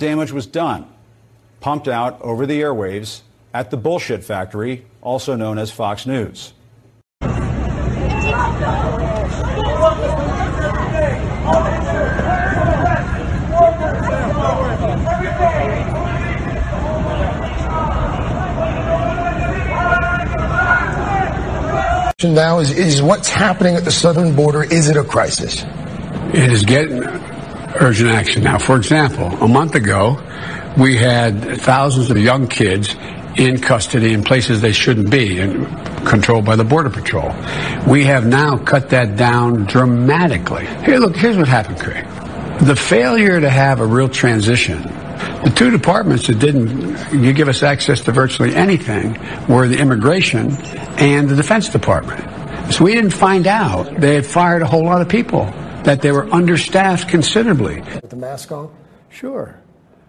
Damage was done, pumped out over the airwaves at the bullshit factory, also known as Fox News. now is, is what's happening at the southern border, is it a crisis? It is getting urgent action now. For example, a month ago, we had thousands of young kids in custody in places they shouldn't be and controlled by the Border Patrol. We have now cut that down dramatically. Here, look, here's what happened, Craig. The failure to have a real transition the two departments that didn't you give us access to virtually anything were the immigration and the defense department. So we didn't find out they had fired a whole lot of people, that they were understaffed considerably. With the mask on? Sure,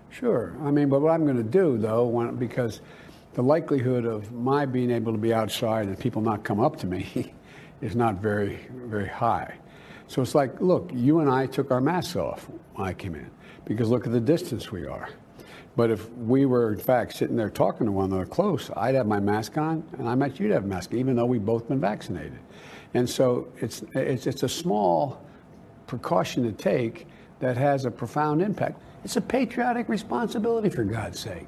sure. I mean, but what I'm going to do, though, when, because the likelihood of my being able to be outside and people not come up to me is not very, very high. So it's like, look, you and I took our masks off when I came in because look at the distance we are. But if we were, in fact, sitting there talking to one another close, I'd have my mask on, and I bet you'd have a mask, even though we've both been vaccinated. And so it's, it's, it's a small precaution to take that has a profound impact. It's a patriotic responsibility, for God's sake.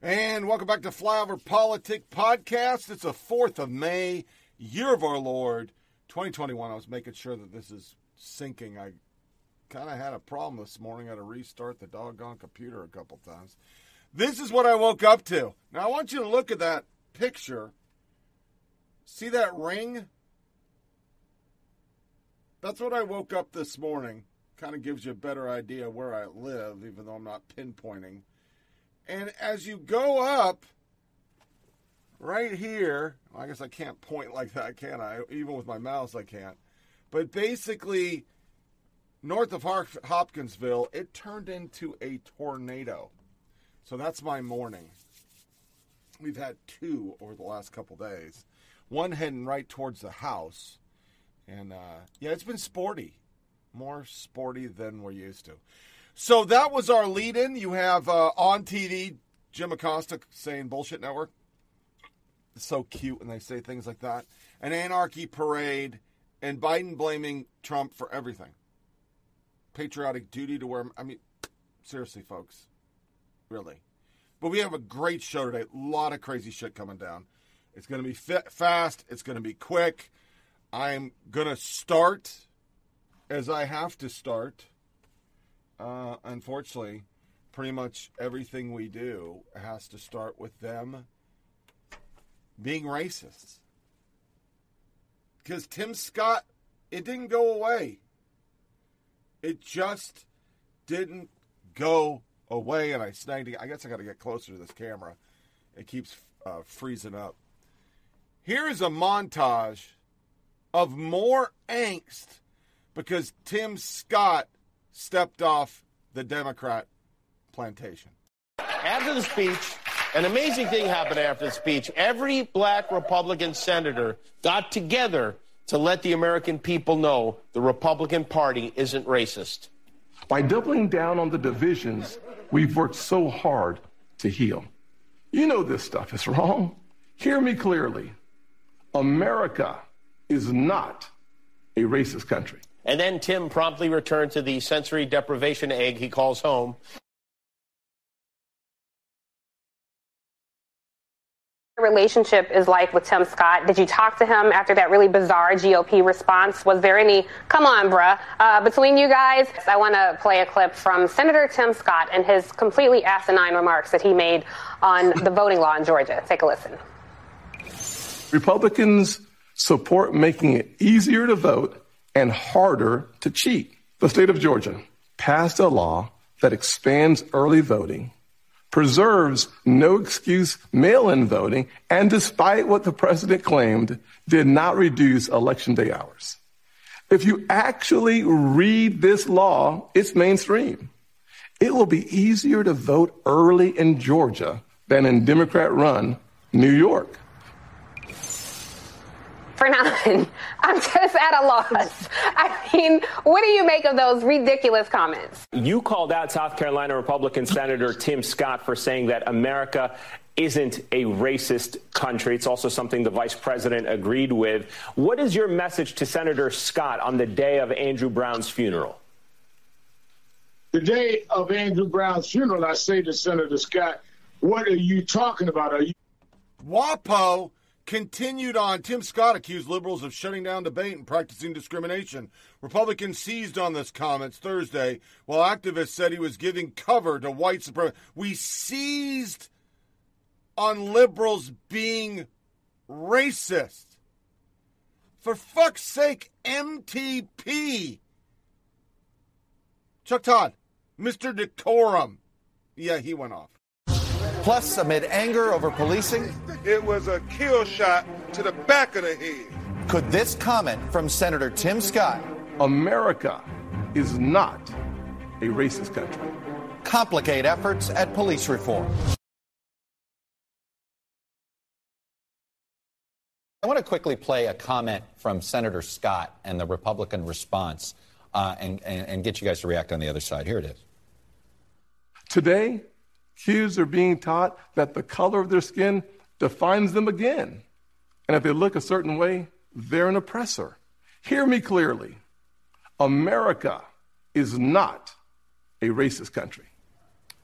And welcome back to Flyover Politic Podcast. It's the 4th of May, year of our Lord, 2021. I was making sure that this is syncing. I kind of had a problem this morning. I had to restart the doggone computer a couple times. This is what I woke up to. Now, I want you to look at that picture. See that ring? That's what I woke up this morning. Kind of gives you a better idea where I live, even though I'm not pinpointing. And as you go up, right here, I guess I can't point like that, can I? Even with my mouse, I can't. But basically, north of Hopkinsville, it turned into a tornado. So that's my morning. We've had two over the last couple days. One heading right towards the house. And uh, yeah, it's been sporty. More sporty than we're used to. So that was our lead in. You have uh, on TV Jim Acosta saying bullshit network. It's so cute when they say things like that. An anarchy parade and Biden blaming Trump for everything patriotic duty to wear. I mean, seriously, folks, really. But we have a great show today. A lot of crazy shit coming down. It's going to be fit, fast. It's going to be quick. I'm going to start as I have to start. Uh, unfortunately, pretty much everything we do has to start with them being racist. Because Tim Scott, it didn't go away. It just didn't go away, and I snagged it. I guess I got to get closer to this camera. It keeps uh, freezing up. Here is a montage of more angst because Tim Scott stepped off the Democrat plantation. After the speech, an amazing thing happened after the speech. Every black Republican senator got together to let the American people know the Republican Party isn't racist. By doubling down on the divisions we've worked so hard to heal. You know this stuff is wrong. Hear me clearly. America is not a racist country. And then Tim promptly returned to the sensory deprivation egg he calls home. relationship is like with Tim Scott? Did you talk to him after that really bizarre GOP response? Was there any, come on, bruh, uh, between you guys? I want to play a clip from Senator Tim Scott and his completely asinine remarks that he made on the voting law in Georgia. Take a listen. Republicans support making it easier to vote and harder to cheat. The state of Georgia passed a law that expands early voting preserves no excuse mail in voting, and despite what the president claimed, did not reduce election day hours. If you actually read this law, it's mainstream. It will be easier to vote early in Georgia than in Democrat run New York for nine. I'm just at a loss. I mean, what do you make of those ridiculous comments? You called out South Carolina Republican Senator Tim Scott for saying that America isn't a racist country. It's also something the vice president agreed with. What is your message to Senator Scott on the day of Andrew Brown's funeral? The day of Andrew Brown's funeral, I say to Senator Scott, what are you talking about? Are you WAPO continued on. Tim Scott accused liberals of shutting down debate and practicing discrimination. Republicans seized on this comments Thursday, while activists said he was giving cover to white supremacy. We seized on liberals being racist. For fuck's sake, MTP. Chuck Todd, Mr. Decorum. Yeah, he went off. Plus, amid anger over policing, it was a kill shot to the back of the head. Could this comment from Senator Tim Scott America is not a racist country. Complicate efforts at police reform. I want to quickly play a comment from Senator Scott and the Republican response uh, and, and, and get you guys to react on the other side. Here it is. Today, Kids are being taught that the color of their skin defines them again. And if they look a certain way, they're an oppressor. Hear me clearly America is not a racist country.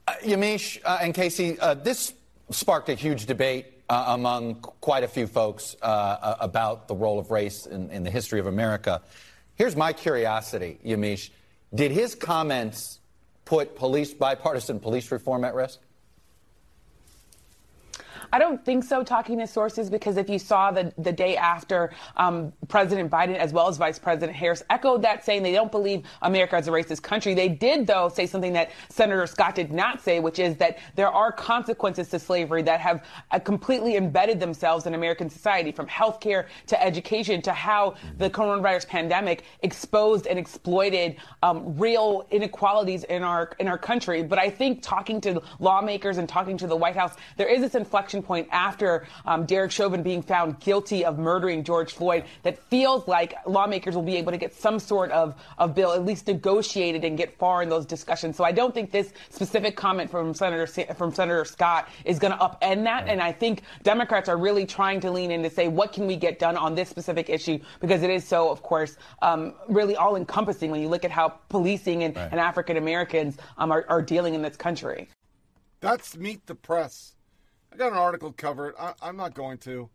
Uh, Yamiche uh, and Casey, uh, this sparked a huge debate uh, among quite a few folks uh, uh, about the role of race in, in the history of America. Here's my curiosity, Yamiche. Did his comments put police bipartisan police reform at risk? I don't think so, talking to sources, because if you saw the, the day after um, President Biden as well as Vice President Harris echoed that, saying they don't believe America is a racist country. They did, though, say something that Senator Scott did not say, which is that there are consequences to slavery that have uh, completely embedded themselves in American society, from healthcare to education to how the coronavirus pandemic exposed and exploited um, real inequalities in our in our country. But I think talking to lawmakers and talking to the White House, there is this inflection point after um, Derek Chauvin being found guilty of murdering George Floyd that feels like lawmakers will be able to get some sort of, of bill at least negotiated and get far in those discussions. So I don't think this specific comment from Senator from Senator Scott is going to upend that. And I think Democrats are really trying to lean in to say what can we get done on this specific issue because it is so, of course, um, really all encompassing when you look at how policing and, right. and African Americans um, are, are dealing in this country. That's meet the press. Got an article covered. I, I'm not going to.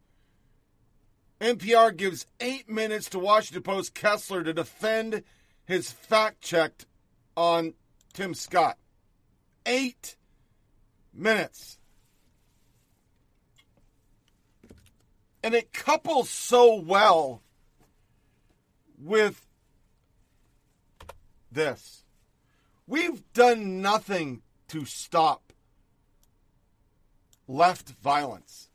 NPR gives eight minutes to Washington Post Kessler to defend his fact checked on Tim Scott. Eight minutes. And it couples so well with this. We've done nothing to stop left violence.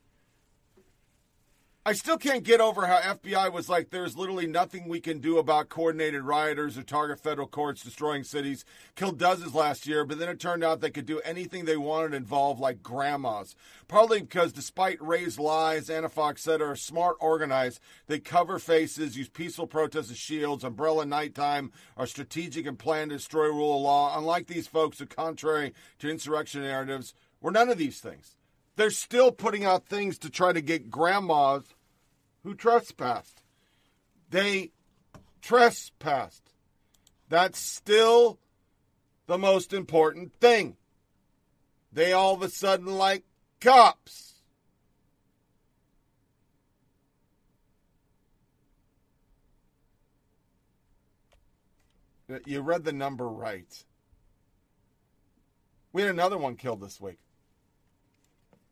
I still can't get over how FBI was like, there's literally nothing we can do about coordinated rioters or target federal courts destroying cities. Killed dozens last year, but then it turned out they could do anything they wanted involve like grandmas. Partly because despite Wray's lies, Antifa said, are smart, organized. They cover faces, use peaceful protests as shields, umbrella nighttime, are strategic and plan to destroy rule of law. Unlike these folks who, contrary to insurrection narratives, were none of these things they're still putting out things to try to get grandmas who trespassed. They trespassed. That's still the most important thing. They all of a sudden like cops. You read the number right. We had another one killed this week.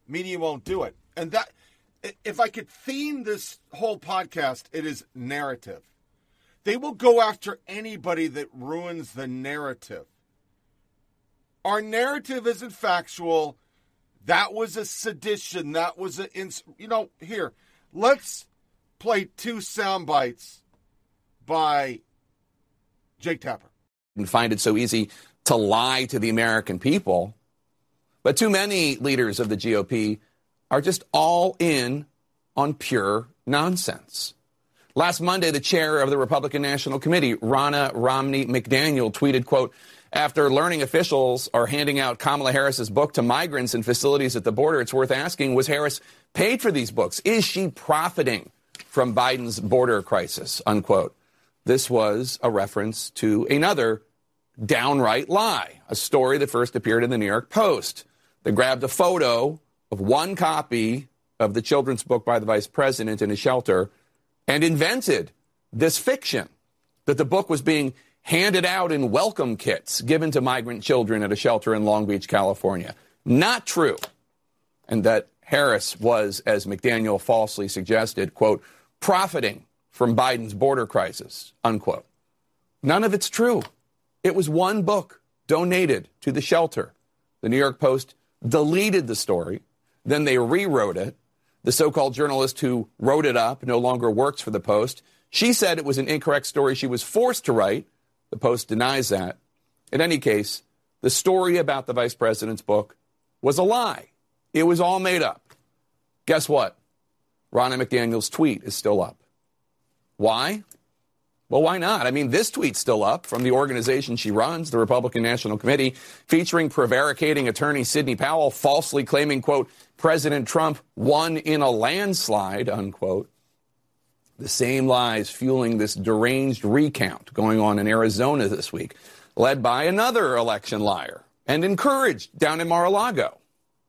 Media won't do it. And that, if I could theme this whole podcast, it is narrative. They will go after anybody that ruins the narrative. Our narrative isn't factual. That was a sedition. That was a, ins- you know, here, let's play two sound bites by Jake Tapper. And find it so easy to lie to the American people. But too many leaders of the GOP are just all in on pure nonsense. Last Monday, the chair of the Republican National Committee, Ronna Romney McDaniel, tweeted, quote, after learning officials are handing out Kamala Harris's book to migrants in facilities at the border, it's worth asking, was Harris paid for these books? Is she profiting from Biden's border crisis? Unquote. This was a reference to another downright lie, a story that first appeared in the New York Post. They grabbed a photo of one copy of the children's book by the vice president in a shelter and invented this fiction that the book was being handed out in welcome kits given to migrant children at a shelter in Long Beach, California. Not true. And that Harris was, as McDaniel falsely suggested, quote, profiting from Biden's border crisis, unquote. None of it's true. It was one book donated to the shelter. The New York Post deleted the story. Then they rewrote it. The so called journalist who wrote it up no longer works for the Post. She said it was an incorrect story she was forced to write. The Post denies that. In any case, the story about the vice president's book was a lie. It was all made up. Guess what? Ronna McDaniel's tweet is still up. Why? Well, why not? I mean, this tweet's still up from the organization she runs, the Republican National Committee, featuring prevaricating attorney Sidney Powell falsely claiming, quote, President Trump won in a landslide, unquote. The same lies fueling this deranged recount going on in Arizona this week, led by another election liar and encouraged down in Mar-a-Lago.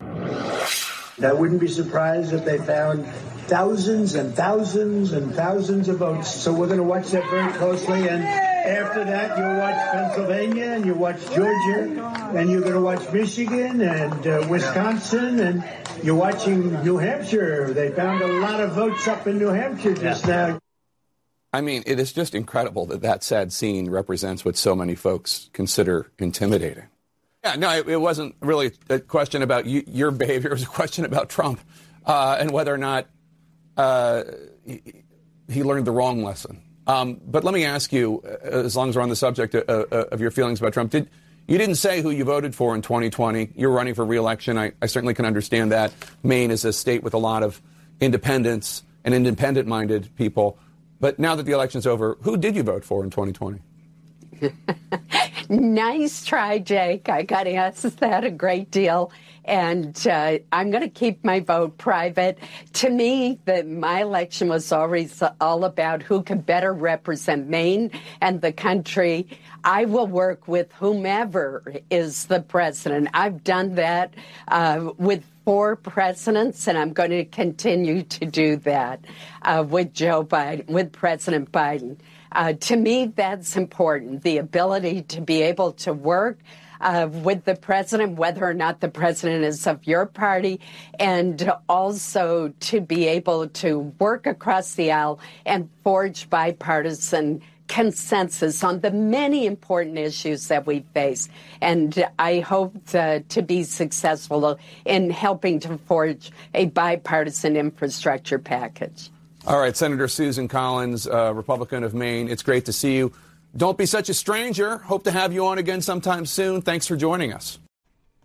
I wouldn't be surprised if they found thousands and thousands and thousands of votes. So we're going to watch that very closely. And after that, you'll watch Pennsylvania and you'll watch Georgia and you're going to watch Michigan and uh, Wisconsin and you're watching New Hampshire. They found a lot of votes up in New Hampshire just now. I mean, it is just incredible that that sad scene represents what so many folks consider intimidating. Yeah, no, it, it wasn't really a question about you, your behavior. It was a question about Trump uh, and whether or not uh, he, learned the wrong lesson. Um, but let me ask you, uh, as long as we're on the subject of, uh, of your feelings about Trump, did you didn't say who you voted for in 2020? You're running for reelection. I, I certainly can understand that. Maine is a state with a lot of independents and independent-minded people. But now that the election's over, who did you vote for in 2020? nice try, Jake. I got asked that a great deal and uh, I'm going to keep my vote private. To me, the, my election was always all about who could better represent Maine and the country. I will work with whomever is the president. I've done that uh, with four presidents, and I'm going to continue to do that uh, with Joe Biden, with President Biden. Uh, to me, that's important the ability to be able to work uh, with the president, whether or not the president is of your party, and also to be able to work across the aisle and forge bipartisan consensus on the many important issues that we face. And I hope to, to, be successful in helping to forge a bipartisan infrastructure package. All right, Senator Susan Collins, uh, Republican of Maine, it's great to see you. Don't be such a stranger. Hope to have you on again sometime soon. Thanks for joining us.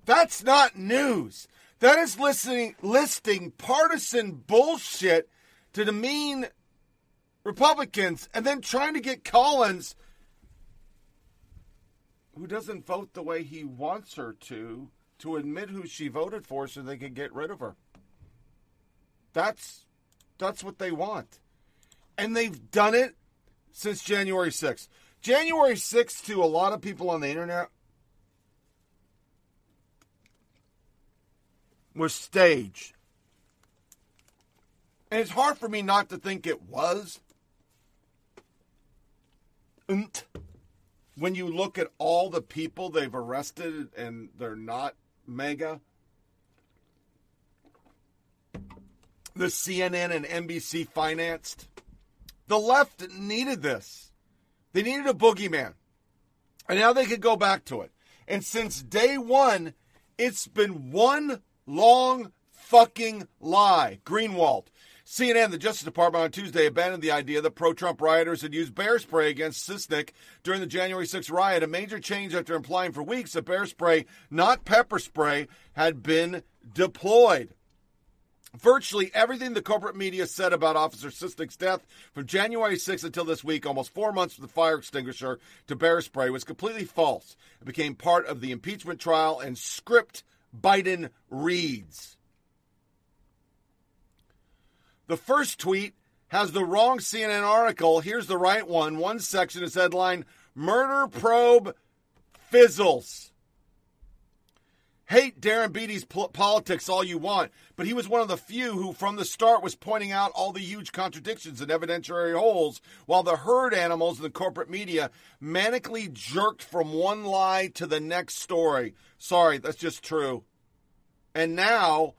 That's not news. That is listening, listing partisan bullshit to demean Republicans and then trying to get Collins, who doesn't vote the way he wants her to, to admit who she voted for so they can get rid of her. That's that's what they want. And they've done it since January 6th. January 6th, to a lot of people on the internet, was staged. And it's hard for me not to think it was. when you look at all the people they've arrested and they're not MAGA. The CNN and NBC financed. The left needed this. They needed a boogeyman. And now they could go back to it. And since day one, it's been one long fucking lie. Greenwald. CNN, the Justice Department on Tuesday abandoned the idea that pro Trump rioters had used bear spray against Sicknick during the January 6th riot, a major change after implying for weeks that bear spray, not pepper spray, had been deployed. Virtually everything the corporate media said about Officer Sicknick's death from January 6th until this week, almost four months from the fire extinguisher to bear spray, was completely false. It became part of the impeachment trial and script Biden reads. The first tweet has the wrong CNN article. Here's the right one. One section is headline Murder Probe Fizzles. Hate Darren Beattie's politics all you want, but he was one of the few who, from the start, was pointing out all the huge contradictions and evidentiary holes, while the herd animals in the corporate media manically jerked from one lie to the next story. Sorry, that's just true. And now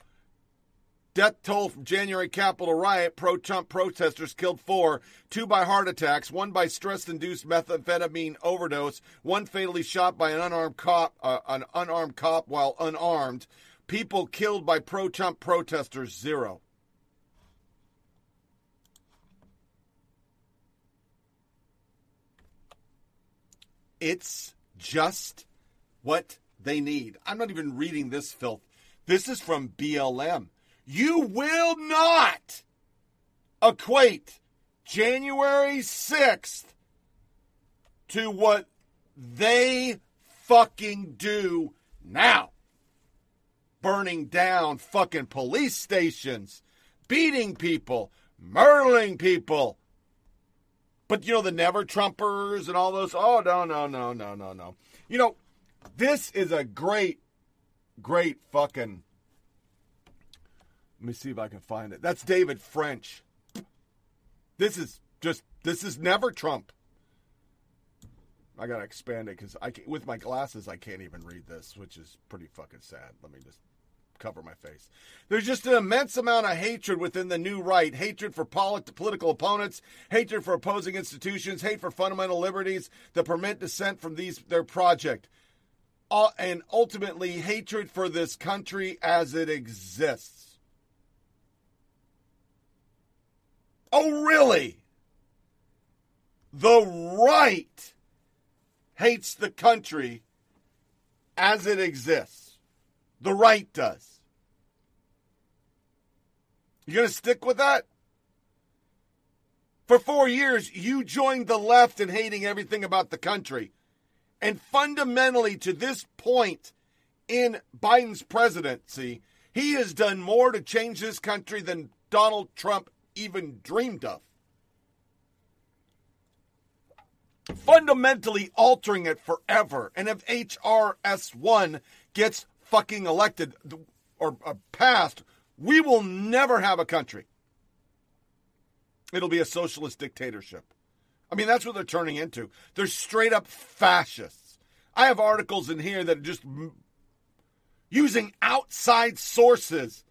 Death toll from January Capitol riot. Pro Trump protesters killed four, two by heart attacks, one by stress induced methamphetamine overdose, one fatally shot by an unarmed cop, uh, an unarmed cop while unarmed. People killed by pro Trump protesters, zero. It's just what they need. I'm not even reading this filth. This is from BLM. You will not equate January 6th to what they fucking do now. Burning down fucking police stations, beating people, murdering people. But you know, the never Trumpers and all those. Oh, no, no, no, no, no, no. You know, this is a great, great fucking let me see if I can find it. That's David French. This is just this is never Trump. I gotta expand it because I can, with my glasses I can't even read this, which is pretty fucking sad. Let me just cover my face. There's just an immense amount of hatred within the new right hatred for polit- political opponents, hatred for opposing institutions, hate for fundamental liberties that permit dissent from these their project, uh, and ultimately hatred for this country as it exists. Oh, really? The right hates the country as it exists. The right does. You going to stick with that? For four years, you joined the left in hating everything about the country. And fundamentally, to this point in Biden's presidency, he has done more to change this country than Donald Trump even dreamed of. Fundamentally altering it forever. And if HRS1 gets fucking elected or uh, passed, we will never have a country. It'll be a socialist dictatorship. I mean, that's what they're turning into. They're straight up fascists. I have articles in here that are just using outside sources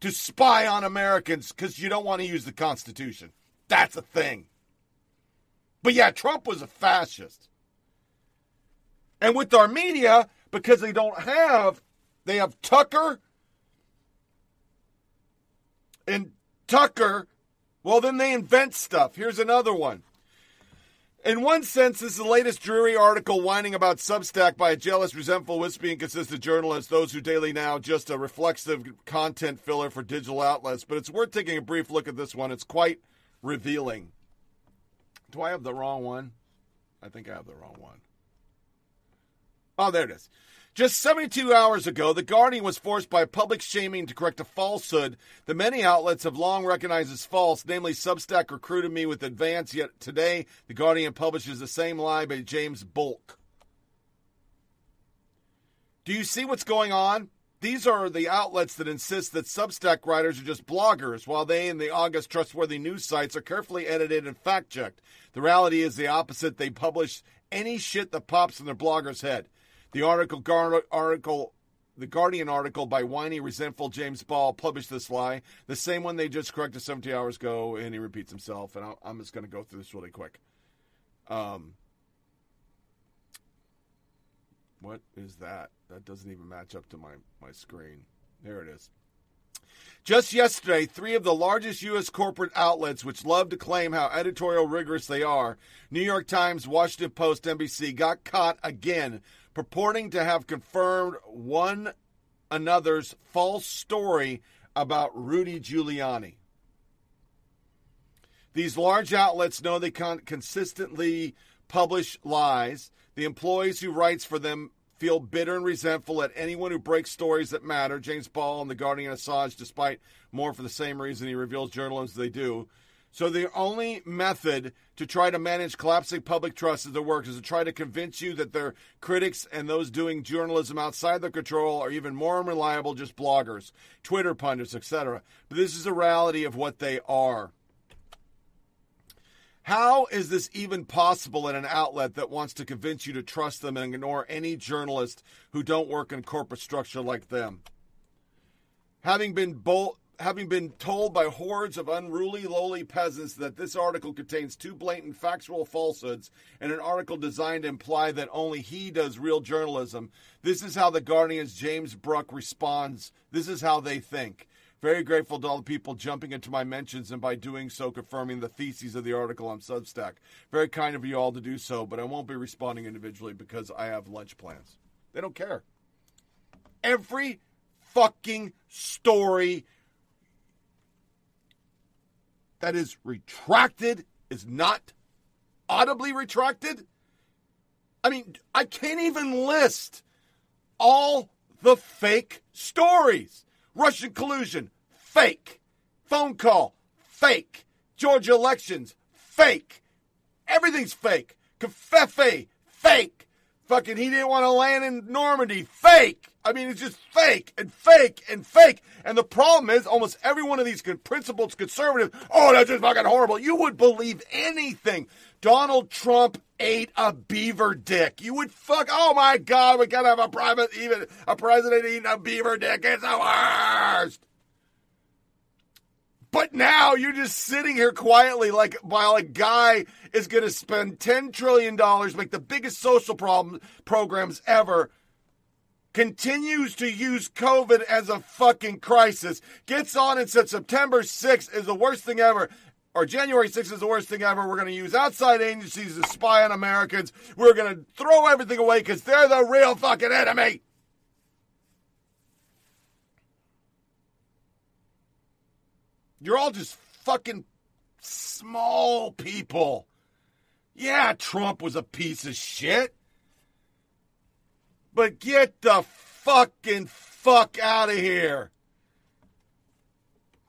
to spy on Americans because you don't want to use the Constitution. That's a thing. But yeah, Trump was a fascist. And with our media, because they don't have, they have Tucker and Tucker, well, then they invent stuff. Here's another one. In one sense, this is the latest dreary article whining about Substack by a jealous, resentful, wispy, inconsistent journalist, those who daily now just a reflexive content filler for digital outlets. But it's worth taking a brief look at this one. It's quite revealing. Do I have the wrong one? I think I have the wrong one. Oh, there it is. Just 72 hours ago, The Guardian was forced by public shaming to correct a falsehood that many outlets have long recognized as false, namely Substack recruited me with advance, yet today The Guardian publishes the same lie by James Ball. Do you see what's going on? These are the outlets that insist that Substack writers are just bloggers, while they and the August trustworthy news sites are carefully edited and fact checked. The reality is the opposite. They publish any shit that pops in their blogger's head. The article, gar- article, the Guardian article by whiny, resentful James Ball published this lie, the same one they just corrected 70 hours ago, and he repeats himself. And I'll, I'm just going to go through this really quick. Um, what is that? That doesn't even match up to my, my screen. There it is. Just yesterday, three of the largest U.S. corporate outlets, which love to claim how editorial rigorous they are, New York Times, Washington Post, NBC, got caught again purporting to have confirmed one another's false story about Rudy Giuliani. These large outlets know they can consistently publish lies. The employees who writes for them feel bitter and resentful at anyone who breaks stories that matter. James Ball and the Guardian Assange, despite more for the same reason he reveals journalism they do. So the only method to try to manage collapsing public trust as their work is to try to convince you that their critics and those doing journalism outside their control are even more unreliable, just bloggers, Twitter pundits, etc. But this is a reality of what they are. How is this even possible in an outlet that wants to convince you to trust them and ignore any journalists who don't work in corporate structure like them? Having been bold, having been told by hordes of unruly, lowly peasants that this article contains two blatant factual falsehoods and an article designed to imply that only he does real journalism, this is how the Guardian's James Bruck responds. This is how they think. Very grateful to all the people jumping into my mentions and by doing so confirming the theses of the article on Substack. Very kind of you all to do so, but I won't be responding individually because I have lunch plans. They don't care. Every fucking story that is retracted is not audibly retracted. I mean, I can't even list all the fake stories. Russian collusion, fake. Phone call, fake. Georgia elections, fake. Everything's fake. Covfefe, fake. Fucking he didn't want to land in Normandy, fake. I mean, it's just fake and fake and fake. And the problem is, almost every one of these good principled conservatives, oh, that's just fucking horrible. You would believe anything. Donald Trump ate a beaver dick. You would fuck. Oh my God, we gotta have a private, even a president eating a beaver dick. It's the worst. But now you're just sitting here quietly, like while a guy is going to spend ten trillion dollars, make the biggest social problem programs ever, continues to use COVID as a fucking crisis, gets on and said September 6th is the worst thing ever or January 6th is the worst thing ever. We're going to use outside agencies to spy on Americans. We're going to throw everything away because they're the real fucking enemy. You're all just fucking small people. Yeah, Trump was a piece of shit. But get the fucking fuck out of here.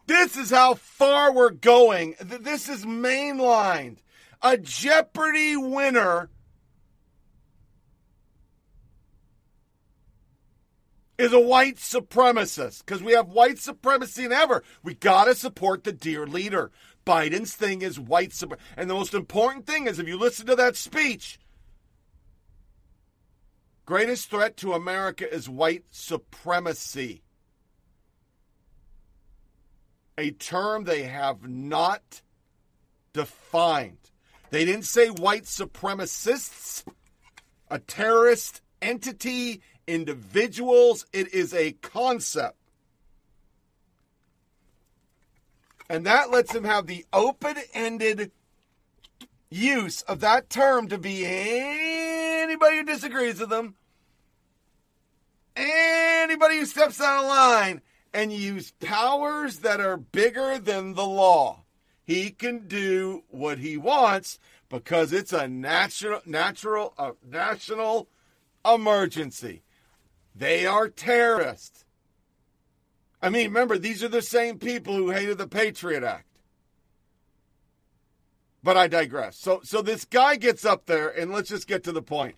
This is how far we're going. This is mainlined. A Jeopardy winner is a white supremacist because we have white supremacy in ever. We got to support the dear leader. Biden's thing is white supremacy. And the most important thing is if you listen to that speech, greatest threat to America is white supremacy a term they have not defined. They didn't say white supremacists, a terrorist entity, individuals. It is a concept. And that lets him have the open ended use of that term to be anybody who disagrees with them, anybody who steps out of line, and use powers that are bigger than the law. He can do what he wants because it's a natural, natural, uh, national emergency. They are terrorists. I mean, remember, these are the same people who hated the Patriot Act. But I digress. So, so this guy gets up there, and let's just get to the point.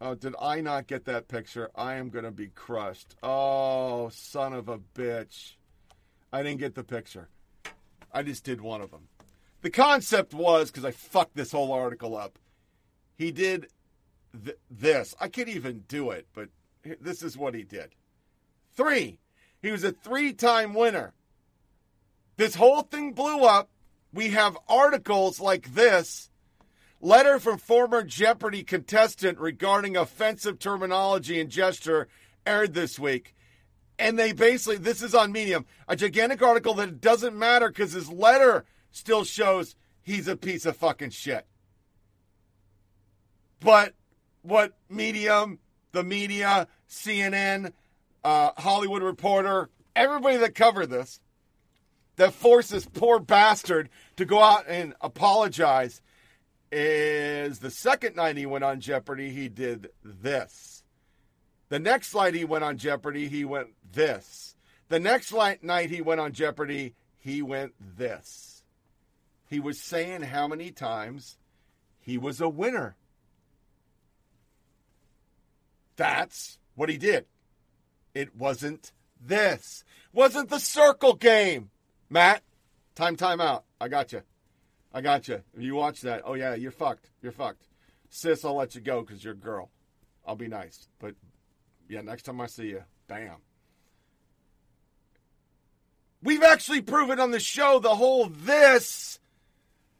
Oh, did I not get that picture? I am going to be crushed. Oh, son of a bitch. I didn't get the picture. I just did one of them. The concept was because I fucked this whole article up. He did th- this. I can't even do it, but this is what he did. Three. He was a three time winner. This whole thing blew up. We have articles like this letter from former Jeopardy contestant regarding offensive terminology and gesture aired this week. And they basically, this is on Medium, a gigantic article that doesn't matter because his letter still shows he's a piece of fucking shit. But what Medium, the media, CNN, uh, Hollywood Reporter, everybody that covered this, that forced this poor bastard to go out and apologize, is the second night he went on Jeopardy, he did this. The next night he went on Jeopardy, he went this. The next night he went on Jeopardy, he went this. He was saying how many times he was a winner. That's what he did. It wasn't this. Wasn't the circle game. Matt, time, time out. I got you. I got you. You watch that. Oh, yeah, you're fucked. You're fucked. Sis, I'll let you go because you're a girl. I'll be nice. But yeah, next time I see you, bam. We've actually proven on the show the whole this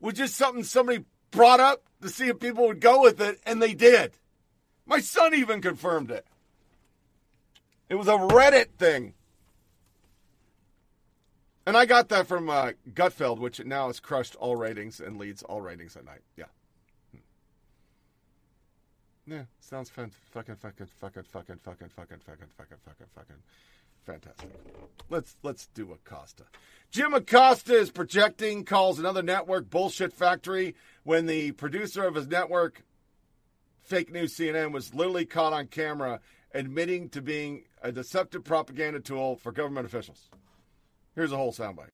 was just something somebody brought up to see if people would go with it, and they did. My son even confirmed it. It was a Reddit thing. And I got that from uh, Gutfeld, which now has crushed all ratings and leads all ratings at night. Yeah. Hmm. Yeah, sounds fun. Fucking, fucking, fucking, fucking, fucking, fucking, fucking, fucking, fucking, fucking. Fantastic. Let's let's do Acosta. Jim Acosta is projecting, calls another network bullshit factory when the producer of his network, fake news CNN, was literally caught on camera admitting to being a deceptive propaganda tool for government officials. Here's a whole soundbite.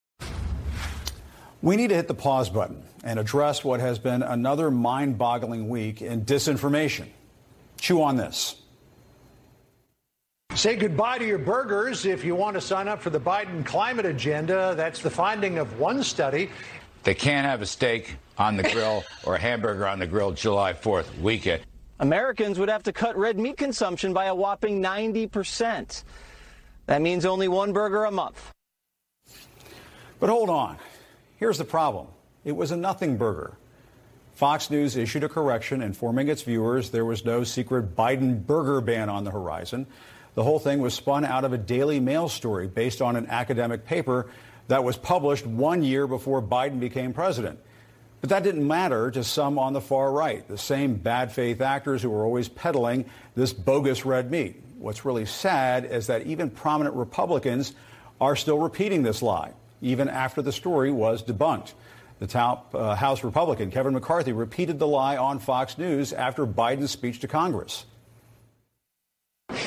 We need to hit the pause button and address what has been another mind boggling week in disinformation. Chew on this. Say goodbye to your burgers if you want to sign up for the Biden climate agenda. That's the finding of one study. They can't have a steak on the grill or a hamburger on the grill July 4th weekend. Americans would have to cut red meat consumption by a whopping 90%. That means only one burger a month. But hold on. Here's the problem it was a nothing burger. Fox News issued a correction informing its viewers there was no secret Biden burger ban on the horizon. The whole thing was spun out of a Daily Mail story based on an academic paper that was published one year before Biden became president. But that didn't matter to some on the far right, the same bad faith actors who were always peddling this bogus red meat. What's really sad is that even prominent Republicans are still repeating this lie, even after the story was debunked. The top uh, House Republican, Kevin McCarthy, repeated the lie on Fox News after Biden's speech to Congress.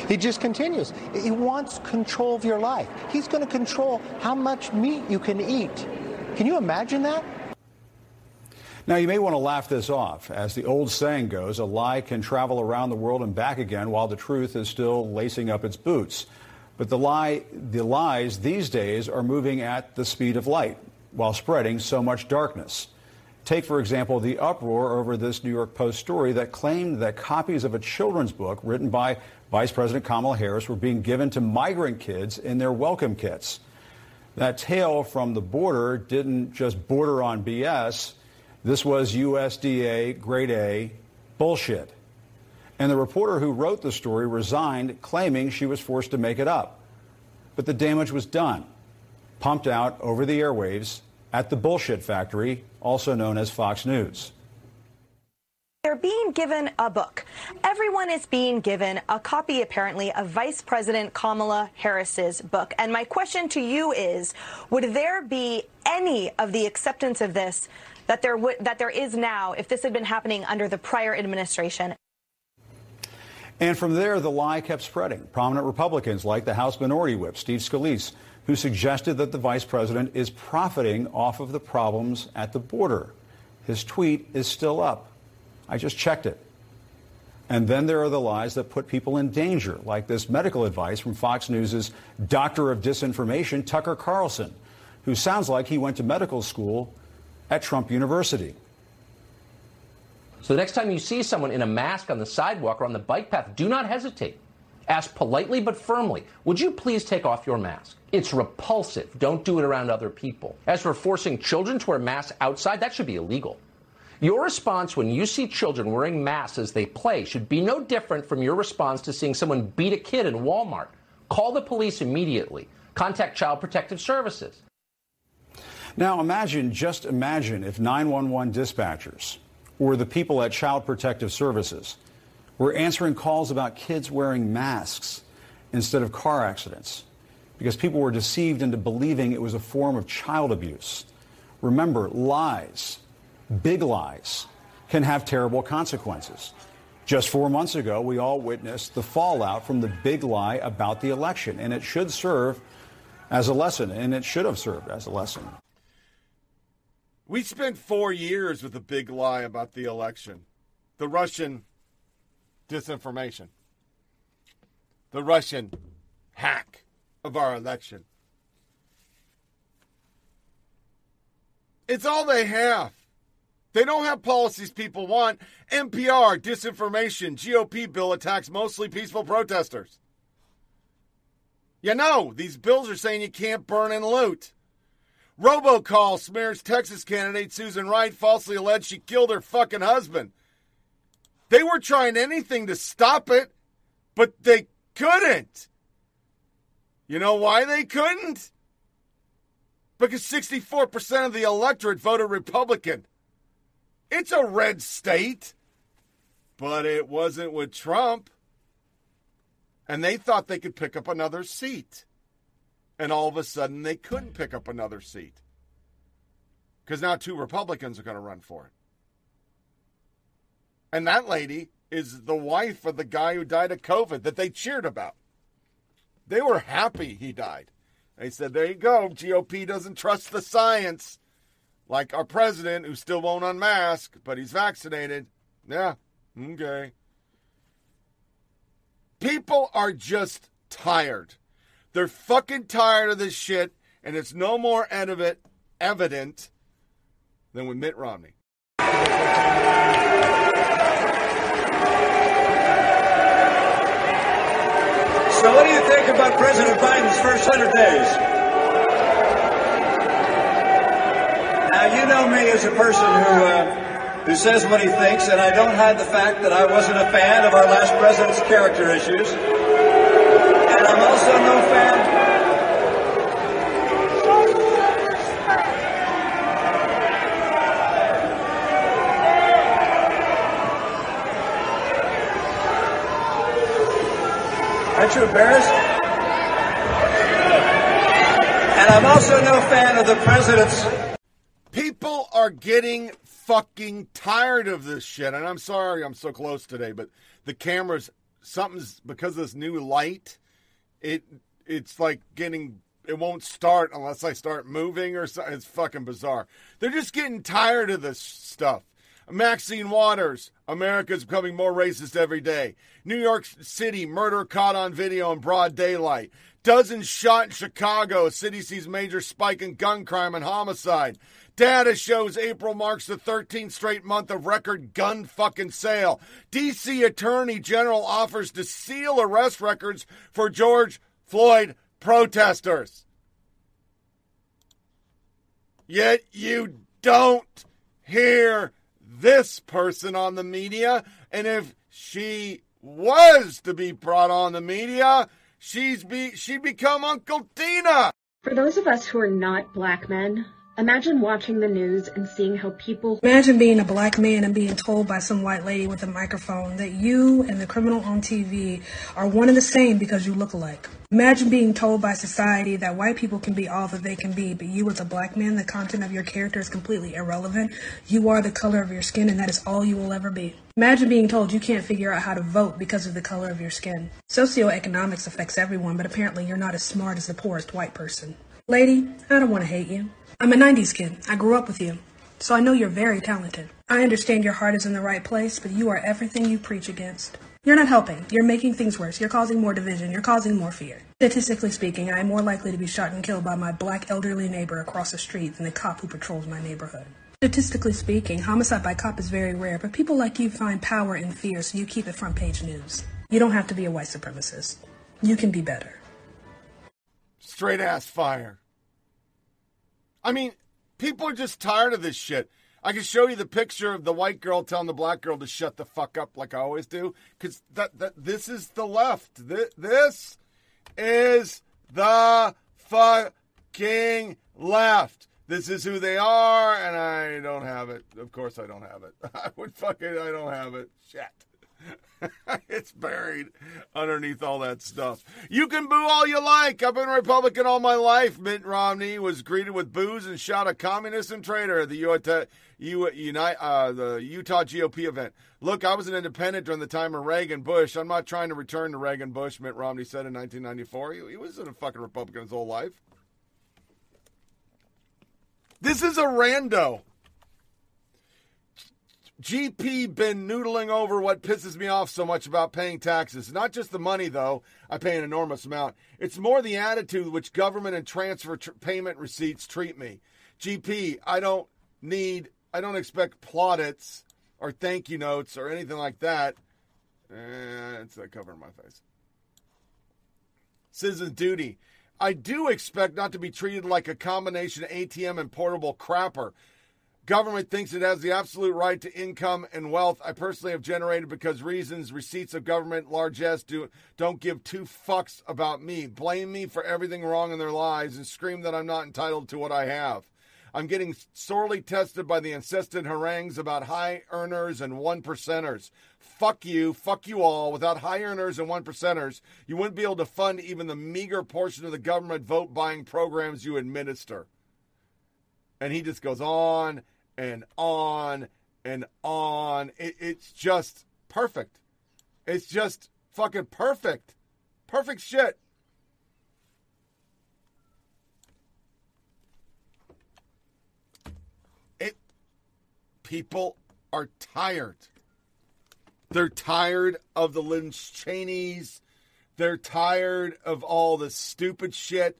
He just continues. He wants control of your life. He's going to control how much meat you can eat. Can you imagine that? Now, you may want to laugh this off. As the old saying goes, a lie can travel around the world and back again while the truth is still lacing up its boots. But the, lie, the lies these days are moving at the speed of light while spreading so much darkness. Take, for example, the uproar over this New York Post story that claimed that copies of a children's book written by Vice President Kamala Harris were being given to migrant kids in their welcome kits. That tale from the border didn't just border on BS. This was USDA grade A bullshit. And the reporter who wrote the story resigned, claiming she was forced to make it up. But the damage was done, pumped out over the airwaves at the bullshit factory, also known as Fox News. They're being given a book. Everyone is being given a copy, apparently, of Vice President Kamala Harris's book. And my question to you is, would there be any of the acceptance of this that there would that there is now if this had been happening under the prior administration? And from there, the lie kept spreading. Prominent Republicans like the House Minority Whip, Steve Scalise, who suggested that the vice president is profiting off of the problems at the border. His tweet is still up. I just checked it. And then there are the lies that put people in danger, like this medical advice from Fox News' doctor of disinformation, Tucker Carlson, who sounds like he went to medical school at Trump University. So the next time you see someone in a mask on the sidewalk or on the bike path, do not hesitate. Ask politely but firmly, would you please take off your mask? It's repulsive. Don't do it around other people. As for forcing children to wear masks outside, that should be illegal. Your response when you see children wearing masks as they play should be no different from your response to seeing someone beat a kid in Walmart. Call the police immediately. Contact Child Protective Services. Now imagine, just imagine if 911 dispatchers or the people at Child Protective Services were answering calls about kids wearing masks instead of car accidents because people were deceived into believing it was a form of child abuse. Remember, lies, big lies, can have terrible consequences. Just four months ago, we all witnessed the fallout from the big lie about the election, and it should serve as a lesson, and it should have served as a lesson. We spent four years with a big lie about the election. The Russian disinformation. The Russian hack of our election. It's all they have. They don't have policies people want. NPR, disinformation, GOP bill attacks mostly peaceful protesters. You know, these bills are saying you can't burn and loot. Robocall smears Texas candidate Susan Wright, falsely alleged she killed her fucking husband. They were trying anything to stop it, but they couldn't. You know why they couldn't? Because 64% of the electorate voted Republican. It's a red state, but it wasn't with Trump. And they thought they could pick up another seat. And all of a sudden, they couldn't pick up another seat. Because now two Republicans are going to run for it. And that lady is the wife of the guy who died of COVID that they cheered about. They were happy he died. They said, there you go. GOP doesn't trust the science. Like our president, who still won't unmask, but he's vaccinated. Yeah, okay. People are just tired. They're fucking tired of this shit, and it's no more evident than with Mitt Romney. So, what do you think about President Biden's first 100 days? Now, you know me as a person who, uh, who says what he thinks, and I don't hide the fact that I wasn't a fan of our last president's character issues. I'm also no fan. Aren't you embarrassed? And I'm also no fan of the president's. People are getting fucking tired of this shit. And I'm sorry I'm so close today, but the cameras, something's because of this new light, it it's like getting it won't start unless I start moving or something. It's fucking bizarre. They're just getting tired of this stuff. Maxine Waters, America's becoming more racist every day. New York City, murder caught on video in broad daylight. Dozens shot in Chicago. City sees major spike in gun crime and homicide. Data shows April marks the 13th straight month of record gun fucking sale. DC Attorney General offers to seal arrest records for George Floyd protesters. Yet you don't hear this person on the media. And if she was to be brought on the media, she's be she'd become Uncle Dina. For those of us who are not black men, imagine watching the news and seeing how people Imagine being a black man and being told by some white lady with a microphone that you and the criminal on TV are one and the same because you look alike. Imagine being told by society that white people can be all that they can be, but you as a black man, the content of your character is completely irrelevant. You are the color of your skin and that is all you will ever be. Imagine being told you can't figure out how to vote because of the color of your skin. Socioeconomics affects everyone, but apparently you're not as smart as the poorest white person. Lady, I don't want to hate you. I'm a 90s kid. I grew up with you. So I know you're very talented. I understand your heart is in the right place, but you are everything you preach against. You're not helping. You're making things worse. You're causing more division. You're causing more fear. Statistically speaking, I am more likely to be shot and killed by my black elderly neighbor across the street than the cop who patrols my neighborhood. Statistically speaking, homicide by cop is very rare, but people like you find power in fear, so you keep it front page news. You don't have to be a white supremacist. You can be better. Straight ass fire. I mean, people are just tired of this shit. I can show you the picture of the white girl telling the black girl to shut the fuck up, like I always do, because that, that this is the left. This, this is the fucking left. This is who they are, and I don't have it. Of course, I don't have it. I would fucking, I don't have it. Shit. it's buried underneath all that stuff. You can boo all you like. I've been Republican all my life. Mitt Romney was greeted with boos and shot a communist and traitor at the Utah, uh, the Utah GOP event. Look, I was an independent during the time of Reagan Bush. I'm not trying to return to Reagan Bush, Mitt Romney said in 1994. He, he wasn't a fucking Republican his whole life. This is a rando. GP been noodling over what pisses me off so much about paying taxes. Not just the money, though. I pay an enormous amount. It's more the attitude which government and transfer tr- payment receipts treat me. GP, I don't need, I don't expect plaudits or thank you notes or anything like that. Eh, it's that covering my face. Citizen duty. I do expect not to be treated like a combination ATM and portable crapper. Government thinks it has the absolute right to income and wealth I personally have generated because reasons, receipts of government largesse do, don't give two fucks about me. Blame me for everything wrong in their lives and scream that I'm not entitled to what I have. I'm getting sorely tested by the incessant harangues about high earners and one percenters. Fuck you, fuck you all. Without high earners and one percenters, you wouldn't be able to fund even the meager portion of the government vote buying programs you administer. And he just goes on and on and on. It, it's just perfect. It's just fucking perfect. Perfect shit. It people are tired. They're tired of the Lynch Cheneys. They're tired of all the stupid shit.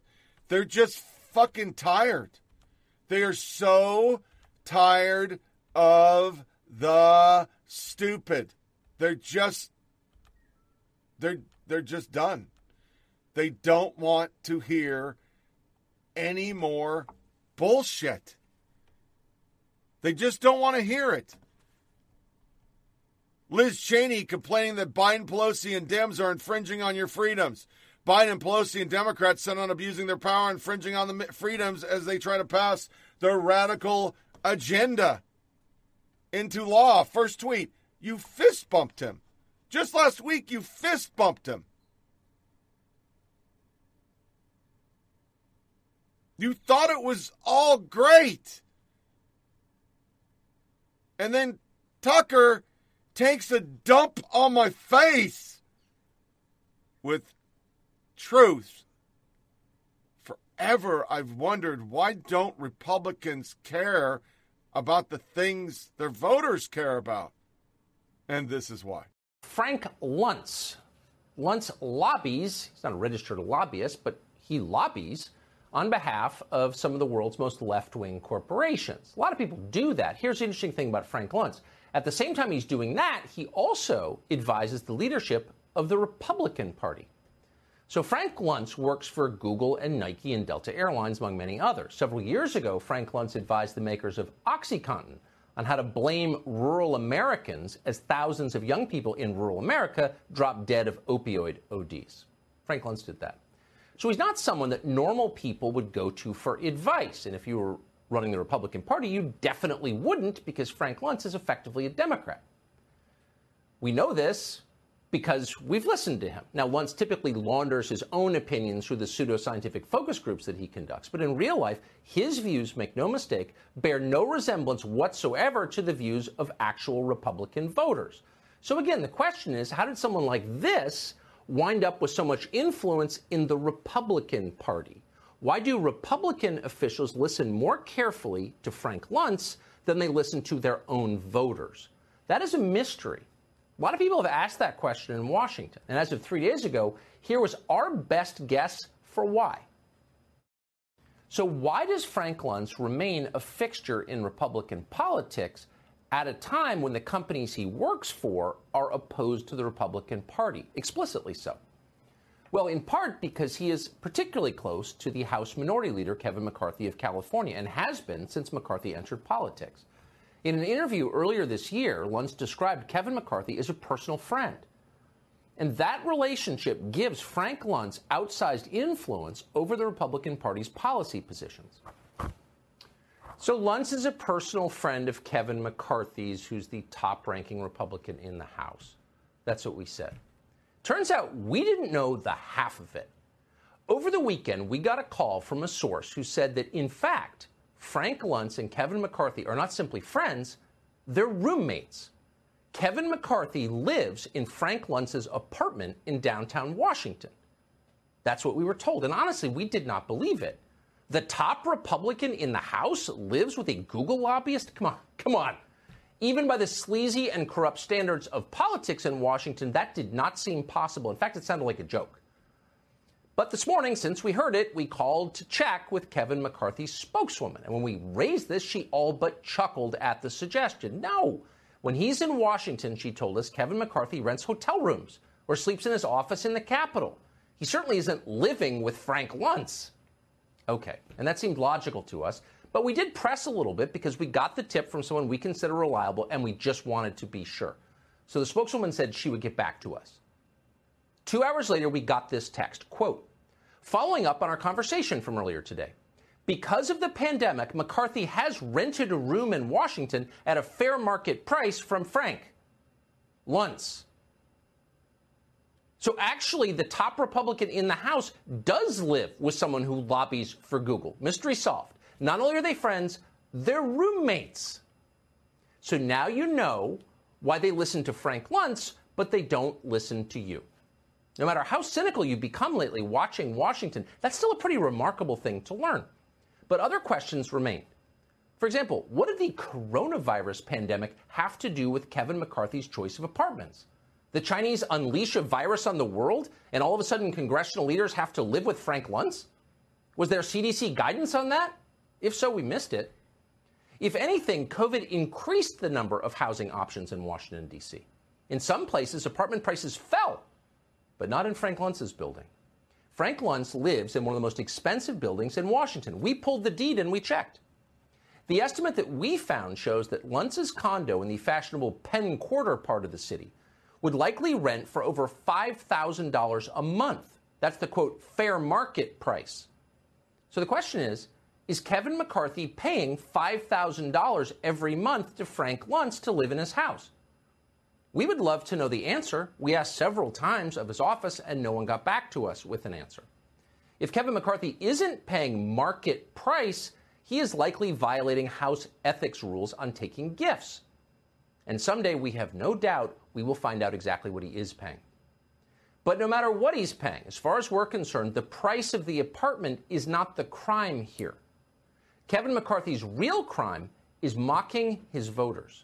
They're just fucking tired. They are so tired of the stupid. They're just they're they're just done. They don't want to hear any more bullshit. They just don't want to hear it. Liz Cheney complaining that Biden, Pelosi, and Dems are infringing on your freedoms. Biden, Pelosi, and Democrats set on abusing their power, infringing on the freedoms as they try to pass their radical agenda into law. First tweet, you fist bumped him. Just last week, you fist bumped him. You thought it was all great. And then Tucker takes a dump on my face with truth. Forever, I've wondered why don't Republicans care about the things their voters care about? And this is why. Frank Luntz. Luntz lobbies, he's not a registered lobbyist, but he lobbies on behalf of some of the world's most left wing corporations. A lot of people do that. Here's the interesting thing about Frank Luntz. At the same time he's doing that, he also advises the leadership of the Republican Party. So Frank Luntz works for Google and Nike and Delta Airlines, among many others. Several years ago, Frank Luntz advised the makers of OxyContin on how to blame rural Americans as thousands of young people in rural America drop dead of opioid ODs. Frank Luntz did that. So he's not someone that normal people would go to for advice. And if you were running the Republican Party, you definitely wouldn't because Frank Luntz is effectively a Democrat. We know this because we've listened to him. Now, Luntz typically launders his own opinions through the pseudoscientific focus groups that he conducts, but in real life, his views, make no mistake, bear no resemblance whatsoever to the views of actual Republican voters. So again, the question is how did someone like this wind up with so much influence in the Republican Party? Why do Republican officials listen more carefully to Frank Luntz than they listen to their own voters? That is a mystery. A lot of people have asked that question in Washington. And as of three days ago, here was our best guess for why. So, why does Frank Luntz remain a fixture in Republican politics at a time when the companies he works for are opposed to the Republican Party, explicitly so? Well, in part because he is particularly close to the House Minority Leader, Kevin McCarthy of California, and has been since McCarthy entered politics. In an interview earlier this year, Luntz described Kevin McCarthy as a personal friend. And that relationship gives Frank Luntz outsized influence over the Republican Party's policy positions. So Luntz is a personal friend of Kevin McCarthy's, who's the top ranking Republican in the House. That's what we said. Turns out we didn't know the half of it. Over the weekend, we got a call from a source who said that, in fact, Frank Luntz and Kevin McCarthy are not simply friends, they're roommates. Kevin McCarthy lives in Frank Luntz's apartment in downtown Washington. That's what we were told. And honestly, we did not believe it. The top Republican in the House lives with a Google lobbyist? Come on, come on. Even by the sleazy and corrupt standards of politics in Washington, that did not seem possible. In fact, it sounded like a joke. But this morning, since we heard it, we called to check with Kevin McCarthy's spokeswoman. And when we raised this, she all but chuckled at the suggestion. No. When he's in Washington, she told us, Kevin McCarthy rents hotel rooms or sleeps in his office in the Capitol. He certainly isn't living with Frank Luntz. Okay, and that seemed logical to us. But we did press a little bit because we got the tip from someone we consider reliable and we just wanted to be sure. So the spokeswoman said she would get back to us. Two hours later, we got this text quote, following up on our conversation from earlier today. Because of the pandemic, McCarthy has rented a room in Washington at a fair market price from Frank Luntz. So actually, the top Republican in the House does live with someone who lobbies for Google. Mystery solved. Not only are they friends, they're roommates. So now you know why they listen to Frank Luntz, but they don't listen to you. No matter how cynical you've become lately watching Washington, that's still a pretty remarkable thing to learn. But other questions remain. For example, what did the coronavirus pandemic have to do with Kevin McCarthy's choice of apartments? The Chinese unleash a virus on the world, and all of a sudden congressional leaders have to live with Frank Luntz? Was there CDC guidance on that? If so, we missed it. If anything, COVID increased the number of housing options in Washington, D.C. In some places, apartment prices fell, but not in Frank Luntz's building. Frank Luntz lives in one of the most expensive buildings in Washington. We pulled the deed and we checked. The estimate that we found shows that Luntz's condo in the fashionable Penn Quarter part of the city would likely rent for over $5,000 a month. That's the quote, fair market price. So the question is Is Kevin McCarthy paying $5,000 every month to Frank Luntz to live in his house? We would love to know the answer. We asked several times of his office, and no one got back to us with an answer. If Kevin McCarthy isn't paying market price, he is likely violating House ethics rules on taking gifts. And someday we have no doubt we will find out exactly what he is paying. But no matter what he's paying, as far as we're concerned, the price of the apartment is not the crime here. Kevin McCarthy's real crime is mocking his voters.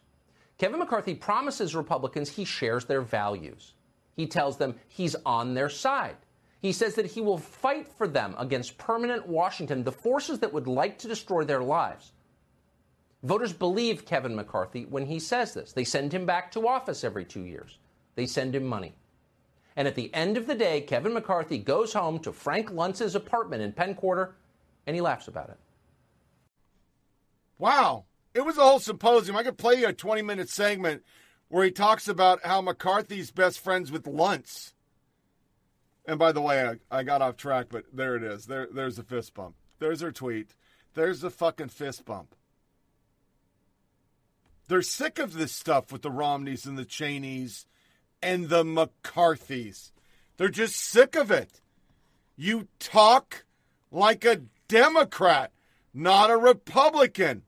Kevin McCarthy promises Republicans he shares their values. He tells them he's on their side. He says that he will fight for them against permanent Washington, the forces that would like to destroy their lives. Voters believe Kevin McCarthy when he says this. They send him back to office every two years, they send him money. And at the end of the day, Kevin McCarthy goes home to Frank Luntz's apartment in Penn Quarter and he laughs about it. Wow. It was a whole symposium. I could play you a 20 minute segment where he talks about how McCarthy's best friends with Luntz. And by the way, I, I got off track, but there it is. There, there's a fist bump. There's her tweet. There's the fucking fist bump. They're sick of this stuff with the Romneys and the Cheneys and the McCarthys. They're just sick of it. You talk like a Democrat, not a Republican.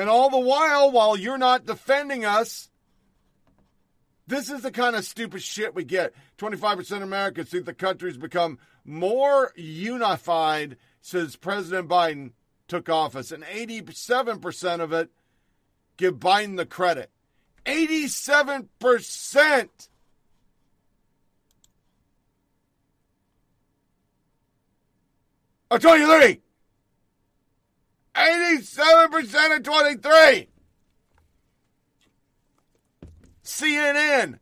And all the while, while you're not defending us, this is the kind of stupid shit we get. 25% of Americans think the country's become more unified since President Biden took office, and 87% of it give Biden the credit. 87%! I told you, 23. 87% of 23. CNN.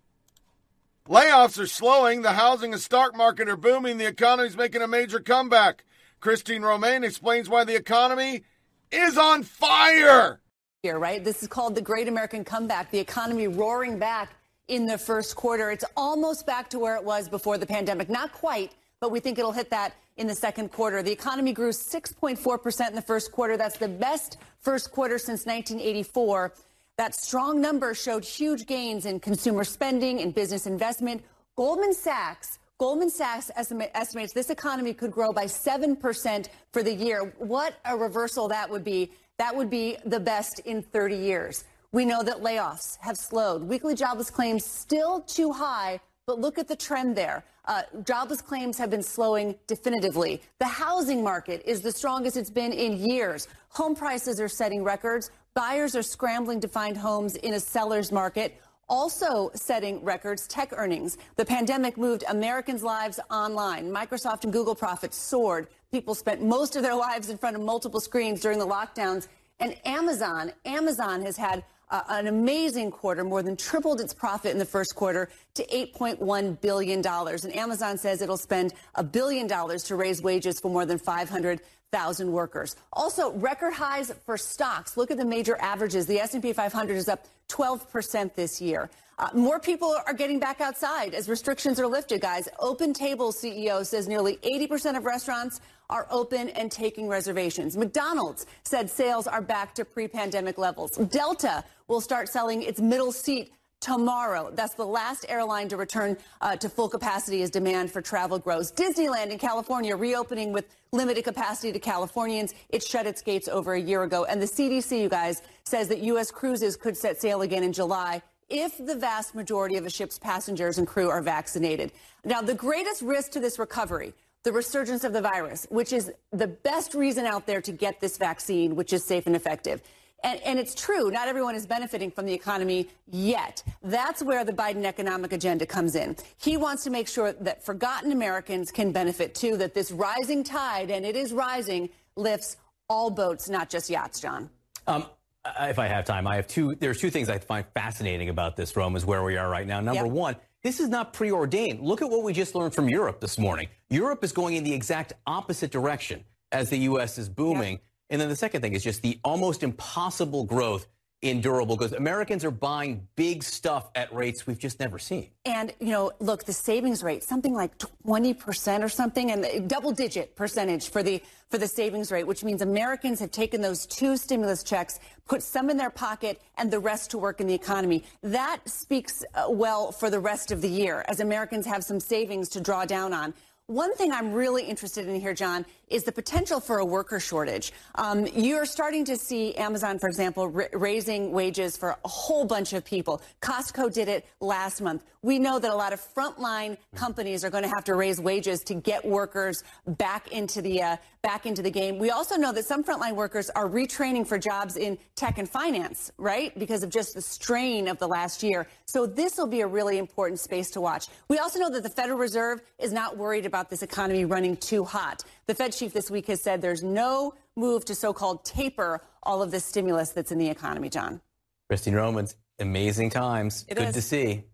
Layoffs are slowing. The housing and stock market are booming. The economy is making a major comeback. Christine Romans explains why the economy is on fire. Here, right? This is called the Great American Comeback. The economy roaring back in the first quarter. It's almost back to where it was before the pandemic. Not quite, but we think it'll hit that in the second quarter. The economy grew 6.4% in the first quarter. That's the best first quarter since 1984. That strong number showed huge gains in consumer spending and business investment. Goldman Sachs Goldman Sachs estimate, estimates this economy could grow by 7% for the year. What a reversal that would be. That would be the best in 30 years. We know that layoffs have slowed. Weekly jobless claims still too high, but look at the trend there. Uh, jobless claims have been slowing definitively. The housing market is the strongest it's been in years. Home prices are setting records. Buyers are scrambling to find homes in a seller's market. Also setting records, tech earnings. The pandemic moved Americans' lives online. Microsoft and Google profits soared. People spent most of their lives in front of multiple screens during the lockdowns. And Amazon, Amazon has had uh, an amazing quarter, more than tripled its profit in the first quarter to $8.1 billion. And Amazon says it'll spend a billion dollars to raise wages for more than 500,000 workers. Also, record highs for stocks. Look at the major averages. The S&P 500 is up 12% this year. Uh, more people are getting back outside as restrictions are lifted, guys. OpenTable CEO says nearly 80% of restaurants are open and taking reservations. McDonald's said sales are back to pre pandemic levels. Delta will start selling its middle seat tomorrow. That's the last airline to return uh, to full capacity as demand for travel grows. Disneyland in California reopening with limited capacity to Californians. It shut its gates over a year ago. And the CDC, you guys, says that U.S. cruises could set sail again in July if the vast majority of a ship's passengers and crew are vaccinated. Now, the greatest risk to this recovery, the resurgence of the virus, which is the best reason out there to get this vaccine, which is safe and effective. And, and, it's true, not everyone is benefiting from the economy yet. That's where the Biden economic agenda comes in. He wants to make sure that forgotten Americans can benefit too, that this rising tide, and it is rising, lifts all boats, not just yachts, John. Um, if I have time, I have two. There's two things I find fascinating about this, Rome, is where we are right now. Number yep. one, this is not preordained. Look at what we just learned from Europe this morning. Europe is going in the exact opposite direction as the U.S. is booming. Yep. And then the second thing is just the almost impossible growth in durable goods. Americans are buying big stuff at rates we've just never seen. And, you know, look, the savings rate, something like 20% or something, and double digit percentage for the for the savings rate, which means Americans have taken those two stimulus checks, put some in their pocket, and the rest to work in the economy. That speaks uh, well for the rest of the year as Americans have some savings to draw down on. One thing I'm really interested in here, John, is the potential for a worker shortage. Um, you're starting to see Amazon, for example, raising wages for a whole bunch of people. Costco did it last month. We know that a lot of frontline companies are going to have to raise wages to get workers back into the uh, back into the game. We also know that some frontline workers are retraining for jobs in tech and finance, right? Because of just the strain of the last year. So this will be a really important space to watch. We also know that the Federal Reserve is not worried about this economy running too hot. The Fed chief this week has said there's no move to so-called taper all of the stimulus that's in the economy, John. Christine Romans, amazing times. It Good is. to see.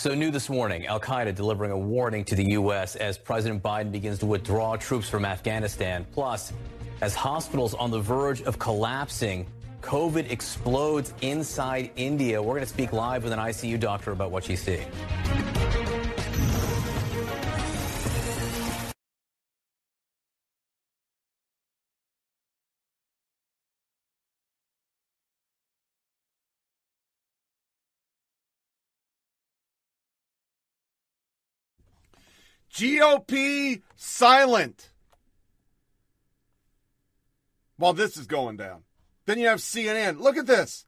So new this morning, Al Qaeda delivering a warning to the U.S. as President Biden begins to withdraw troops from Afghanistan. Plus, as hospitals on the verge of collapsing, COVID explodes inside India. We're going to speak live with an ICU doctor about what she's seeing. GOP silent while this is going down. Then you have CNN. Look at this.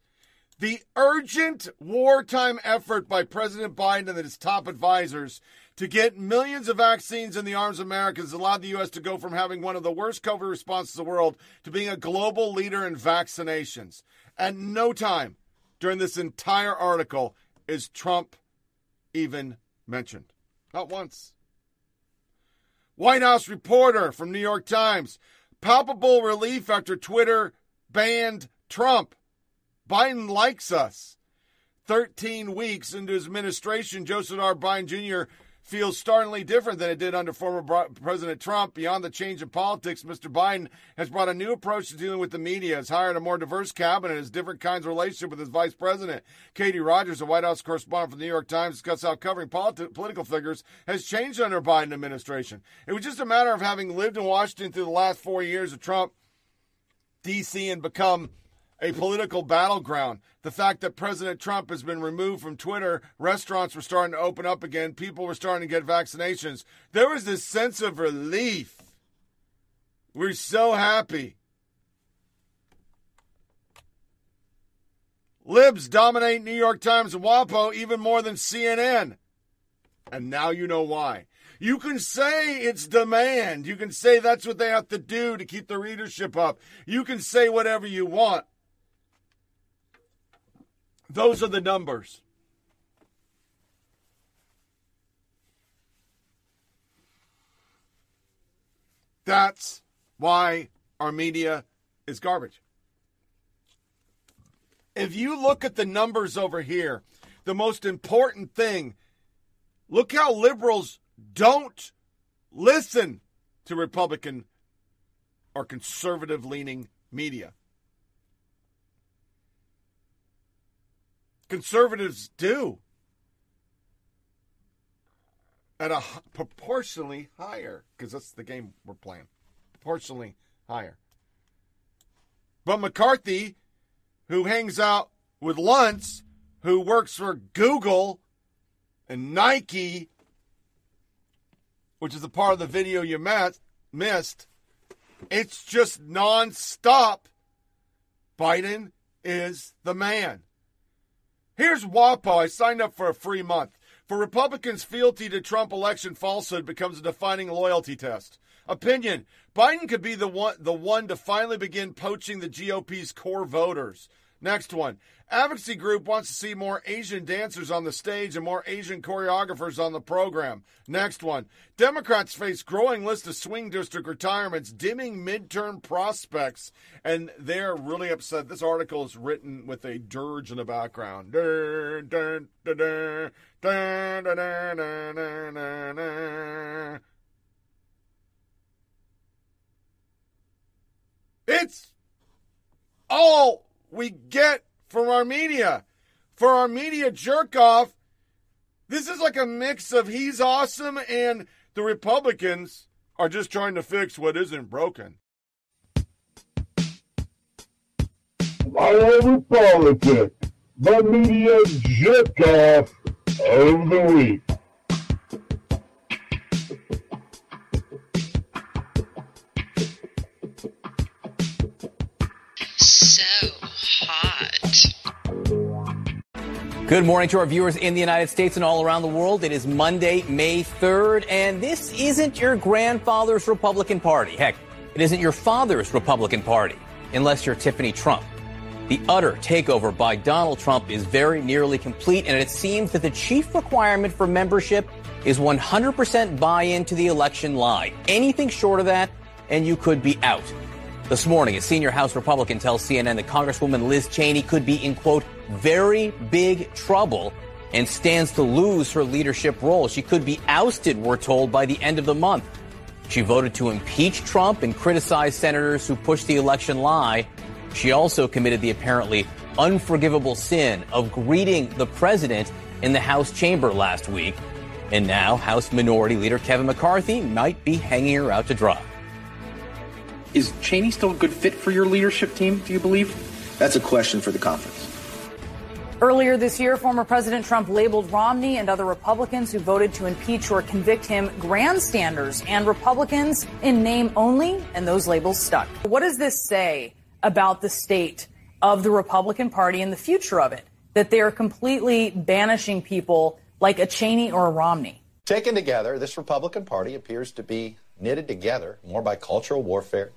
The urgent wartime effort by President Biden and his top advisors to get millions of vaccines in the arms of Americans allowed the U.S. to go from having one of the worst COVID responses in the world to being a global leader in vaccinations. At no time during this entire article is Trump even mentioned. Not once. White House reporter from New York Times. Palpable relief after Twitter banned Trump. Biden likes us. 13 weeks into his administration, Joseph R. Biden Jr. feels startlingly different than it did under former President Trump. Beyond the change in politics, Mr. Biden has brought a new approach to dealing with the media, has hired a more diverse cabinet, has different kinds of relationship with his vice president. Katie Rogers, a White House correspondent for the New York Times, discussed how covering politi- political figures has changed under Biden administration. It was just a matter of having lived in Washington through the last four years of Trump, D.C., and become – a political battleground. The fact that President Trump has been removed from Twitter, restaurants were starting to open up again, people were starting to get vaccinations. There was this sense of relief. We're so happy. Libs dominate New York Times and WAPO even more than CNN. And now you know why. You can say it's demand. You can say that's what they have to do to keep the readership up. You can say whatever you want. Those are the numbers. That's why our media is garbage. If you look at the numbers over here, the most important thing, look how liberals don't listen to Republican or conservative leaning media. Conservatives do. At a proportionally higher, because that's the game we're playing. Proportionally higher. But McCarthy, who hangs out with Luntz, who works for Google and Nike, which is a part of the video you met, missed, it's just nonstop. Biden is the man. Here's WAPO. I signed up for a free month. For Republicans, fealty to Trump election falsehood becomes a defining loyalty test. Opinion Biden could be the one, the one to finally begin poaching the GOP's core voters. Next one. Advocacy group wants to see more Asian dancers on the stage and more Asian choreographers on the program. Next one. Democrats face growing list of swing district retirements, dimming midterm prospects, and they're really upset. This article is written with a dirge in the background. It's all we get from our media. For our media jerk off, this is like a mix of he's awesome and the Republicans are just trying to fix what isn't broken. I love politics, the media jerk off of the week. Good morning to our viewers in the United States and all around the world. It is Monday, May 3rd, and this isn't your grandfather's Republican Party. Heck, it isn't your father's Republican Party, unless you're Tiffany Trump. The utter takeover by Donald Trump is very nearly complete, and it seems that the chief requirement for membership is 100% buy in to the election lie. Anything short of that, and you could be out. This morning, a senior House Republican tells CNN that Congresswoman Liz Cheney could be in, quote, very big trouble and stands to lose her leadership role. She could be ousted, we're told, by the end of the month. She voted to impeach Trump and criticize senators who pushed the election lie. She also committed the apparently unforgivable sin of greeting the president in the House chamber last week. And now, House Minority Leader Kevin McCarthy might be hanging her out to dry. Is Cheney still a good fit for your leadership team, do you believe? That's a question for the conference. Earlier this year, former President Trump labeled Romney and other Republicans who voted to impeach or convict him grandstanders and Republicans in name only, and those labels stuck. What does this say about the state of the Republican Party and the future of it? That they are completely banishing people like a Cheney or a Romney? Taken together, this Republican Party appears to be knitted together more by cultural warfare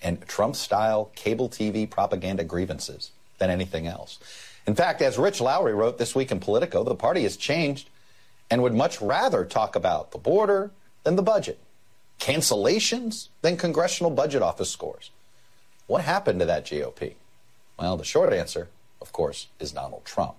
and Trump style cable TV propaganda grievances than anything else. In fact, as Rich Lowry wrote this week in Politico, the party has changed and would much rather talk about the border than the budget. cancellations than Congressional Budget Office scores. What happened to that GOP? Well, the short answer, of course, is Donald Trump.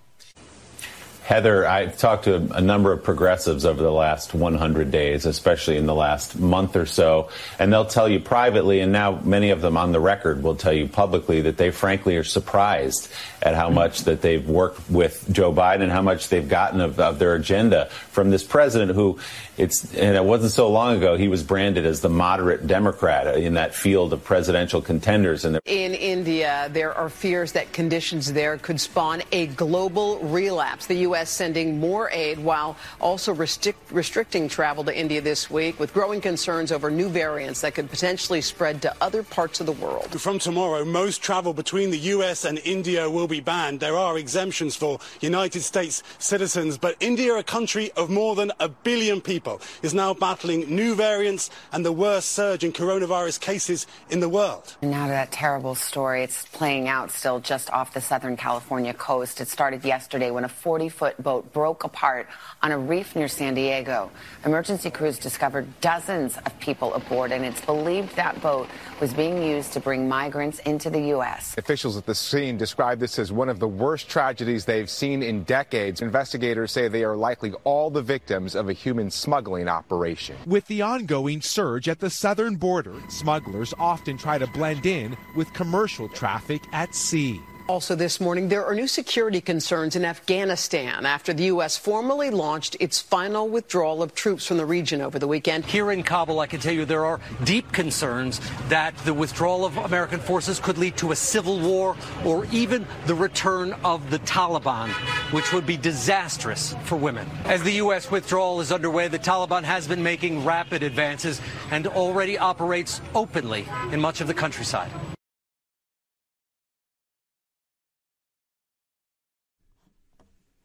Heather, I've talked to a number of progressives over the last 100 days, especially in the last month or so, and they'll tell you privately, and now many of them on the record will tell you publicly that they frankly are surprised at how much that they've worked with Joe Biden and how much they've gotten of, of their agenda from this president who it's, and it wasn't so long ago, he was branded as the moderate Democrat in that field of presidential contenders. And in India, there are fears that conditions there could spawn a global relapse. The U.S. U.S. sending more aid while also restrict, restricting travel to India this week with growing concerns over new variants that could potentially spread to other parts of the world. From tomorrow, most travel between the U.S. and India will be banned. There are exemptions for United States citizens, but India, a country of more than a billion people, is now battling new variants and the worst surge in coronavirus cases in the world. Now to that terrible story. It's playing out still just off the Southern California coast. It started yesterday when a 40 foot foot boat broke apart on a reef near San Diego. Emergency crews discovered dozens of people aboard, and it's believed that boat was being used to bring migrants into the U.S. Officials at the scene described this as one of the worst tragedies they've seen in decades. Investigators say they are likely all the victims of a human smuggling operation. With the ongoing surge at the southern border, smugglers often try to blend in with commercial traffic at sea. Also this morning, there are new security concerns in Afghanistan after the U.S. formally launched its final withdrawal of troops from the region over the weekend. Here in Kabul, I can tell you there are deep concerns that the withdrawal of American forces could lead to a civil war or even the return of the Taliban, which would be disastrous for women. As the U.S. withdrawal is underway, the Taliban has been making rapid advances and already operates openly in much of the countryside.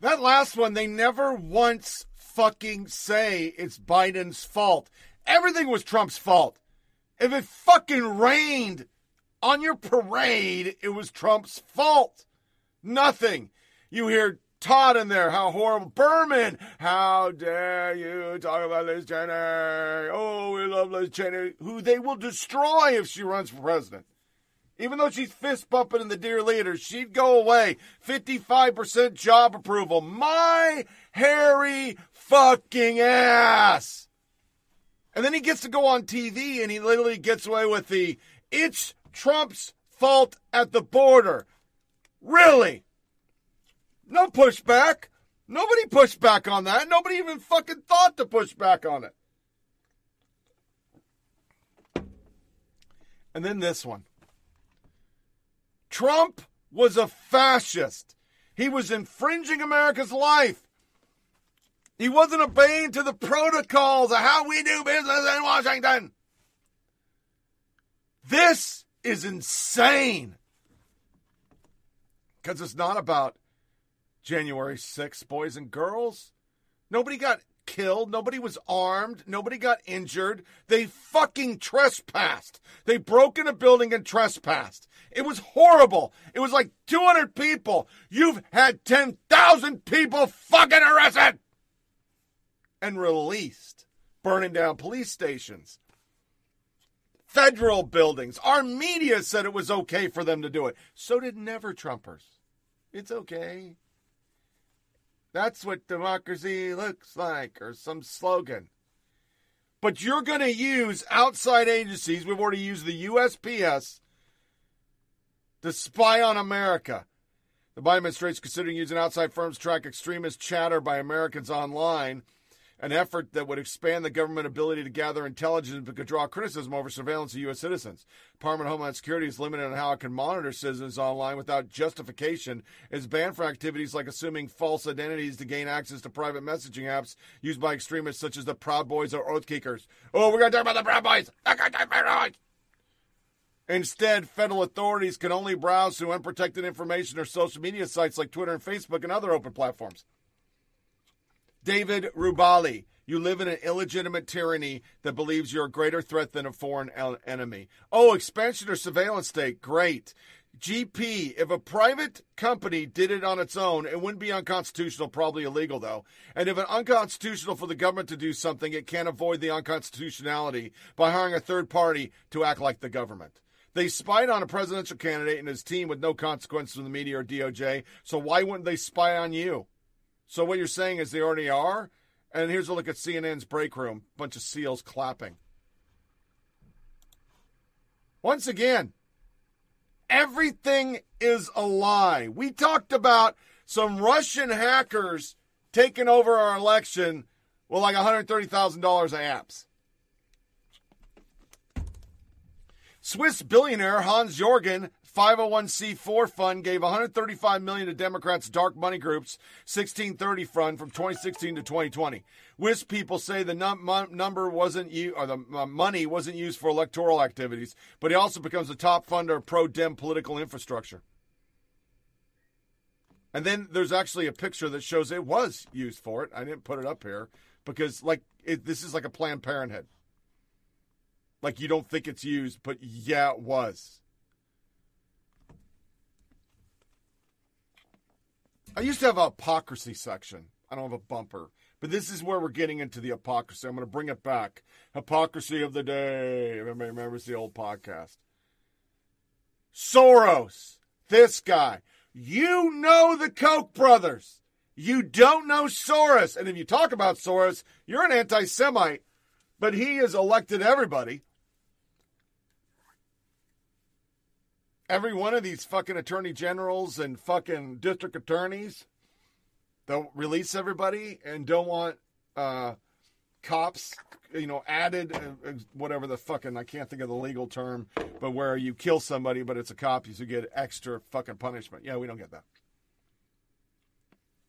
That last one, they never once fucking say it's Biden's fault. Everything was Trump's fault. If it fucking rained on your parade, it was Trump's fault. Nothing. You hear Todd in there, how horrible. Berman, how dare you talk about Liz Cheney? Oh, we love Liz Cheney, who they will destroy if she runs for president. Even though she's fist bumping in the dear leader, she'd go away. 55% job approval. My hairy fucking ass. And then he gets to go on TV and he literally gets away with the it's Trump's fault at the border. Really? No pushback. Nobody pushed back on that. Nobody even fucking thought to push back on it. And then this one. Trump was a fascist. He was infringing America's life. He wasn't obeying to the protocols of how we do business in Washington. This is insane. Because it's not about January 6th, boys and girls. Nobody got killed. Nobody was armed. Nobody got injured. They fucking trespassed. They broke in a building and trespassed. It was horrible. It was like 200 people. You've had 10,000 people fucking arrested and released, burning down police stations, federal buildings. Our media said it was okay for them to do it. So did Never Trumpers. It's okay. That's what democracy looks like, or some slogan. But you're going to use outside agencies. We've already used the USPS to spy on America. The Biden administration is considering using outside firms to track extremist chatter by Americans online, an effort that would expand the government ability to gather intelligence but could draw criticism over surveillance of U.S. citizens. Department of Homeland Security is limited on how it can monitor citizens online without justification. It's banned for activities like assuming false identities to gain access to private messaging apps used by extremists such as the Proud Boys or Oath Keepers. Oh, we're going to talk about the Proud Boys. Instead, federal authorities can only browse through unprotected information or social media sites like Twitter and Facebook and other open platforms. David Reaboi, you live in an illegitimate tyranny that believes you're a greater threat than a foreign enemy. Oh, expansion or surveillance state, great. GP, if a private company did it on its own, it wouldn't be unconstitutional, probably illegal though. And if it's unconstitutional for the government to do something, it can't avoid the unconstitutionality by hiring a third party to act like the government. They spied on a presidential candidate and his team with no consequences from the media or DOJ, so why wouldn't they spy on you? So what you're saying is they already are? And here's a look at CNN's break room. Bunch of SEALs clapping. Once again, everything is a lie. We talked about some Russian hackers taking over our election with like $130,000 of apps. Swiss billionaire Hans Jorgen 501c4 fund gave 135 million to Democrats' dark money groups 1630 fund from 2016 to 2020. Wyss people say the num- number wasn't used, or the uh, money wasn't used for electoral activities, but he also becomes a top funder of pro-Dem political infrastructure. And then there's actually a picture that shows it was used for it. I didn't put it up here because, like, it, this is like a Planned Parenthood. Like you don't think it's used, but yeah, it was. I used to have a hypocrisy section. I don't have a bumper. But this is where we're getting into the hypocrisy. I'm going to bring it back. Hypocrisy of the day. Everybody remembers the old podcast. Soros, this guy. You know the Koch brothers. You don't know Soros. And if you talk about Soros, you're an anti Semite. But he has elected everybody. Every one of these fucking attorney generals and fucking district attorneys don't release everybody and don't want uh, cops, you know, added, uh, whatever the fucking, I can't think of the legal term, but where you kill somebody, but it's a cop, you get extra fucking punishment. Yeah, we don't get that.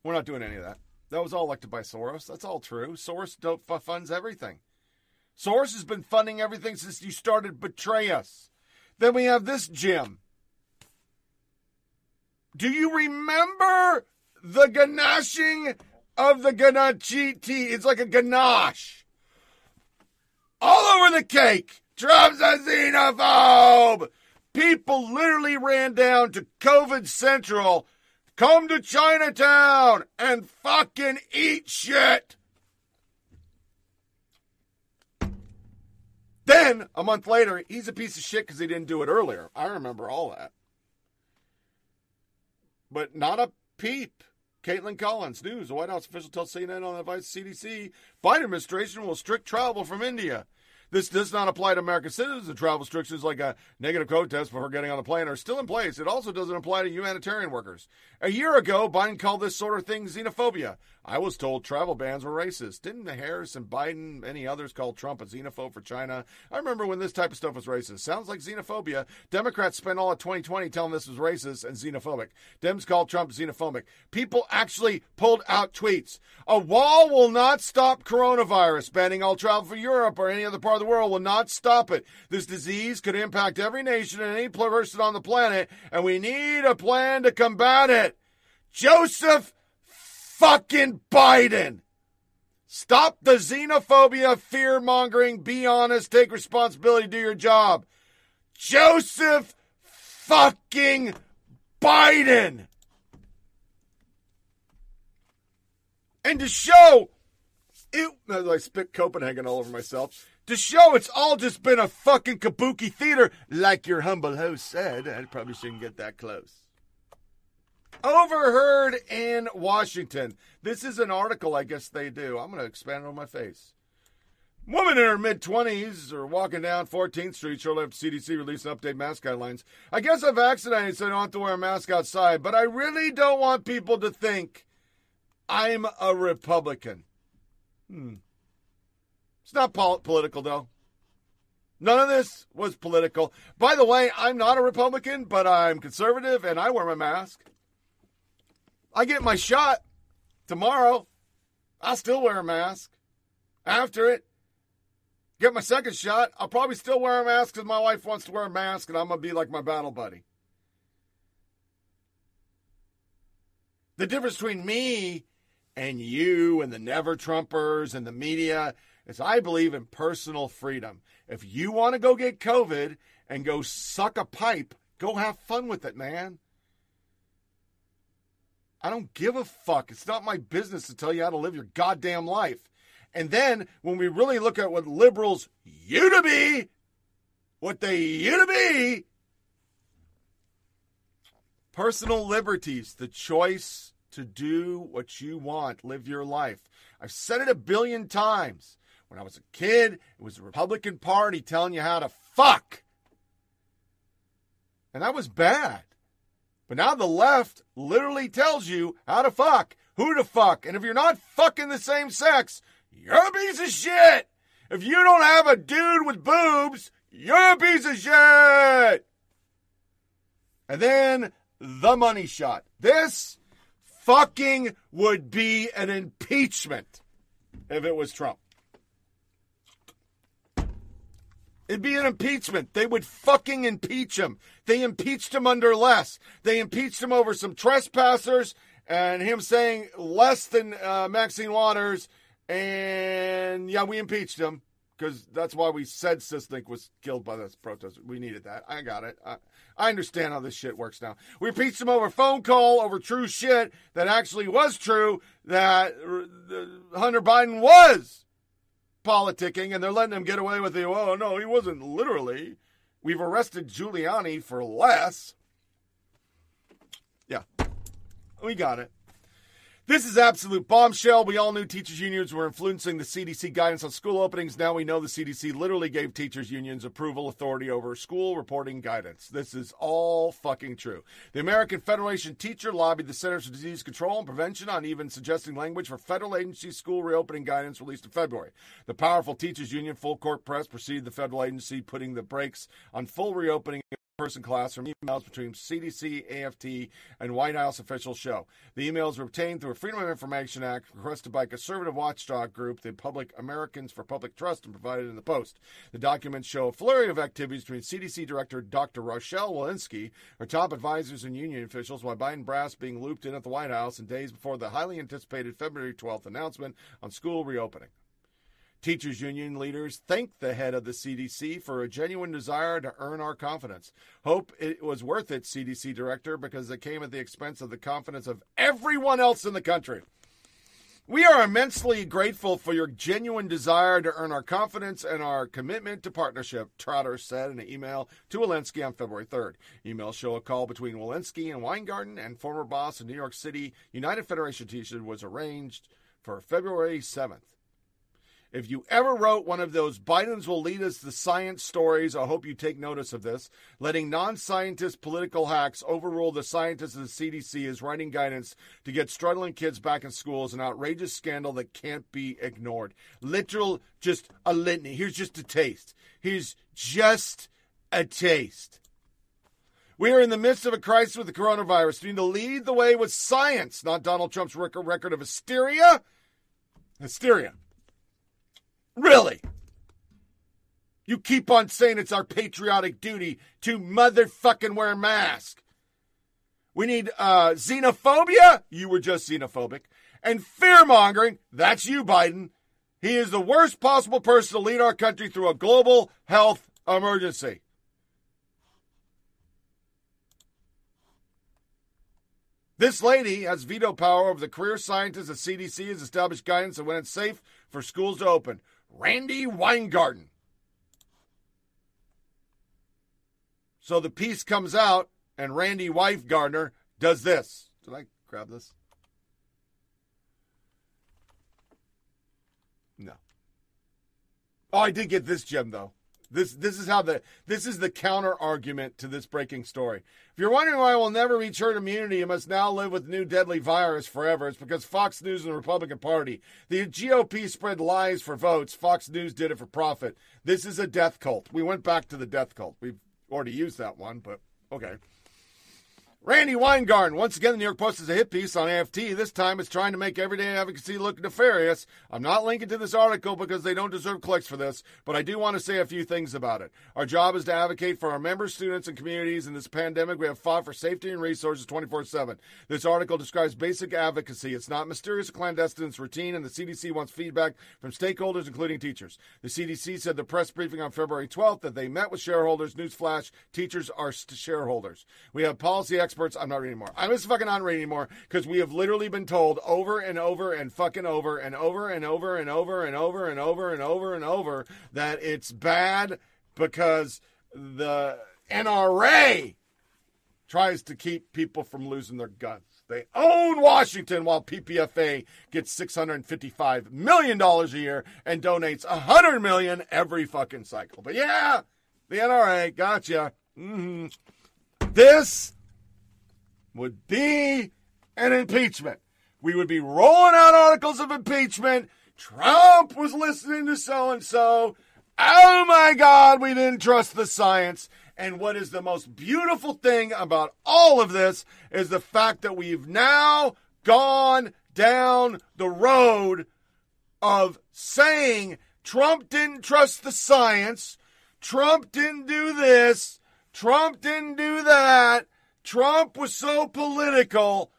We're not doing any of that. That was all elected by Soros. That's all true. Soros funds everything. Soros has been funding everything since you started Betray Us. Then we have this Jim do you remember the ganashing of the ganachiti? It's like a ganache. All over the cake. Trump's a xenophobe. People literally ran down to COVID Central, come to Chinatown, and fucking eat shit. Then, a month later, he's a piece of shit because he didn't do it earlier. I remember all that but not a peep. Kaitlan Collins, news. The White House official tells CNN on advice CDC Biden administration will strict travel from India. This does not apply to American citizens. The travel restrictions, like a negative code test before getting on the plane, are still in place. It also doesn't apply to humanitarian workers. A year ago, Biden called this sort of thing xenophobia. I was told travel bans were racist. Didn't the Harris and Biden, any others, call Trump a xenophobe for China? I remember when this type of stuff was racist. Sounds like xenophobia. Democrats spent all of 2020 telling this was racist and xenophobic. Dems called Trump xenophobic. People actually pulled out tweets. A wall will not stop coronavirus. Banning all travel for Europe or any other part of the world will not stop it. This disease could impact every nation and any person on the planet, and we need a plan to combat it. Joseph fucking Biden. Stop the xenophobia, fear mongering, be honest, take responsibility, do your job. Joseph fucking Biden. And to show it, I spit Copenhagen all over myself. To show it's all just been a fucking kabuki theater, like your humble host said. I probably shouldn't get that close. Overheard in Washington. This is an article I guess they do. I'm going to expand on my face. Woman in her mid 20s are walking down 14th Street shortly after CDC released an update mask guidelines. I guess I'm vaccinated, so I don't have to wear a mask outside, but I really don't want people to think I'm a Republican. Hmm. It's not pol- political, though. None of this was political. By the way, I'm not a Republican, but I'm conservative and I wear my mask. I get my shot tomorrow. I'll still wear a mask. After it, get my second shot. I'll probably still wear a mask because my wife wants to wear a mask and I'm to be like my battle buddy. The difference between me and you and the never Trumpers and the media is I believe in personal freedom. If you want to go get COVID and go suck a pipe Go have fun with it, man. I don't give a fuck. It's not my business to tell you how to live your goddamn life. And then when we really look at what liberals used to be, what they used to be, personal liberties, the choice to do what you want, live your life. I've said it a billion times. When I was a kid, it was the Republican Party telling you how to fuck. And that was bad. But now the left literally tells you how to fuck, who to fuck. And if you're not fucking the same sex, you're a piece of shit. If you don't have a dude with boobs, you're a piece of shit. And then the money shot. This fucking would be an impeachment if it was Trump. It'd be an impeachment. They would fucking impeach him. They impeached him under less. They impeached him over some trespassers and him saying less than uh, Maxine Waters. And yeah, we impeached him because that's why we said Sicknick was killed by this protest. We needed that. I got it. I, I understand how this shit works now. We impeached him over phone call, over true shit that actually was true, that Hunter Biden was politicking, and they're letting him get away with it. Oh, no, he wasn't literally. We've arrested Giuliani for less. Yeah, we got it. This is absolute bombshell. We all knew teachers' unions were influencing the CDC guidance on school openings. Now we know the CDC literally gave teachers' unions approval authority over school reporting guidance. This is all fucking true. The American Federation Teacher lobbied the Centers for Disease Control and Prevention on even suggesting language for federal agency school reopening guidance released in February. The powerful teachers' union, Full Court Press, preceded the federal agency putting the brakes on full reopening person classroom emails between CDC, AFT, and White House officials show. The emails were obtained through a Freedom of Information Act requested by conservative watchdog group, the Public Americans for Public Trust, and provided in the Post. The documents show a flurry of activities between CDC Director Dr. Rochelle Walensky, her top advisors and union officials, while Biden brass being looped in at the White House in days before the highly anticipated February 12th announcement on school reopening. Teachers union leaders thanked the head of the CDC for a genuine desire to earn our confidence. Hope it was worth it, CDC director, because it came at the expense of the confidence of everyone else in the country. We are immensely grateful for your genuine desire to earn our confidence and our commitment to partnership, Trotter said in an email to Walensky on February 3rd. Emails show a call between Walensky and Weingarten and former boss of New York City United Federation teacher was arranged for February 7th. If you ever wrote one of those Biden's will lead us to science stories, I hope you take notice of this. Letting non scientist political hacks overrule the scientists of the CDC is writing guidance to get struggling kids back in school is an outrageous scandal that can't be ignored. Literal, just a litany. Here's just a taste. Here's just a taste. We are in the midst of a crisis with the coronavirus. We need to lead the way with science, not Donald Trump's record of hysteria. Hysteria. Really? You keep on saying it's our patriotic duty to motherfucking wear a mask. We need uh, xenophobia. You were just xenophobic. And fear mongering. That's you, Biden. He is the worst possible person to lead our country through a global health emergency. This lady has veto power over the career scientists at CDC has established guidance on when it's safe for schools to open. Randi Weingarten. So the piece comes out, and Randi Weingarten does this. Did I grab this? No. Oh, I did get this gem though. This this is how the this is the counter argument to this breaking story. If you're wondering why we'll never reach herd immunity and must now live with new deadly virus forever, it's because Fox News and the Republican Party. The GOP spread lies for votes. Fox News did it for profit. This is a death cult. We went back to the death cult. We've already used that one, but okay. Randi Weingarten, once again, the New York Post is a hit piece on AFT. This time it's trying to make everyday advocacy look nefarious. I'm not linking to this article because they don't deserve clicks for this, but I do want to say a few things about it. Our job is to advocate for our members, students, and communities in this pandemic. We have fought for safety and resources 24 7. This article describes basic advocacy. It's not mysterious or clandestine, it's routine, and the CDC wants feedback from stakeholders, including teachers. The CDC said the press briefing on February 12th that they met with shareholders. Newsflash teachers are shareholders. We have policy experts experts. I'm not reading more. I'm just fucking not reading anymore because we have literally been told over and over and fucking over and over and over and over and over and over and over and over that it's bad because the NRA tries to keep people from losing their guns. They own Washington while PPFA gets $655 million a year and donates 100 million every fucking cycle. But yeah, the NRA, gotcha. Mm-hmm. This would be an impeachment. We would be rolling out articles of impeachment. Trump was listening to so and so. Oh my God, we didn't trust the science. And what is the most beautiful thing about all of this is the fact that we've now gone down the road of saying Trump didn't trust the science, Trump didn't do this, Trump didn't do that, Trump was so political.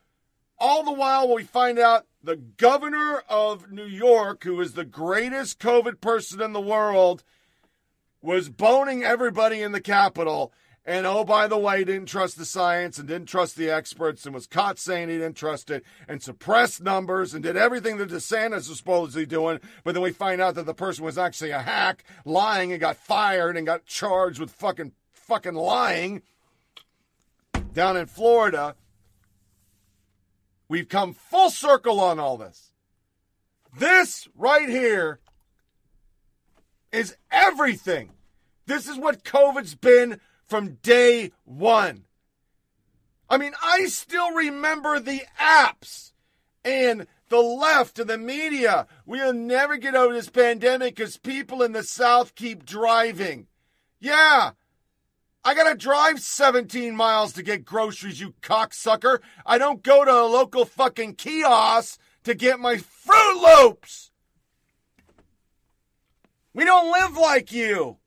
All the while, we find out the governor of New York, who is the greatest COVID person in the world, was boning everybody in the Capitol. And oh, by the way, didn't trust the science and didn't trust the experts and was caught saying he didn't trust it and suppressed numbers and did everything that DeSantis was supposedly doing. But then we find out that the person was actually a hack, lying and got fired and got charged with fucking fucking lying down in Florida. We've come full circle on all this. This right here is everything. This is what COVID's been from day one. I mean, I still remember the apps and the left and the media. We'll never get over this pandemic because people in the South keep driving. Yeah, I gotta drive 17 miles to get groceries, you cocksucker. I don't go to a local fucking kiosk to get my Froot Loops. We don't live like you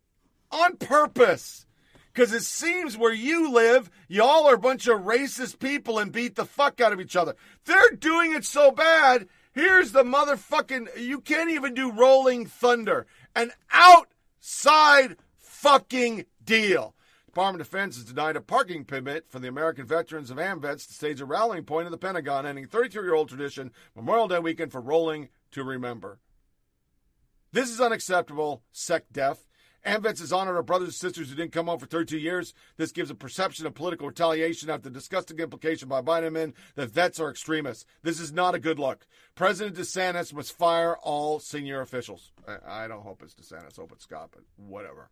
on purpose. Because it seems where you live, y'all are a bunch of racist people and beat the fuck out of each other. They're doing it so bad. Here's the motherfucking, you can't even do Rolling Thunder. An outside fucking deal. Department of Defense has denied a parking permit for the American veterans of AMVETS to stage a rallying point in the Pentagon, ending 32 year old tradition, Memorial Day weekend for Rolling to Remember. This is unacceptable, sec def. AMVETS has honored our brothers and sisters who didn't come home for 32 years. This gives a perception of political retaliation after the disgusting implication by Biden men that vets are extremists. This is not a good look. President DeSantis must fire all senior officials. I, I don't hope it's DeSantis, hope it's Scott, but whatever.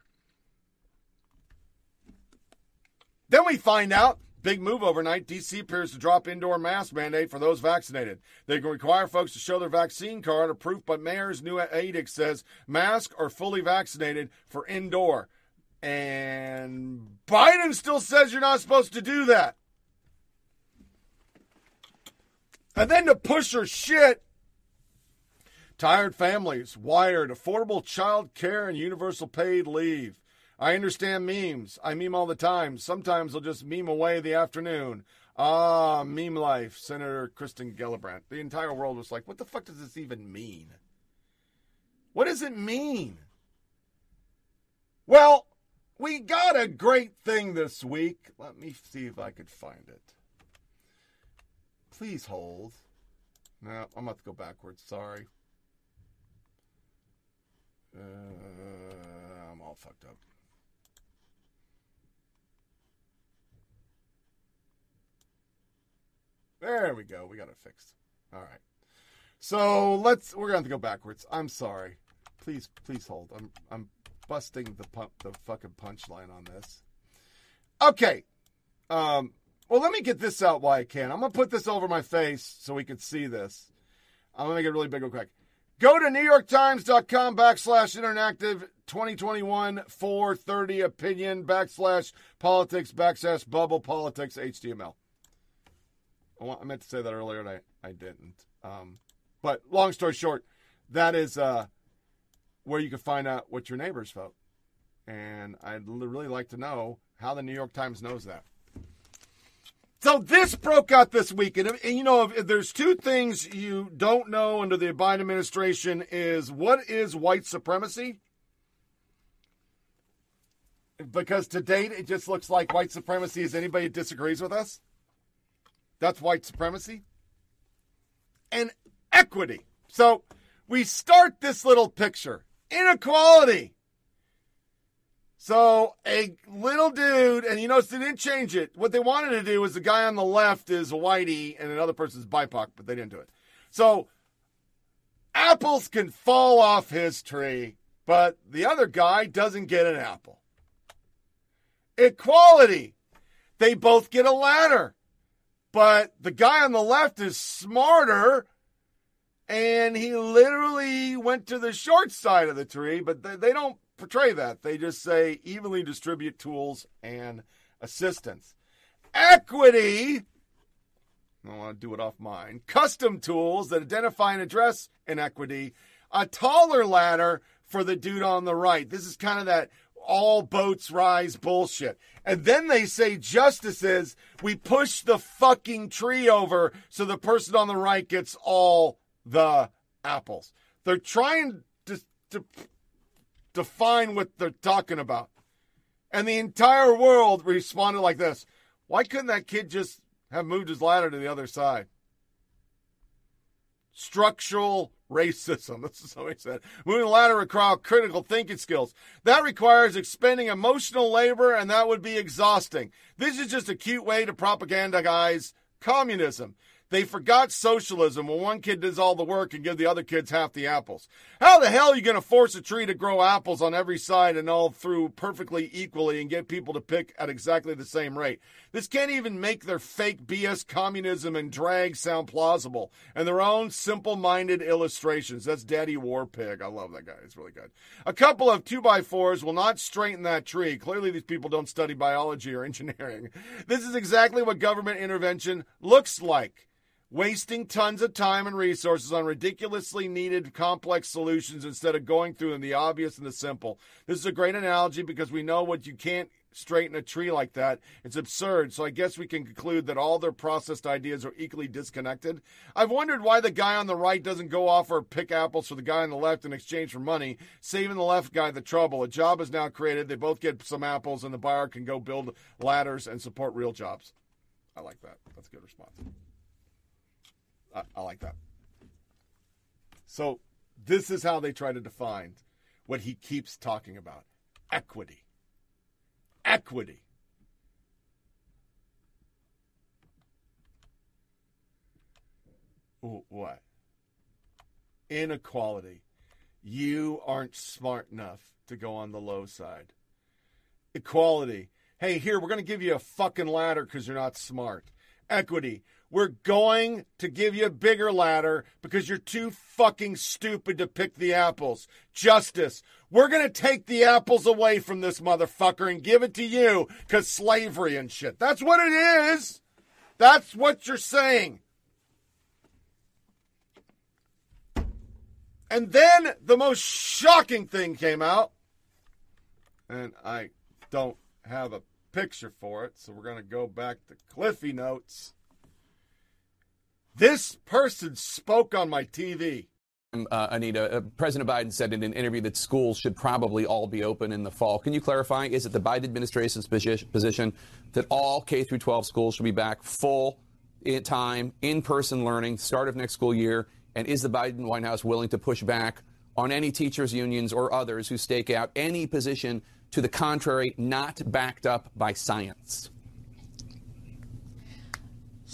Then we find out Big move overnight. DC appears to drop indoor mask mandate for those vaccinated. They can require folks to show their vaccine card or proof, but mayor's new edict says mask or fully vaccinated for indoor. And Biden still says you're not supposed to do that. And then to push her shit, tired families wired affordable child care and universal paid leave. I understand memes. I meme all the time. Sometimes I'll just meme away the afternoon. Ah, meme life, Senator Kirsten Gillibrand. The entire world was like, what the fuck does this even mean? What does it mean? Well, we got a great thing this week. Let me see if I could find it. Please hold. No, I'm about to go backwards. Sorry. Uh, I'm all fucked up. There we go. We got it fixed. All right. So let's. We're gonna have to go backwards. I'm sorry. Please, please hold. I'm I'm busting the pump, the fucking punchline on this. Okay. Um. Well, let me get this out while I can. I'm gonna put this over my face so we can see this. I'm gonna make it really big real quick. Go to NewYorkTimes.com backslash interactive 2021 430 opinion backslash politics backslash bubble politics HTML. I meant to say that earlier, and I, I didn't. Um, but long story short, that is uh, where you can find out what your neighbors vote. And I'd really like to know how the New York Times knows that. So this broke out this week, and, and you know, if, if, there's two things you don't know under the Biden administration is what is white supremacy? Because to date, it just looks like white supremacy is anybody who disagrees with us. That's white supremacy. And equity. So we start this little picture inequality. So a little dude, and you notice they didn't change it. What they wanted to do was the guy on the left is a whitey and another person's BIPOC, but they didn't do it. So apples can fall off his tree, but the other guy doesn't get an apple. Equality. They both get a ladder, but the guy on the left is smarter and he literally went to the short side of the tree, but they, they don't portray that. They just say evenly distribute tools and assistance. Equity, I want to do it off mine. Custom tools that identify and address inequity. A taller ladder for the dude on the right. This is kind of that all boats rise bullshit. And then they say justices, we push the fucking tree over so the person on the right gets all the apples. They're trying to, to define what they're talking about. And the entire world responded like this Why couldn't that kid just have moved his ladder to the other side? Structural racism. This is how he said. Moving the ladder requires critical thinking skills. That requires expending emotional labor, and that would be exhausting. This is just a cute way to propagandize communism. They forgot socialism when one kid does all the work and give the other kids half the apples. How the hell are you going to force a tree to grow apples on every side and all through perfectly equally and get people to pick at exactly the same rate? This can't even make their fake BS communism and drag sound plausible and their own simple minded illustrations. That's Daddy War Pig. I love that guy. It's really good. A couple of two by fours will not straighten that tree. Clearly, these people don't study biology or engineering. This is exactly what government intervention looks like wasting tons of time and resources on ridiculously needed complex solutions instead of going through the obvious and the simple. This is a great analogy because we know what you can't straighten a tree like that. It's absurd. So I guess we can conclude that all their processed ideas are equally disconnected. I've wondered why the guy on the right doesn't go off or pick apples for the guy on the left in exchange for money, saving the left guy the trouble. A job is now created. They both get some apples, and the buyer can go build ladders and support real jobs. I like that. That's a good response. I, I like that. So this is how they try to define what he keeps talking about equity. Equity. What? Inequality. You aren't smart enough to go on the low side. Equality. Hey, here, we're going to give you a fucking ladder because you're not smart. Equity. We're going to give you a bigger ladder because you're too fucking stupid to pick the apples. Justice. We're going to take the apples away from this motherfucker and give it to you because slavery and shit. That's what it is. That's what you're saying. And then the most shocking thing came out. And I don't have a picture for it, so we're going to go back to Cliffy Notes. This person spoke on my TV. Uh, Anita, uh, President Biden said in an interview that schools should probably all be open in the fall. Can you clarify? Is it the Biden administration's position that all K through 12 schools should be back full in time, in-person learning, start of next school year? And is the Biden White House willing to push back on any teachers unions or others who stake out any position to the contrary, not backed up by science?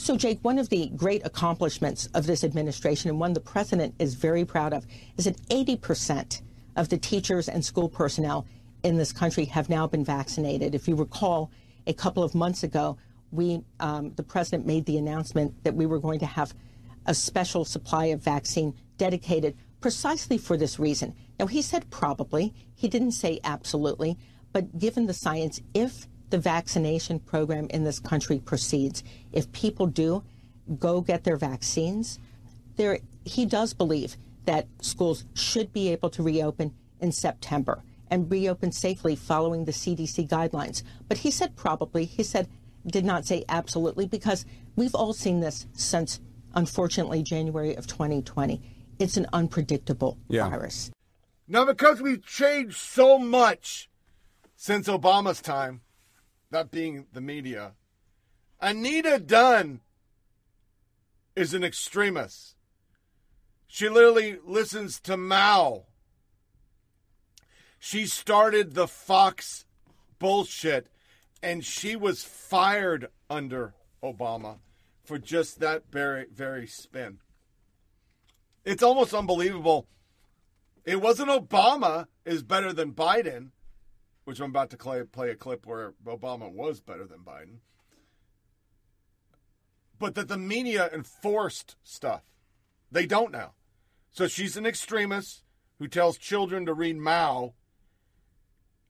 So, Jake, one of the great accomplishments of this administration, and one the president is very proud of, is that 80% of the teachers and school personnel in this country have now been vaccinated. If you recall, a couple of months ago, we, um, the president made the announcement that we were going to have a special supply of vaccine dedicated precisely for this reason. Now, he said probably, he didn't say absolutely, but given the science, if the vaccination program in this country proceeds, if people do go get their vaccines. There, he does believe that schools should be able to reopen in September and reopen safely following the CDC guidelines. But he said probably, he said, did not say absolutely, because we've all seen this since, unfortunately, January of 2020. It's an unpredictable Yeah. virus. Now, because we've changed so much since Obama's time, that being the media, Anita Dunn is an extremist. She literally listens to Mao. She started the Fox bullshit, and she was fired under Obama for just that very, very spin. It's almost unbelievable. It wasn't Obama is better than Biden, which I'm about to play, play a clip where Obama was better than Biden, but that the media enforced stuff. They don't now. So she's an extremist who tells children to read Mao,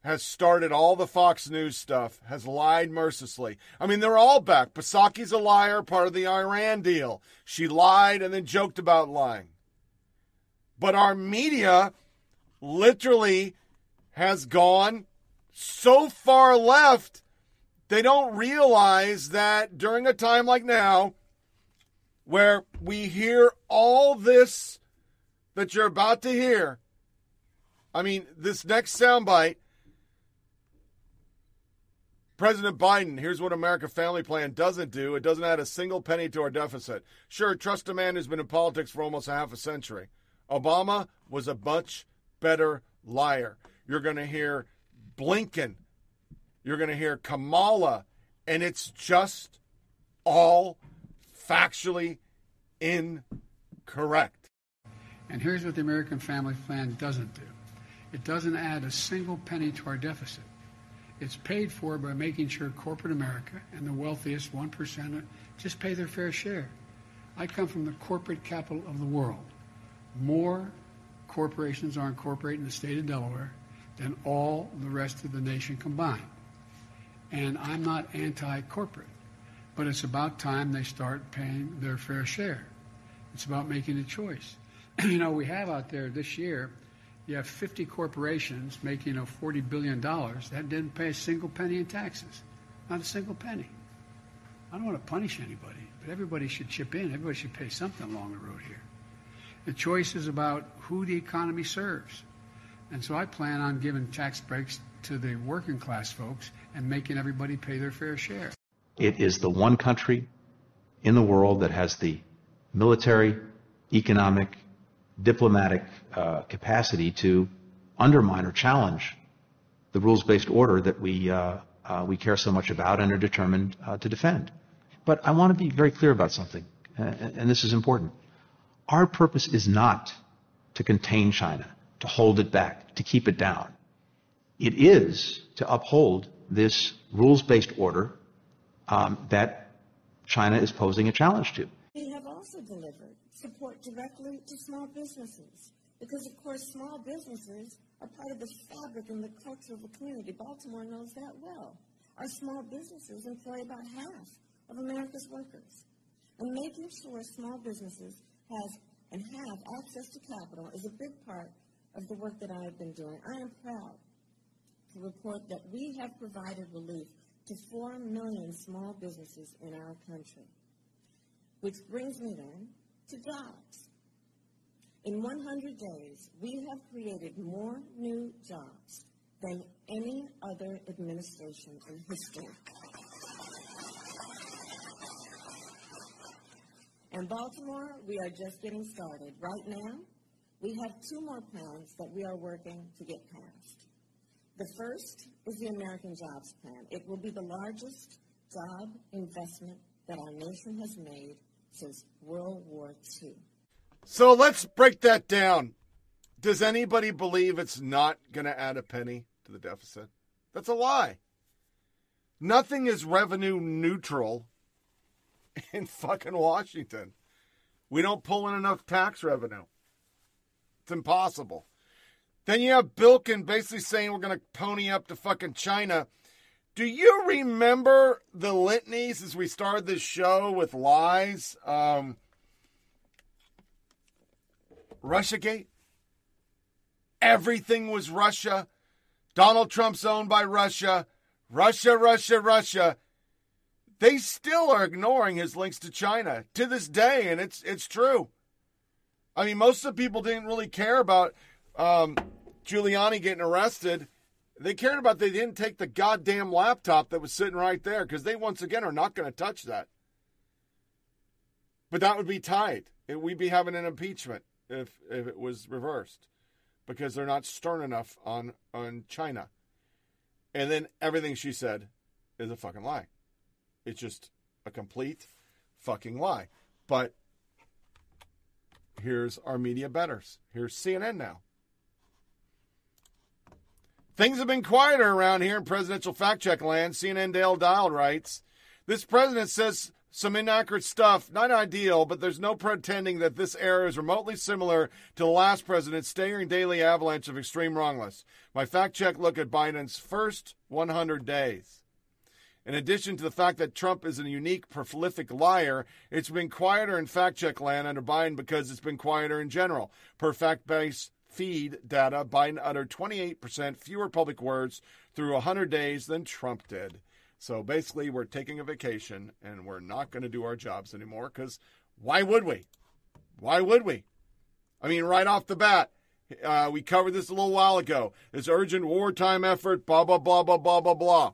has started all the Fox News stuff, has lied mercilessly. I mean, they're all back. Psaki's a liar, part of the Iran deal. She lied and then joked about lying. But our media literally has gone so far left, they don't realize that during a time like now, where we hear all this that you're about to hear, I mean, this next soundbite, President Biden, here's what America Family Plan doesn't do. It doesn't add a single penny to our deficit. Sure, trust a man who's been in politics for almost a half a century. Obama was a much better liar. You're going to hear Blinken. You're going to hear Kamala. And it's just all factually incorrect. And here's what the American Family Plan doesn't do it doesn't add a single penny to our deficit. It's paid for by making sure corporate America and the wealthiest 1% just pay their fair share. I come from the corporate capital of the world. More corporations are incorporated in the state of Delaware than all the rest of the nation combined. And I'm not anti corporate, but it's about time they start paying their fair share. It's about making a choice. you know, we have out there this year, you have 50 corporations making a $40 billion that didn't pay a single penny in taxes. Not a single penny. I don't want to punish anybody, but everybody should chip in. Everybody should pay something along the road here. The choice is about who the economy serves. And so I plan on giving tax breaks to the working class folks and making everybody pay their fair share. It is the one country in the world that has the military, economic, diplomatic uh, capacity to undermine or challenge the rules-based order that we uh, uh, we care so much about and are determined uh, to defend. But I want to be very clear about something, uh, and this is important. Our purpose is not to contain China, to hold it back, to keep it down. It is to uphold this rules-based order um, that China is posing a challenge to. We have also delivered support directly to small businesses because, of course, small businesses are part of the fabric and the culture of the community. Baltimore knows that well. Our small businesses employ about half of America's workers. And making sure small businesses have and have access to capital is a big part of the work that I have been doing. I am proud to report that we have provided relief to 4 million small businesses in our country. Which brings me then to jobs. In 100 days, we have created more new jobs than any other administration in history. In Baltimore, we are just getting started. Right now, we have two more plans that we are working to get passed. The first is the American Jobs Plan. It will be the largest job investment that our nation has made since World War II. So let's break that down. Does anybody believe it's not going to add a penny to the deficit? That's a lie. Nothing is revenue neutral in fucking Washington. We don't pull in enough tax revenue. It's impossible. Then you have Blinken basically saying we're going to pony up to fucking China. Do you remember the litanies as we started this show with lies? Um, Russiagate? Everything was Russia. Donald Trump's owned by Russia. Russia, Russia, Russia. They still are ignoring his links to China to this day, and it's it's true. I mean, most of the people didn't really care about um, Giuliani getting arrested. They cared about they didn't take the goddamn laptop that was sitting right there because they once again are not going to touch that. But that would be. It, we'd be having an impeachment if if it was reversed because they're not stern enough on on China. And then everything she said is a fucking lie. It's just a complete fucking lie. But here's our media betters. Here's CNN now. Things have been quieter around here in presidential fact check land. CNN Dale Dial writes This president says some inaccurate stuff, not ideal, but there's no pretending that this era is remotely similar to the last president's staggering daily avalanche of extreme wrongness. My fact check look at Biden's first 100 days. In addition to the fact that Trump is a unique, prolific liar, it's been quieter in fact check land under Biden because it's been quieter in general. Per fact based feed data, Biden uttered 28% fewer public words through 100 days than Trump did. So basically, we're taking a vacation and we're not going to do our jobs anymore because why would we? Why would we? I mean, right off the bat, uh, we covered this a little while ago. This urgent wartime effort, blah, blah, blah, blah, blah, blah, blah.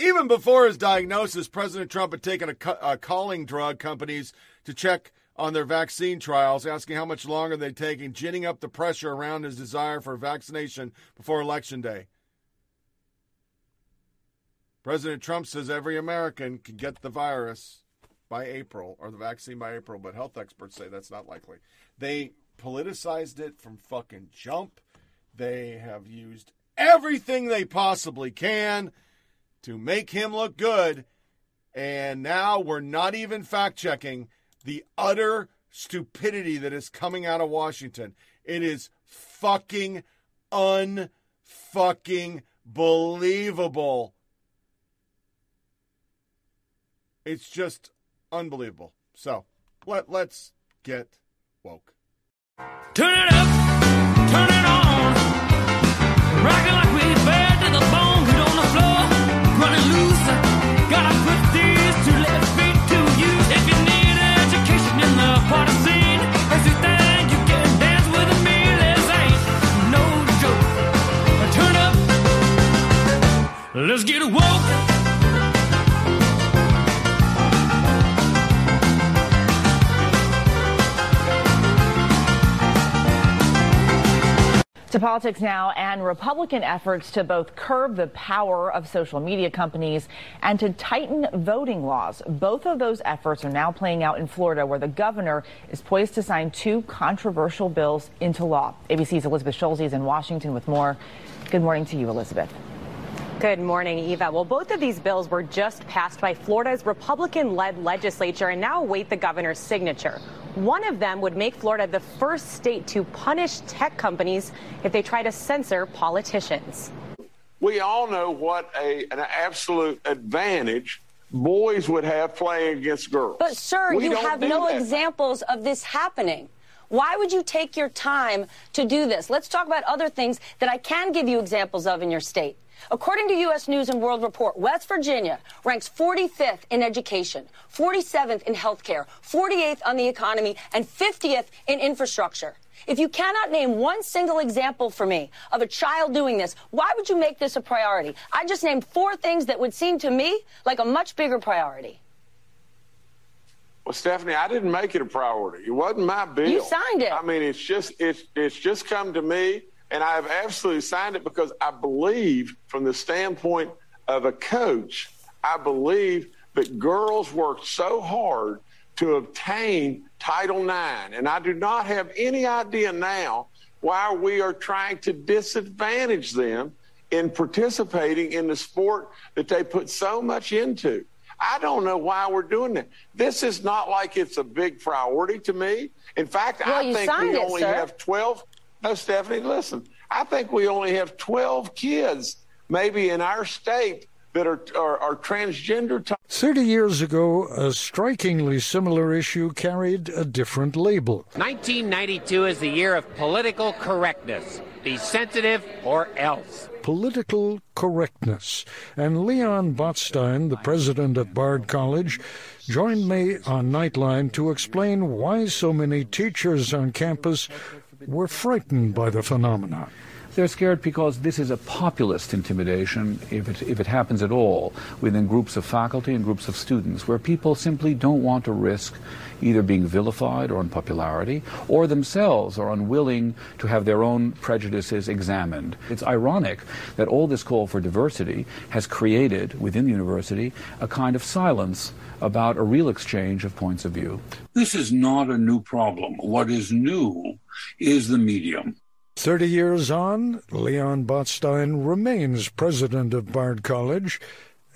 Even before his diagnosis, President Trump had taken a, a calling drug companies to check on their vaccine trials, asking how much longer they're taking, ginning up the pressure around his desire for vaccination before Election Day. President Trump says every American can get the virus by April or the vaccine by April, but health experts say that's not likely. They politicized it from fucking jump. They have used everything they possibly can to make him look good. And now we're not even fact checking the utter stupidity that is coming out of Washington. It is fucking unfucking believable It's just unbelievable. So let let's get woke. Turn it up, turn it on, rock it like we bad to the bone. Let's get woke. To politics now and Republican efforts to both curb the power of social media companies and to tighten voting laws. Both of those efforts are now playing out in Florida, where the governor is poised to sign two controversial bills into law. ABC's Elizabeth Schulze is in Washington with more. Good morning to you, Elizabeth. Good morning, Eva. Well, both of these bills were just passed by Florida's Republican led legislature and now await the governor's signature. One of them would make Florida the first state to punish tech companies if they try to censor politicians. We all know what a, an absolute advantage boys would have playing against girls. But, sir, we you have no that. examples of this happening. Why would you take your time to do this? Let's talk about other things that I can give you examples of in your state. According to U.S. News and World Report, West Virginia ranks 45th in education, 47th in healthcare, 48th on the economy, and 50th in infrastructure. If you cannot name one single example for me of a child doing this, why would you make this a priority? I just named four things that would seem to me like a much bigger priority. Well, Stephanie, I didn't make it a priority. It wasn't my bill. You signed it. I mean, it's just it's it's just come to me. And I have absolutely signed it because I believe, from the standpoint of a coach, I believe that girls work so hard to obtain Title IX. And I do not have any idea now why we are trying to disadvantage them in participating in the sport that they put so much into. I don't know why we're doing that. This is not like it's a big priority to me. In fact, well, I think we it, only sir. have 12 no, Stephanie, listen. I think we only have 12 kids maybe in our state that are, are, are transgender. T- 30 years ago, a strikingly similar issue carried a different label. 1992 is the year of political correctness. Be sensitive or else. Political correctness. And Leon Botstein, the president of Bard College, joined me on Nightline to explain why so many teachers on campus were frightened by the phenomenon. They're scared because this is a populist intimidation, if it, if it happens at all, within groups of faculty and groups of students, where people simply don't want to risk either being vilified or unpopularity, or themselves are unwilling to have their own prejudices examined. It's ironic that all this call for diversity has created within the university a kind of silence about a real exchange of points of view. This is not a new problem. What is new is the medium. 30 years on, Leon Botstein remains president of Bard College,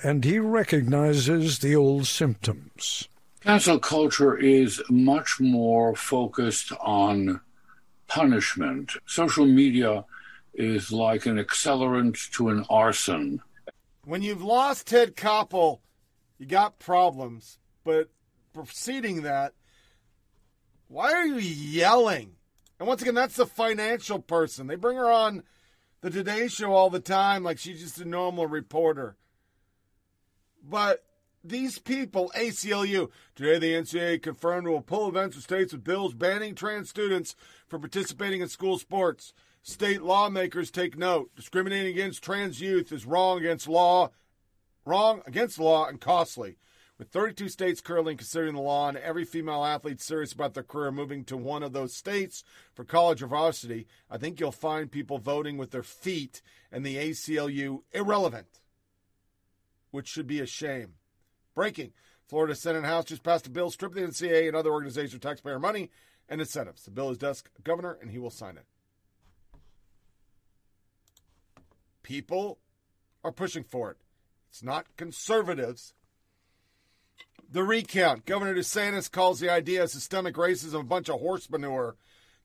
and he recognizes the old symptoms. Cancel culture is much more focused on punishment. Social media is like an accelerant to an arson. When you've lost Ted Koppel, you got problems. But preceding that, why are you yelling? And once again, that's the financial person. They bring her on the Today Show all the time like she's just a normal reporter. But these people, ACLU, today the NCAA confirmed will pull events with states with bills banning trans students from participating in school sports. State lawmakers take note. Discriminating against trans youth is wrong against law, wrong against the law and costly. With 32 states currently considering the law and every female athlete serious about their career moving to one of those states for college or varsity, I think you'll find people voting with their feet and the ACLU irrelevant, which should be a shame. Breaking Florida Senate and House just passed a bill stripping the NCAA and other organizations of taxpayer money and incentives. The bill is desk governor, and he will sign it. People are pushing for it. It's not conservatives the recount. Governor DeSantis calls the idea of systemic racism a bunch of horse manure.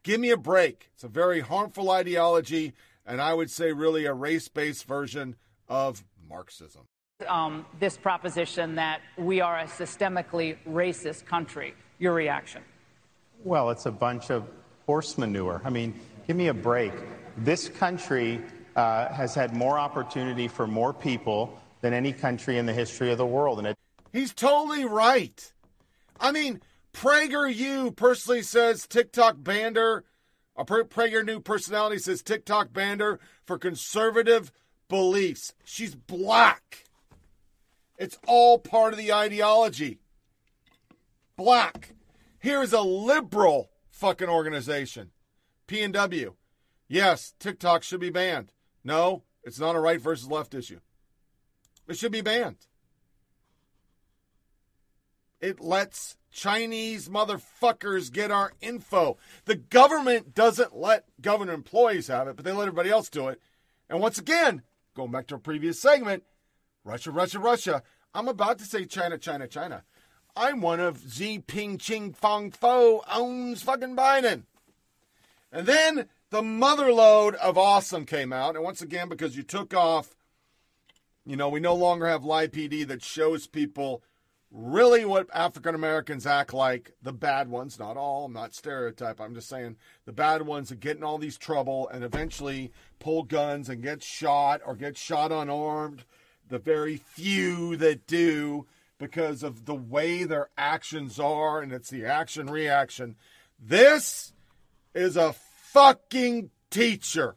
Give me a break. It's a very harmful ideology, and I would say really a race based version of Marxism. Um, this proposition that we are a systemically racist country. Your reaction? Well, it's a bunch of horse manure. I mean, give me a break. This country uh, has had more opportunity for more people than any country in the history of the world. And it He's totally right. I mean, PragerU personally says TikTok bander. A PragerU personality says TikTok bander for conservative beliefs. She's black. It's all part of the ideology. Black. Here's a liberal fucking organization. P and W. Yes, TikTok should be banned. No, it's not a right versus left issue. It should be banned. It lets Chinese motherfuckers get our info. The government doesn't let government employees have it, but they let everybody else do it. And once again, going back to a previous segment, Russia, Russia, Russia. I'm about to say China, China, China. I'm one of Xi Ping Ching Fong Fo owns fucking Biden. And then the motherload of awesome came out. And once again, because you took off, you know, we no longer have live PD that shows people really what African Americans act like, the bad ones, not all, I'm not stereotype, I'm just saying the bad ones that get in all these trouble and eventually pull guns and get shot or get shot unarmed, the very few that do because of the way their actions are and it's the action reaction. This is a fucking teacher.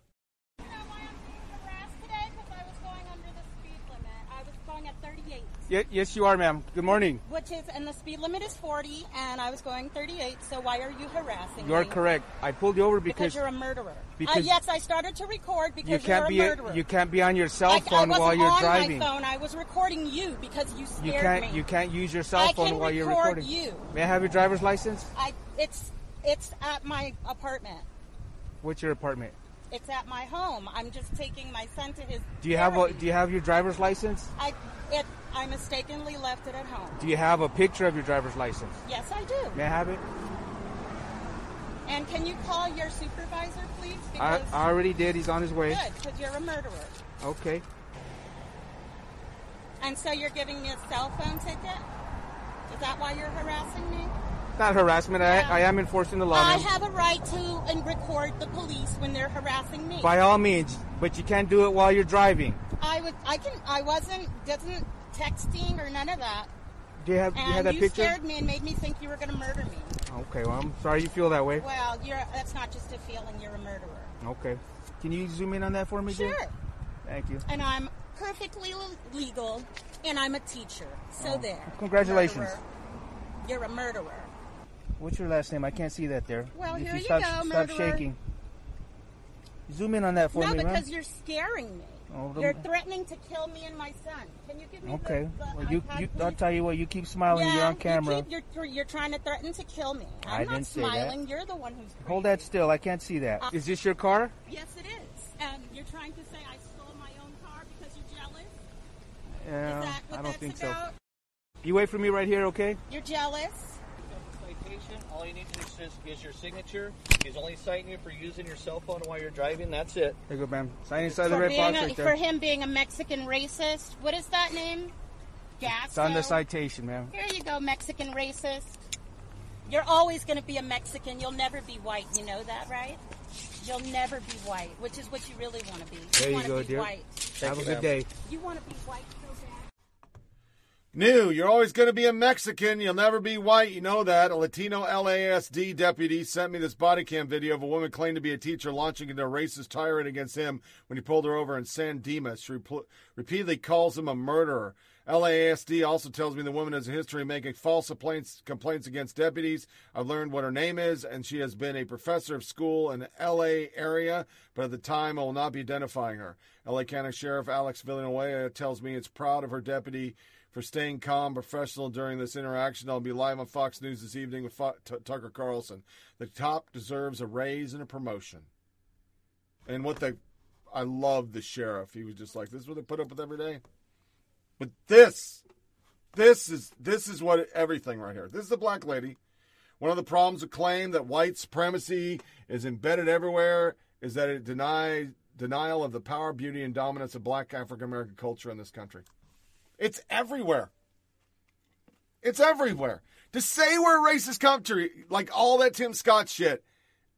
Yes, you are, ma'am. Good morning. Which is, and the speed limit is 40, and I was going 38. So why are you harassing me? You're me? correct. I pulled you over because, because you're a murderer. Uh, Because uh, yes, I started to record because you can't you're be a murderer. you can't be on your cell phone I while you're on driving. my phone. I was recording you because you scared you can't me. you can't use your cell phone while you're record recording. you. May I have your driver's license? I it's it's at my apartment. What's your apartment? It's at my home. I'm just taking my son to his. Do you have a Do you have your driver's license? I it I mistakenly left it at home. Do you have a picture of your driver's license? Yes, I do. May I have it? And can you call your supervisor, please? I, I already did. He's on his way. good, because you're a murderer. Okay. And so you're giving me a cell phone ticket? Is that why you're harassing me? Not harassment. I, I am enforcing the law. I ma'am. have a right to and record the police when they're harassing me. By all means, but you can't do it while you're driving. I was I can I wasn't doesn't texting or none of that. Do you have, and you have that you picture? scared me and made me think you were going to murder me. Okay, well, I'm sorry you feel that way. Well, you're that's not just a feeling. You're a murderer. Okay. Can you zoom in on that for me? Sure. Thank you. And I'm perfectly legal, and I'm a teacher. So Oh, there. congratulations. Murderer. You're a murderer. What's your last name? I can't see that there. Well, if here you you stop, go, stop shaking. Zoom in on that for no, me, No, because man. you're scaring me. Oh, You're threatening to kill me and my son. Can you give me the- Okay. the, Well, you, iPad, you. I'll tell you what. You keep smiling. yeah, you're on camera. You keep, you're, you're, you're trying to threaten to kill me. I'm I not didn't say that. smiling. You're the one who's. Hold that still. I can't see that. Uh, Is this your car? Yes, it is. And you're trying to say I stole my own car because you're jealous? Yeah, Is that what I don't that's think about? so. You wait for me right here, okay? You're jealous? Citation, all you need to do is, is your signature. He's only citing you for using your cell phone while you're driving. That's it. There you go, ma'am. Sign inside the For, red box a, right for him being a Mexican racist. What is that name? It's on the citation, ma'am. Here you go, Mexican racist. You're always going to be a Mexican. You'll never be white. You know that, right? You'll never be white, which is what you really want to be. There you go, be dear. White. Have a good day. You want to be white so bad. New, you're always going to be a Mexican. You'll never be white. You know that. A Latino LASD deputy sent me this body cam video of a woman claimed to be a teacher launching into a racist tirade against him when he pulled her over in San Dimas. She repl- repeatedly calls him a murderer. LASD also tells me the woman has a history of making false complaints, complaints against deputies. I've learned what her name is, and she has been a professor of school in the LA area, but at the time I will not be identifying her. LA County Sheriff Alex Villanueva tells me it's proud of her deputy for staying calm, professional during this interaction. I'll be live on Fox News this evening with Tucker Carlson. The top deserves a raise and a promotion. And what they, I love the sheriff. He was just like, this is what they put up with every day. But this, this is this is what everything right here. This is the black lady. One of the problems with claim that white supremacy is embedded everywhere is that it denies denial of the power, beauty, and dominance of black African American culture in this country. It's everywhere. It's everywhere. To say we're a racist country, like all that Tim Scott shit,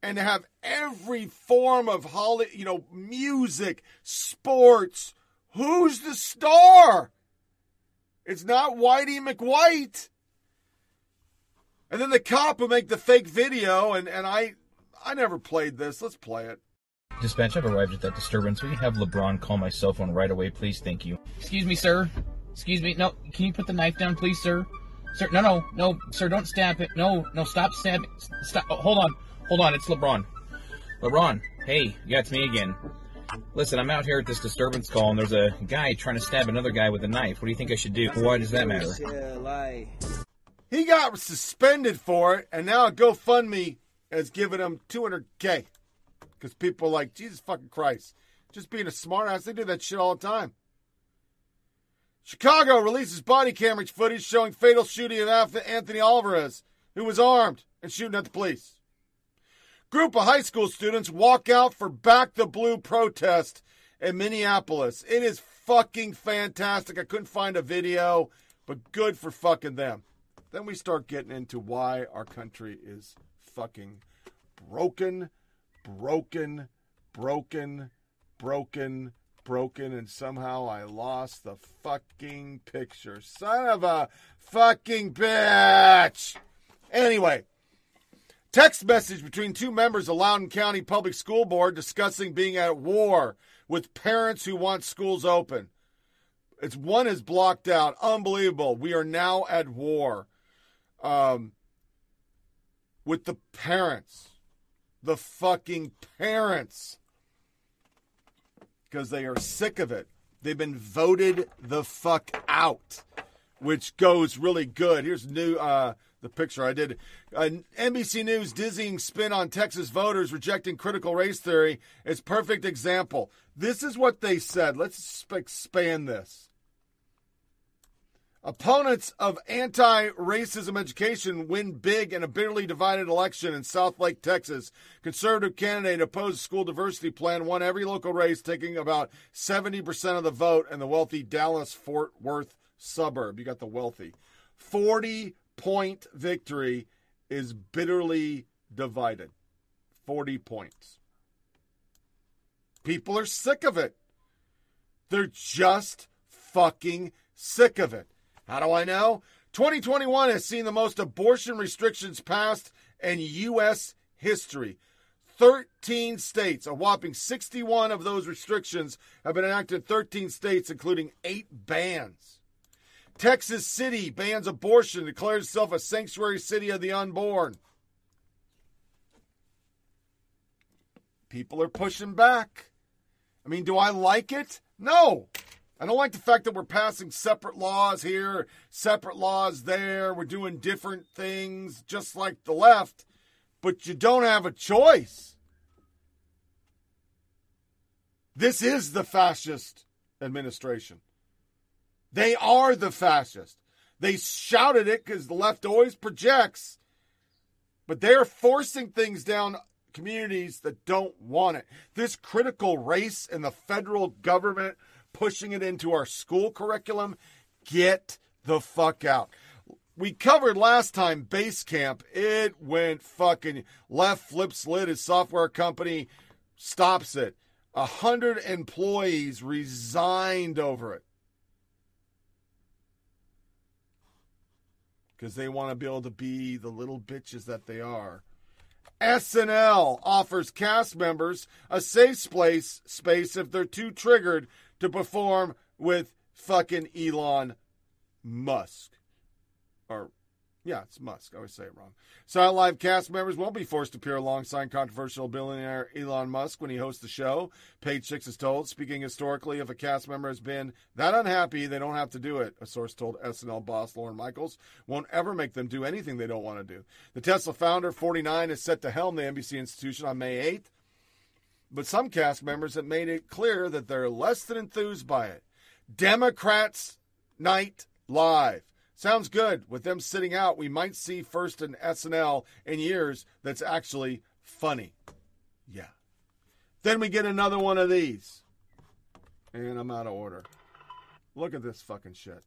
and to have every form of holiday, you know, music, sports. Who's the star? It's not Whitey McWhite. And then the cop will make the fake video, and, and I I never played this. Let's play it. Dispatch, I've arrived at that disturbance. Will you have LeBron call my cell phone right away, please? Thank you. Excuse me, sir. Excuse me. No, can you put the knife down, please, sir? Sir, no, no, no, sir, don't stab it. No, no, stop stabbing. Stop. Oh, hold on. Hold on. It's LeBron. LeBron, hey, yeah, it's me again. Listen, I'm out here at this disturbance call, and there's a guy trying to stab another guy with a knife. What do you think I should do? Why does that matter? He got suspended for it, and now GoFundMe has given him 200K. Because people are like, Jesus fucking Christ. Just being a smartass. They do that shit all the time. Chicago releases body camera footage showing fatal shooting of Anthony Alvarez, who was armed and shooting at the police. Group of high school students walk out for Back the Blue protest in Minneapolis. It is fucking fantastic. I couldn't find a video, but good for fucking them. Then we start getting into why our country is fucking broken, broken, broken, broken, broken, and somehow I lost the fucking picture. Son of a fucking bitch! Anyway, text message between two members of Loudoun County Public School Board discussing being at war with parents who want schools open. It's one is blocked out. Unbelievable. We are now at war um, with the parents. The fucking parents. Because they are sick of it. They've been voted the fuck out, which goes really good. Here's new uh, the picture I did. Uh, NBC News dizzying spin on Texas voters rejecting critical race theory is perfect example. This is what they said. Let's expand this. Opponents of anti racism education win big in a bitterly divided election in Southlake, Texas. Conservative candidate opposed school diversity plan won every local race, taking about 70% of the vote in the wealthy Dallas Fort Worth suburb. You got the wealthy. 40 point victory is bitterly divided. 40 points. People are sick of it. They're just fucking sick of it. How do I know? 2021 has seen the most abortion restrictions passed in U.S. history. 13 states, a whopping 61 of those restrictions have been enacted in 13 states, including eight bans. Texas City bans abortion, declares itself a sanctuary city of the unborn. People are pushing back. I mean, do I like it? No. I don't like the fact that we're passing separate laws here, separate laws there. We're doing different things just like the left, but you don't have a choice. This is the fascist administration. They are the fascist. They shouted it because the left always projects, but they're forcing things down communities that don't want it. This critical race in the federal government pushing it into our school curriculum, get the fuck out. We covered last time Basecamp. It went fucking left, flips lid. His software company stops it. A hundred employees resigned over it. Because they want to be able to be the little bitches that they are. SNL offers cast members a safe space space if they're too triggered to perform with fucking Elon Musk. Or, yeah, it's Musk. I always say it wrong. Silent Live cast members won't be forced to appear alongside controversial billionaire Elon Musk when he hosts the show. Page Six is told, speaking historically, if a cast member has been that unhappy, they don't have to do it. A source told SNL boss Lorne Michaels won't ever make them do anything they don't want to do. The Tesla founder, 49, is set to helm the NBC institution on May 8th but some cast members have made it clear that they're less than enthused by it. Democrats Night Live. Sounds good. With them sitting out, we might see first an SNL in years that's actually funny. Yeah. Then we get another one of these. And I'm out of order. Look at this fucking shit.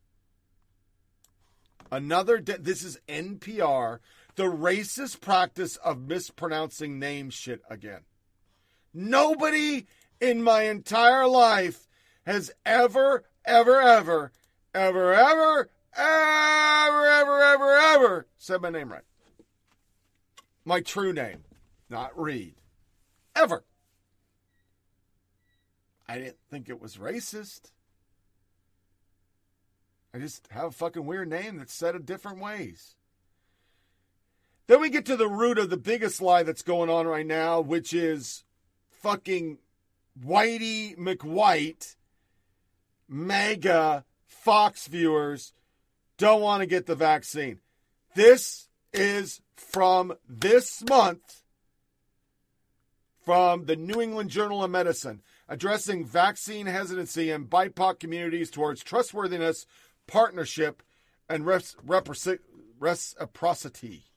Another, de- this is NPR, the racist practice of mispronouncing name shit again. Nobody in my entire life has ever, ever, ever, ever, ever, ever, ever, ever, ever said my name right. My true name, not Reed. Ever. I didn't think it was racist. I just have a fucking weird name that's said in different ways. Then we get to the root of the biggest lie that's going on right now, which is fucking Whitey McWhite, mega Fox viewers don't want to get the vaccine. This is from this month from the New England Journal of Medicine addressing vaccine hesitancy in BIPOC communities towards trustworthiness, partnership, and reciprocity.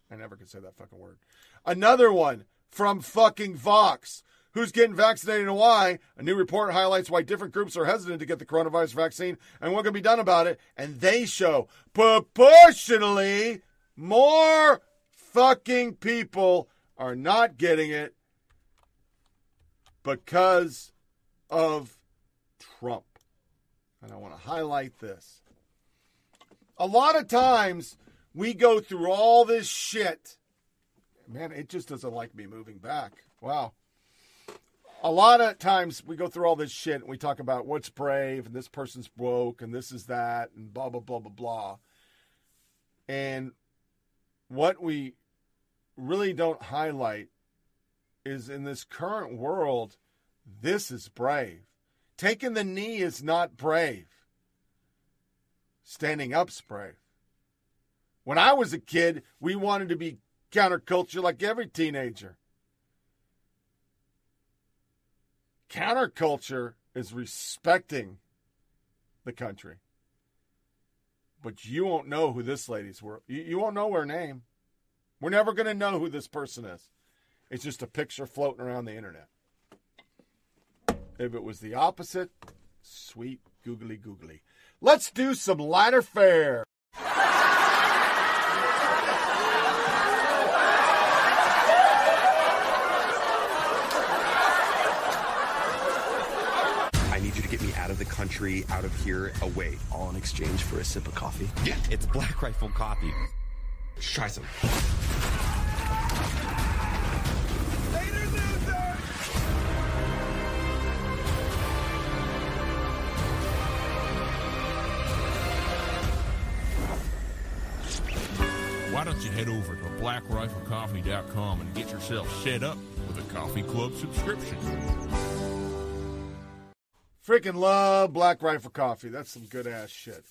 I never can say that fucking word. Another one from fucking Vox who's getting vaccinated and why. A new report highlights why different groups are hesitant to get the coronavirus vaccine and what can be done about it. And they show proportionally more fucking people are not getting it because of Trump. And I want to highlight this. A lot of times we go through all this shit. Man, it just doesn't like me moving back. Wow a lot of times we go through all this shit and we talk about what's brave and this person's broke and this is that and blah blah blah blah blah. And what we really don't highlight is in this current world, this is brave. Taking the knee is not brave. Standing up's brave. When I was a kid, we wanted to be counterculture like every teenager. Counterculture is respecting the country. but you won't know who this lady's were. You, won't know her name. We're never going to know who this person is. It's just a picture floating around the internet. If it was the opposite, sweet googly googly. Let's do some lighter fare. I need you to get me out of the country, out of here, away. All in exchange for a sip of coffee? Yeah, it's Black Rifle Coffee. Let's Try some. Why don't you head over to blackriflecoffee.com and get yourself set up with a coffee club subscription? Freaking love Black Rifle Coffee. That's some good ass shit.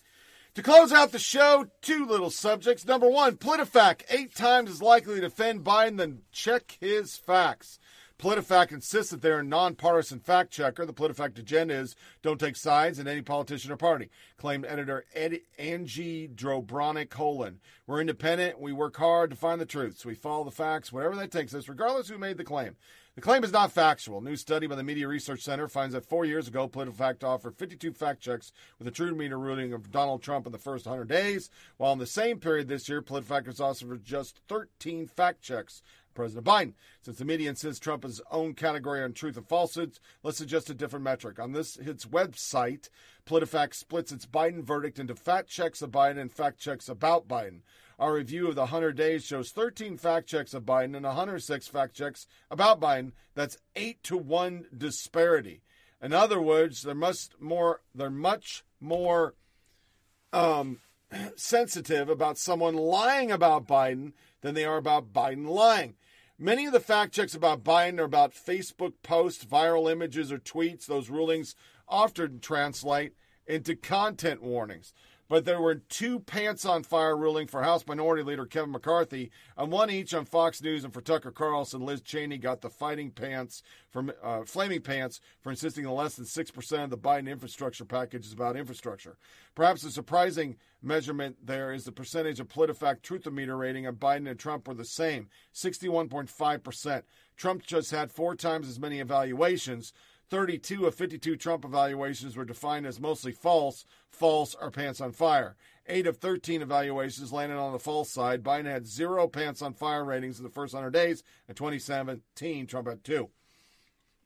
To close out the show, two little subjects. Number one, PolitiFact, eight times as likely to defend Biden than check his facts. PolitiFact insists that they're a nonpartisan fact checker. The PolitiFact agenda is don't take sides in any politician or party, claimed editor Ed, Angie Drobnic Holan. We're independent. We work hard to find the truth. So we follow the facts, wherever that takes us, regardless who made the claim. The claim is not factual. A new study by the Media Research Center finds that four years ago, PolitiFact offered 52 fact checks with a true meter ruling of Donald Trump in the first 100 days, while in the same period this year, PolitiFact has offered just 13 fact checks President Biden. Since the media insists Trump has own category on truth and falsehoods, let's suggest a different metric. On this its website, PolitiFact splits its Biden verdict into fact checks of Biden and fact checks about Biden. Our review of the 100 days shows 13 fact checks of Biden and 106 fact checks about Biden. That's 8 to 1 disparity. In other words, they're must more they're much more um, sensitive about someone lying about Biden than they are about Biden lying. Many of the fact checks about Biden are about Facebook posts, viral images, or tweets. Those rulings often translate into content warnings. But there were two pants on fire ruling for House Minority Leader Kevin McCarthy, and one each on Fox News and for Tucker Carlson. Liz Cheney got the fighting pants from uh, flaming pants for insisting that less than six percent of the Biden infrastructure package is about infrastructure. Perhaps a surprising measurement there is the percentage of PolitiFact Truthometer rating on Biden and Trump were the same, sixty-one point five percent. Trump just had four times as many evaluations. 32 of 52 Trump evaluations were defined as mostly false, false, or pants on fire. 8 of 13 evaluations landed on the false side. Biden had zero pants on fire ratings in the first 100 days. In 2017, Trump had two.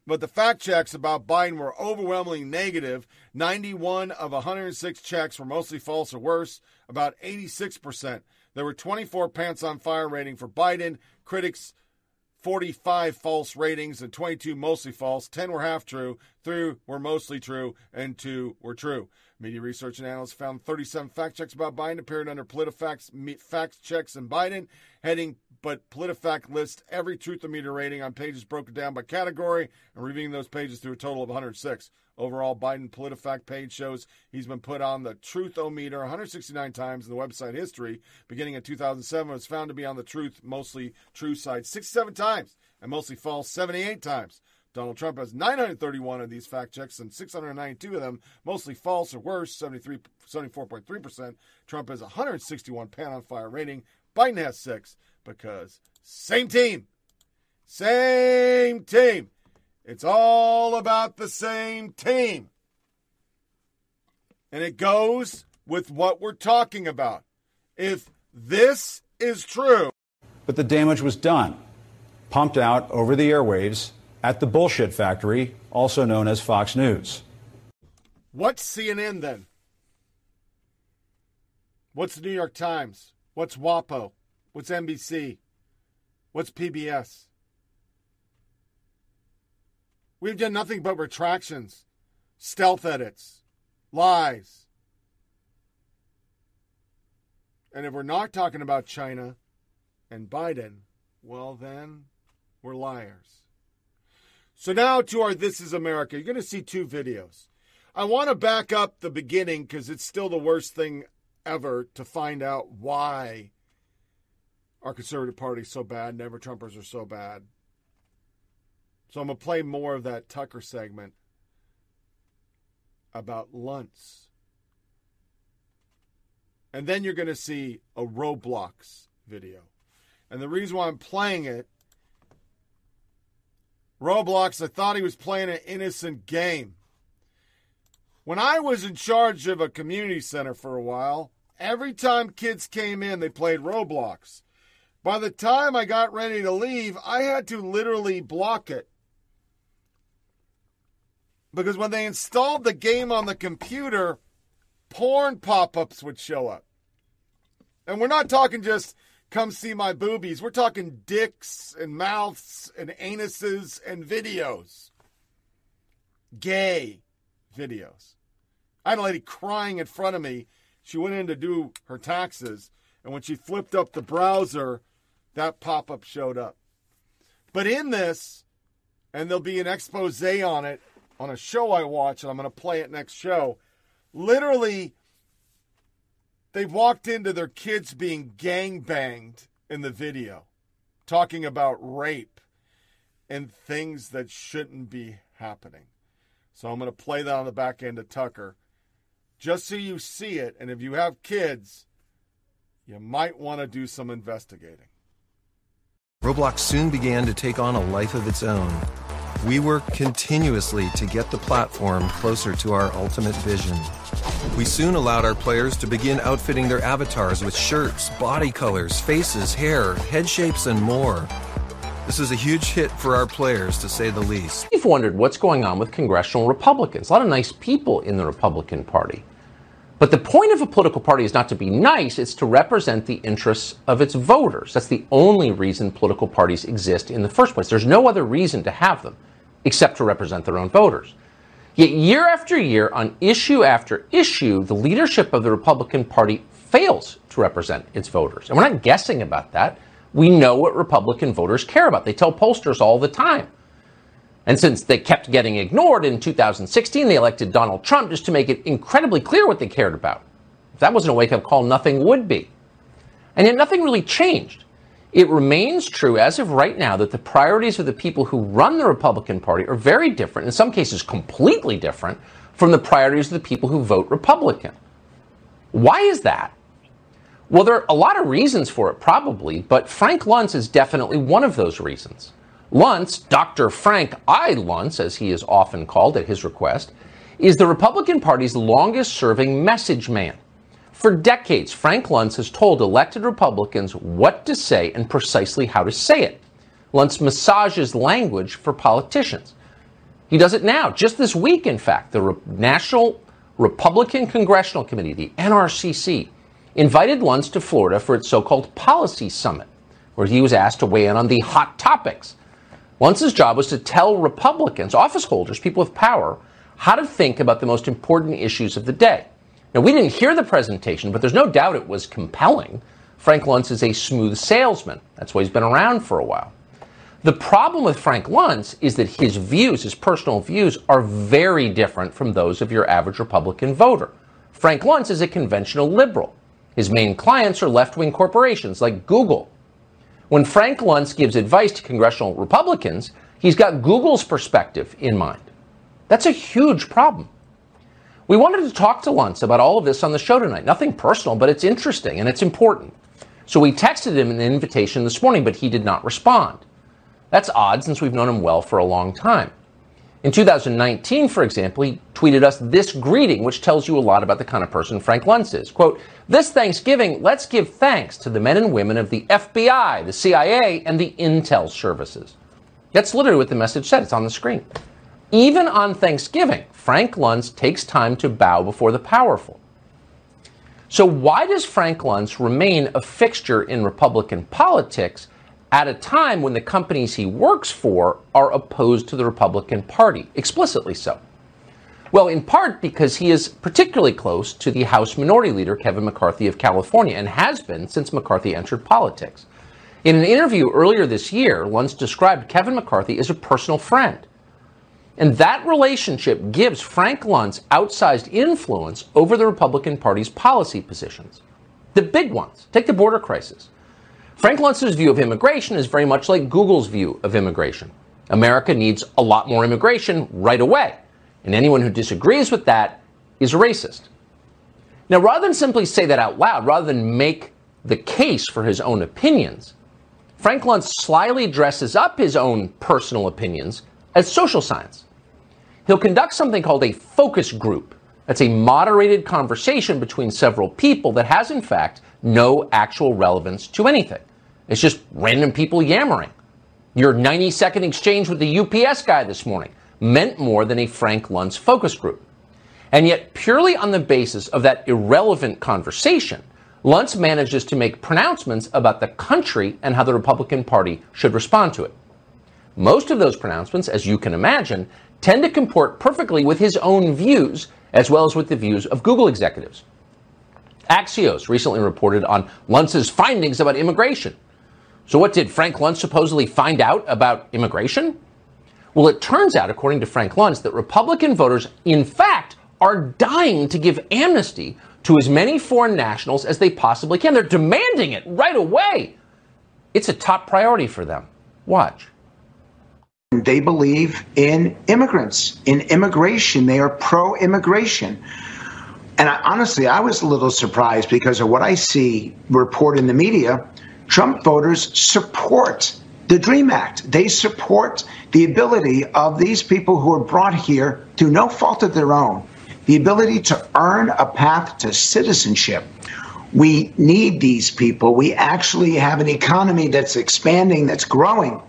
But the fact checks about Biden were overwhelmingly negative. 91 of 106 checks were mostly false or worse, about 86%. There were 24 pants on fire rating for Biden. Critics 45 false ratings and 22 mostly false. 10 were half true, 3 were mostly true, and 2 were true. Media research and analysts found 37 fact checks about Biden appeared under PolitiFact's fact checks and Biden heading, but PolitiFact lists every truthometer rating on pages broken down by category and reviewing those pages through a total of 106. Overall, Biden PolitiFact page shows he's been put on the Truthometer 169 times in the website history. Beginning in 2007, was found to be on the Truth Mostly True side 67 times and mostly false 78 times. Donald Trump has 931 of these fact checks and 692 of them mostly false or worse, 73, 74.3%. Trump has 161 pan on fire rating. Biden has six because same team. Same team. It's all about the same team. And it goes with what we're talking about. If this is true, but the damage was done, pumped out over the airwaves at the bullshit factory, also known as Fox News. what's CNN then? What's the New York Times? What's WAPO? What's NBC? What's PBS? We've done nothing but retractions, stealth edits, lies. And if we're not talking about China and Biden, well, then we're liars. So now to our This is America. You're going to see two videos. I want to back up the beginning because it's still the worst thing ever to find out why our conservative party is so bad, never Trumpers are so bad. So I'm going to play more of that Tucker segment about Luntz And then you're going to see a Roblox video. And the reason why I'm playing it, Roblox, I thought he was playing an innocent game. When I was in charge of a community center for a while, every time kids came in, they played Roblox. By the time I got ready to leave, I had to literally block it. Because when they installed the game on the computer, porn pop ups would show up. And we're not talking just come see my boobies, we're talking dicks and mouths and anuses and videos. Gay videos. I had a lady crying in front of me. She went in to do her taxes, and when she flipped up the browser, that pop up showed up. But in this, and there'll be an expose on it on a show I watch, and I'm going to play it next show. Literally, they walked into their kids being gang banged in the video, talking about rape and things that shouldn't be happening. So I'm going to play that on the back end of Tucker just so you see it. And if you have kids, you might want to do some investigating. Roblox soon began to take on a life of its own. We worked continuously to get the platform closer to our ultimate vision. We soon allowed our players to begin outfitting their avatars with shirts, body colors, faces, hair, head shapes, and more. This is a huge hit for our players, to say the least. You've wondered what's going on with congressional Republicans. A lot of nice people in the Republican Party. But the point of a political party is not to be nice, it's to represent the interests of its voters. That's the only reason political parties exist in the first place. There's no other reason to have them except to represent their own voters. Yet, year after year, on issue after issue, the leadership of the Republican Party fails to represent its voters. And we're not guessing about that. We know what Republican voters care about. They tell pollsters all the time. And since they kept getting ignored in 2016, they elected Donald Trump just to make it incredibly clear what they cared about. If that wasn't a wake up call, nothing would be. And yet, nothing really changed. It remains true as of right now that the priorities of the people who run the Republican Party are very different, in some cases, completely different from the priorities of the people who vote Republican. Why is that? Well, there are a lot of reasons for it, probably, but Frank Luntz is definitely one of those reasons. Luntz, Dr. Frank I. Luntz, as he is often called at his request, is the Republican Party's longest serving message man. For decades, Frank Luntz has told elected Republicans what to say and precisely how to say it. Luntz massages language for politicians. He does it now, just this week, in fact. The Re- National Republican Congressional Committee, the NRCC, invited Luntz to Florida for its so called Policy Summit, where he was asked to weigh in on the hot topics Luntz's job was to tell Republicans, office holders, people with power, how to think about the most important issues of the day. Now, we didn't hear the presentation, but there's no doubt it was compelling. Frank Luntz is a smooth salesman. That's why he's been around for a while. The problem with Frank Luntz is that his views, his personal views, are very different from those of your average Republican voter. Frank Luntz is a conventional liberal. His main clients are left wing corporations like Google, when Frank Luntz gives advice to congressional Republicans, he's got Google's perspective in mind. That's a huge problem. We wanted to talk to Luntz about all of this on the show tonight. Nothing personal, but it's interesting and it's important. So we texted him an invitation this morning, but he did not respond. That's odd since we've known him well for a long time. In 2019, for example, he tweeted us this greeting, which tells you a lot about the kind of person Frank Luntz is. Quote, this Thanksgiving, let's give thanks to the men and women of the FBI, the CIA, and the intel services. That's literally what the message said. It's on the screen. Even on Thanksgiving, Frank Luntz takes time to bow before the powerful. So, why does Frank Luntz remain a fixture in Republican politics at a time when the companies he works for are opposed to the Republican Party, explicitly so? Well, in part because he is particularly close to the House Minority Leader, Kevin McCarthy of California, and has been since McCarthy entered politics. In an interview earlier this year, Luntz described Kevin McCarthy as a personal friend. And that relationship gives Frank Luntz outsized influence over the Republican Party's policy positions. The big ones. Take the border crisis. Frank Luntz's view of immigration is very much like Google's view of immigration. America needs a lot more immigration right away. And anyone who disagrees with that is a racist. Now, rather than simply say that out loud, rather than make the case for his own opinions, Frank Luntz slyly dresses up his own personal opinions as social science. He'll conduct something called a focus group. That's a moderated conversation between several people that has, in fact, no actual relevance to anything. It's just random people yammering. Your 90 second exchange with the UPS guy this morning meant more than a Frank Luntz focus group. And yet, purely on the basis of that irrelevant conversation, Luntz manages to make pronouncements about the country and how the Republican Party should respond to it. Most of those pronouncements, as you can imagine, tend to comport perfectly with his own views, as well as with the views of Google executives. Axios recently reported on Luntz's findings about immigration. So, what did Frank Luntz supposedly find out about immigration? Well, it turns out, according to Frank Luntz, that Republican voters, in fact, are dying to give amnesty to as many foreign nationals as they possibly can. They're demanding it right away. It's a top priority for them. Watch. They believe in immigrants, in immigration. They are pro immigration. And I, honestly, I was a little surprised because of what I see reported in the media. Trump voters support the DREAM Act. They support the ability of these people who are brought here through no fault of their own the ability to earn a path to citizenship. We need these people. We actually have an economy that's expanding, that's growing.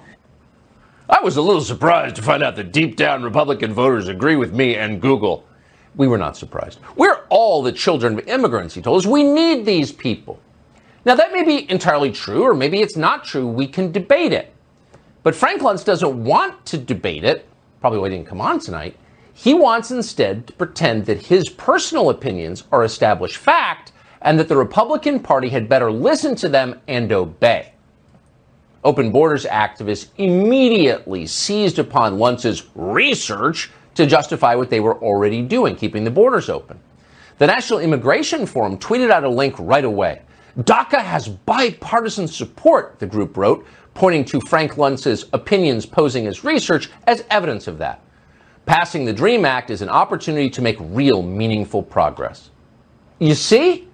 I was a little surprised to find out that deep down Republican voters agree with me and Google. We were not surprised. We're all the children of immigrants, he told us. We need these people. Now, that may be entirely true, or maybe it's not true. We can debate it. But Frank Luntz doesn't want to debate it. Probably why he didn't come on tonight. He wants instead to pretend that his personal opinions are established fact and that the Republican Party had better listen to them and obey. Open Borders activists immediately seized upon Luntz's research to justify what they were already doing, keeping the borders open. The National Immigration Forum tweeted out a link right away. DACA has bipartisan support, the group wrote, pointing to Frank Luntz's opinions posing as research as evidence of that. Passing the DREAM Act is an opportunity to make real, meaningful progress. You see,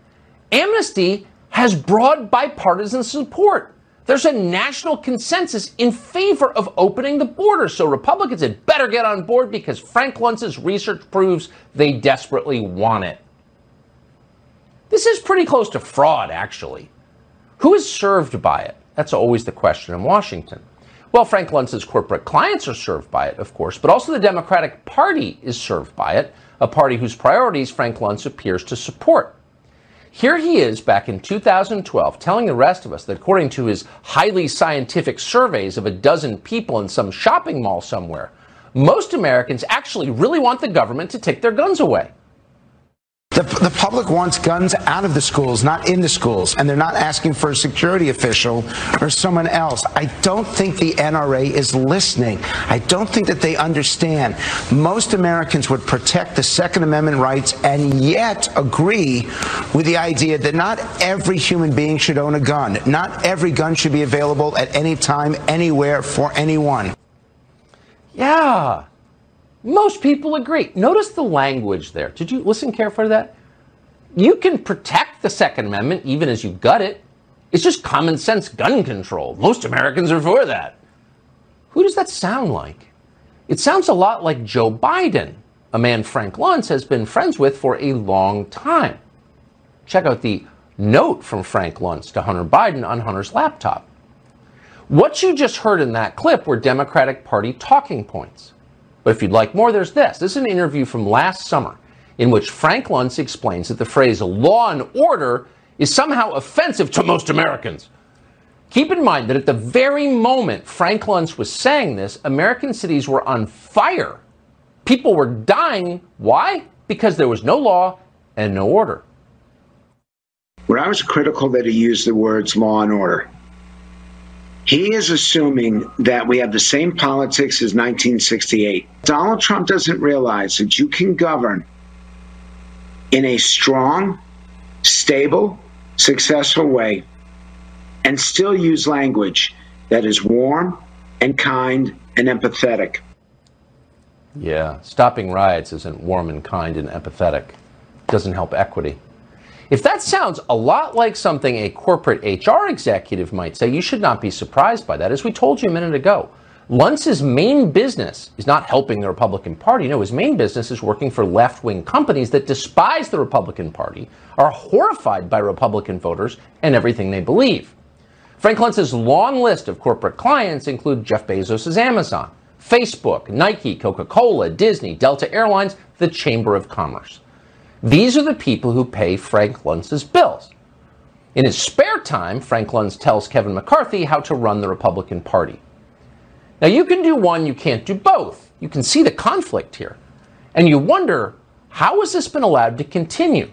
amnesty has broad bipartisan support. There's a national consensus in favor of opening the border. So Republicans had better get on board because Frank Luntz's research proves they desperately want it. This is pretty close to fraud, actually. Who is served by it? That's always the question in Washington. Well, Frank Luntz's corporate clients are served by it, of course, but also the Democratic Party is served by it, a party whose priorities Frank Luntz appears to support. Here he is back in 2012 telling the rest of us that according to his highly scientific surveys of a dozen people in some shopping mall somewhere, most Americans actually really want the government to take their guns away. The, the, public wants guns out of the schools, not in the schools, and they're not asking for a security official or someone else. I don't think the NRA is listening. I don't think that they understand. Most Americans would protect the Second Amendment rights and yet agree with the idea that not every human being should own a gun. Not every gun should be available at any time, anywhere, for anyone. Yeah. Most people agree. Notice the language there. Did you listen carefully to that? You can protect the Second Amendment even as you gut it. It's just common sense gun control. Most Americans are for that. Who does that sound like? It sounds a lot like Joe Biden, a man Frank Luntz has been friends with for a long time. Check out the note from Frank Luntz to Hunter Biden on Hunter's laptop. What you just heard in that clip were Democratic Party talking points. But if you'd like more, there's this. This is an interview from last summer in which Frank Luntz explains that the phrase law and order is somehow offensive to most Americans. Keep in mind that at the very moment Frank Luntz was saying this, American cities were on fire. People were dying. Why? Because there was no law and no order. Where I was critical that he used the words law and order. He is assuming that we have the same politics as 1968. Donald Trump doesn't realize that you can govern in a strong, stable, successful way and still use language that is warm and kind and empathetic. Yeah, stopping riots isn't warm and kind and empathetic. Doesn't help equity. If that sounds a lot like something a corporate HR executive might say, you should not be surprised by that. As we told you a minute ago, Luntz's main business is not helping the Republican Party. No, his main business is working for left wing companies that despise the Republican Party, are horrified by Republican voters and everything they believe. Frank Luntz's long list of corporate clients include Jeff Bezos' Amazon, Facebook, Nike, Coca Cola, Disney, Delta Airlines, the Chamber of Commerce. These are the people who pay Frank Luntz's bills. In his spare time, Frank Luntz tells Kevin McCarthy how to run the Republican Party. Now, you can do one, you can't do both. You can see the conflict here. And you wonder how has this been allowed to continue?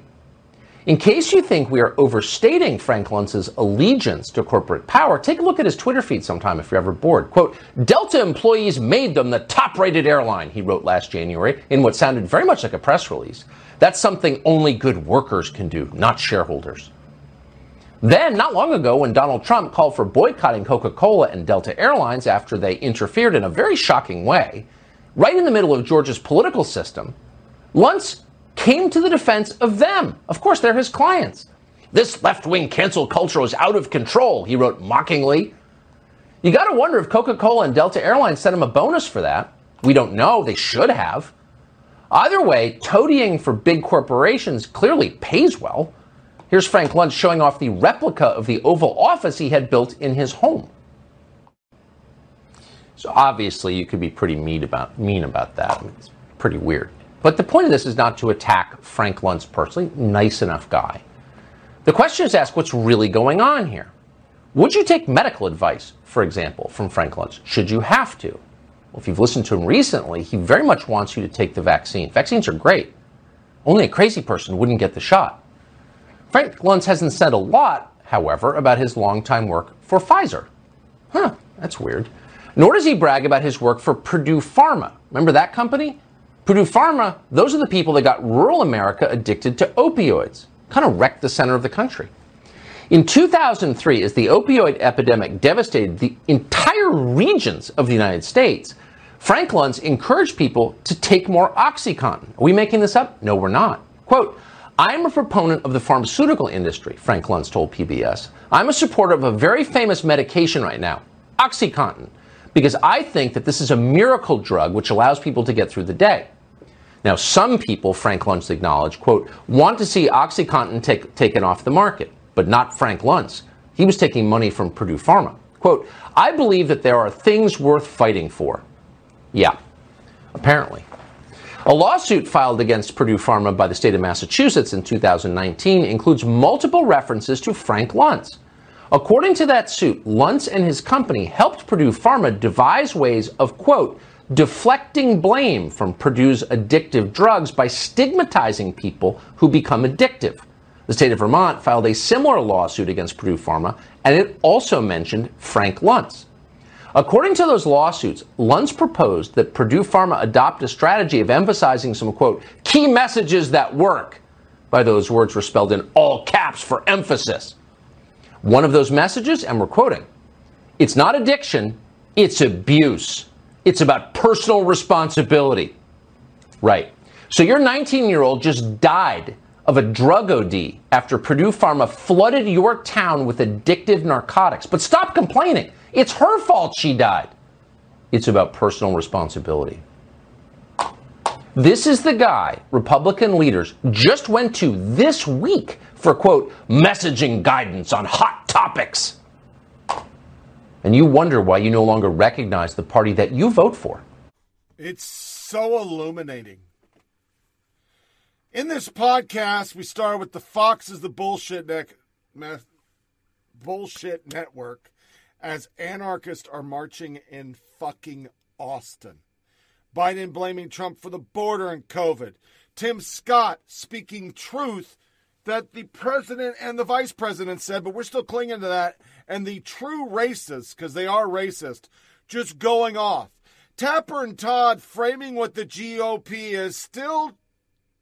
In case you think we are overstating Frank Luntz's allegiance to corporate power, take a look at his Twitter feed sometime if you're ever bored. Quote, Delta employees made them the top rated airline, he wrote last January in what sounded very much like a press release. That's something only good workers can do, not shareholders. Then, not long ago, when Donald Trump called for boycotting Coca Cola and Delta Airlines after they interfered in a very shocking way, right in the middle of Georgia's political system, Luntz came to the defense of them. Of course, they're his clients. This left wing cancel culture is out of control, he wrote mockingly. You got to wonder if Coca Cola and Delta Airlines sent him a bonus for that. We don't know. They should have. Either way, toadying for big corporations clearly pays well. Here's Frank Luntz showing off the replica of the Oval Office he had built in his home. So obviously, you could be pretty mean about mean about that. It's pretty weird. But the point of this is not to attack Frank Luntz personally. Nice enough guy. The question is asked: What's really going on here? Would you take medical advice, for example, from Frank Luntz? Should you have to? Well, if you've listened to him recently, he very much wants you to take the vaccine. Vaccines are great. Only a crazy person wouldn't get the shot. Frank Luntz hasn't said a lot, however, about his longtime work for Pfizer. Huh, that's weird. Nor does he brag about his work for Purdue Pharma. Remember that company? Purdue Pharma, those are the people that got rural America addicted to opioids. Kind of wrecked the center of the country. In 2003, as the opioid epidemic devastated the entire regions of the United States, Frank Luntz encouraged people to take more OxyContin. Are we making this up? No, we're not. Quote, I'm a proponent of the pharmaceutical industry, Frank Luntz told PBS. I'm a supporter of a very famous medication right now, OxyContin, because I think that this is a miracle drug which allows people to get through the day. Now, some people, Frank Luntz acknowledged, quote, want to see OxyContin take, taken off the market, but not Frank Luntz. He was taking money from Purdue Pharma. Quote, I believe that there are things worth fighting for. Yeah, apparently. A lawsuit filed against Purdue Pharma by the state of Massachusetts in 2019 includes multiple references to Frank Luntz. According to that suit, Luntz and his company helped Purdue Pharma devise ways of, quote, deflecting blame from Purdue's addictive drugs by stigmatizing people who become addictive. The state of Vermont filed a similar lawsuit against Purdue Pharma, and it also mentioned Frank Luntz. According to those lawsuits, Luntz proposed that Purdue Pharma adopt a strategy of emphasizing some, quote, key messages that work. By those words were spelled in all caps for emphasis. One of those messages, and we're quoting, it's not addiction, it's abuse. It's about personal responsibility. Right. So your 19 year old just died of a drug OD after Purdue Pharma flooded your town with addictive narcotics. But stop complaining. It's her fault she died. It's about personal responsibility. This is the guy Republican leaders just went to this week for, quote, messaging guidance on hot topics. And you wonder why you no longer recognize the party that you vote for. It's so illuminating. In this podcast, we start with the Fox is the bullshit neck, bullshit network as anarchists are marching in fucking Austin. Biden blaming Trump for the border and COVID. Tim Scott speaking truth that the president and the vice president said, but we're still clinging to that. And the true racists, because they are racist, just going off. Tapper and Todd framing what the GOP is still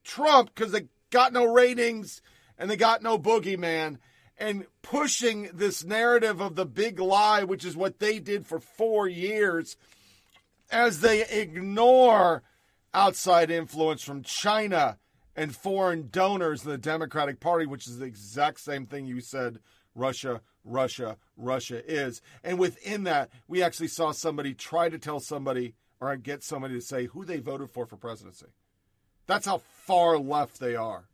Trump because they got no ratings and they got no boogeyman and pushing this narrative of the big lie, which is what they did for four years, as they ignore outside influence from China and foreign donors in the Democratic Party, which is the exact same thing you said Russia, Russia, Russia is. And within that, we actually saw somebody try to tell somebody or get somebody to say who they voted for for presidency. That's how far left they are.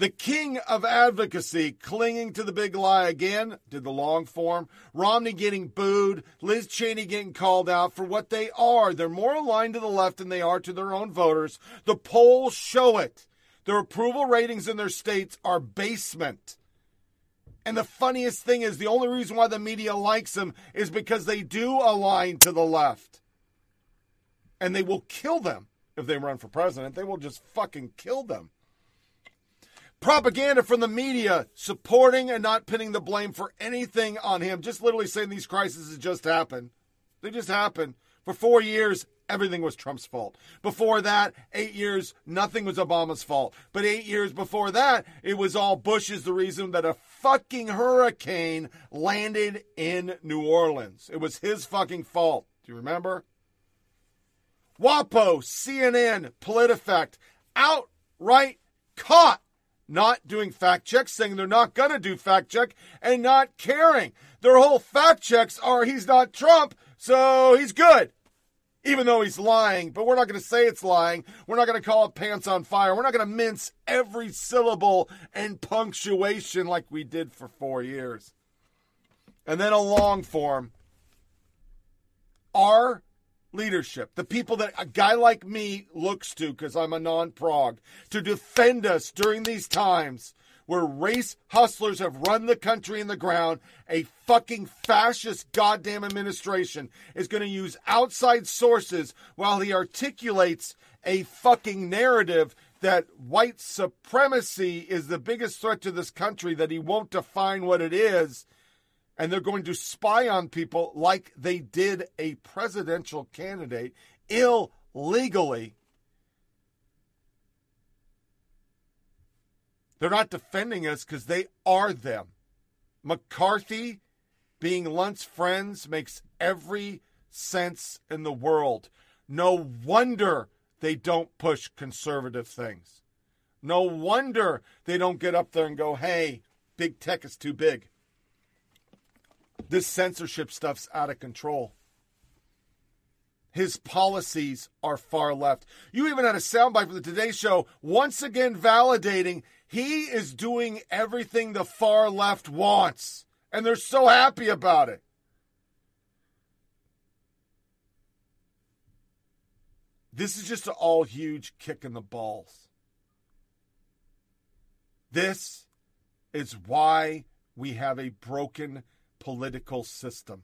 The king of advocacy clinging to the big lie again, did the long form. Romney getting booed, Liz Cheney getting called out for what they are. They're more aligned to the left than they are to their own voters. The polls show it. Their approval ratings in their states are basement. And the funniest thing is the only reason why the media likes them is because they do align to the left. And they will kill them if they run for president. They will just fucking kill them propaganda from the media supporting and not pinning the blame for anything on him, just literally saying these crises just happened. They just happened. For four years, everything was Trump's fault. Before that, eight years, nothing was Obama's fault. But eight years before that, it was all Bush is the reason that a fucking hurricane landed in New Orleans. It was his fucking fault. Do you remember? WAPO, CNN, PolitiFact, outright caught not doing fact checks, saying they're not going to do fact check, and not caring. Their whole fact checks are he's not Trump, so he's good. Even though he's lying, but we're not going to say it's lying. We're not going to call it pants on fire. We're not going to mince every syllable and punctuation like we did for four years. And then a long form. Our leadership, the people that a guy like me looks to because I'm a non prog, to defend us during these times where race hustlers have run the country in the ground, a fucking fascist goddamn administration is going to use outside sources while he articulates a fucking narrative that white supremacy is the biggest threat to this country, that he won't define what it is and they're going to spy on people like they did a presidential candidate illegally. They're not defending us because they are them. McCarthy being Luntz friends makes every sense in the world. No wonder they don't push conservative things. No wonder they don't get up there and go, hey, big tech is too big. This censorship stuff's out of control. His policies are far left. You even had a soundbite from the Today Show once again validating he is doing everything the far left wants. And they're so happy about it. This is just an all huge kick in the balls. This is why we have a broken political system.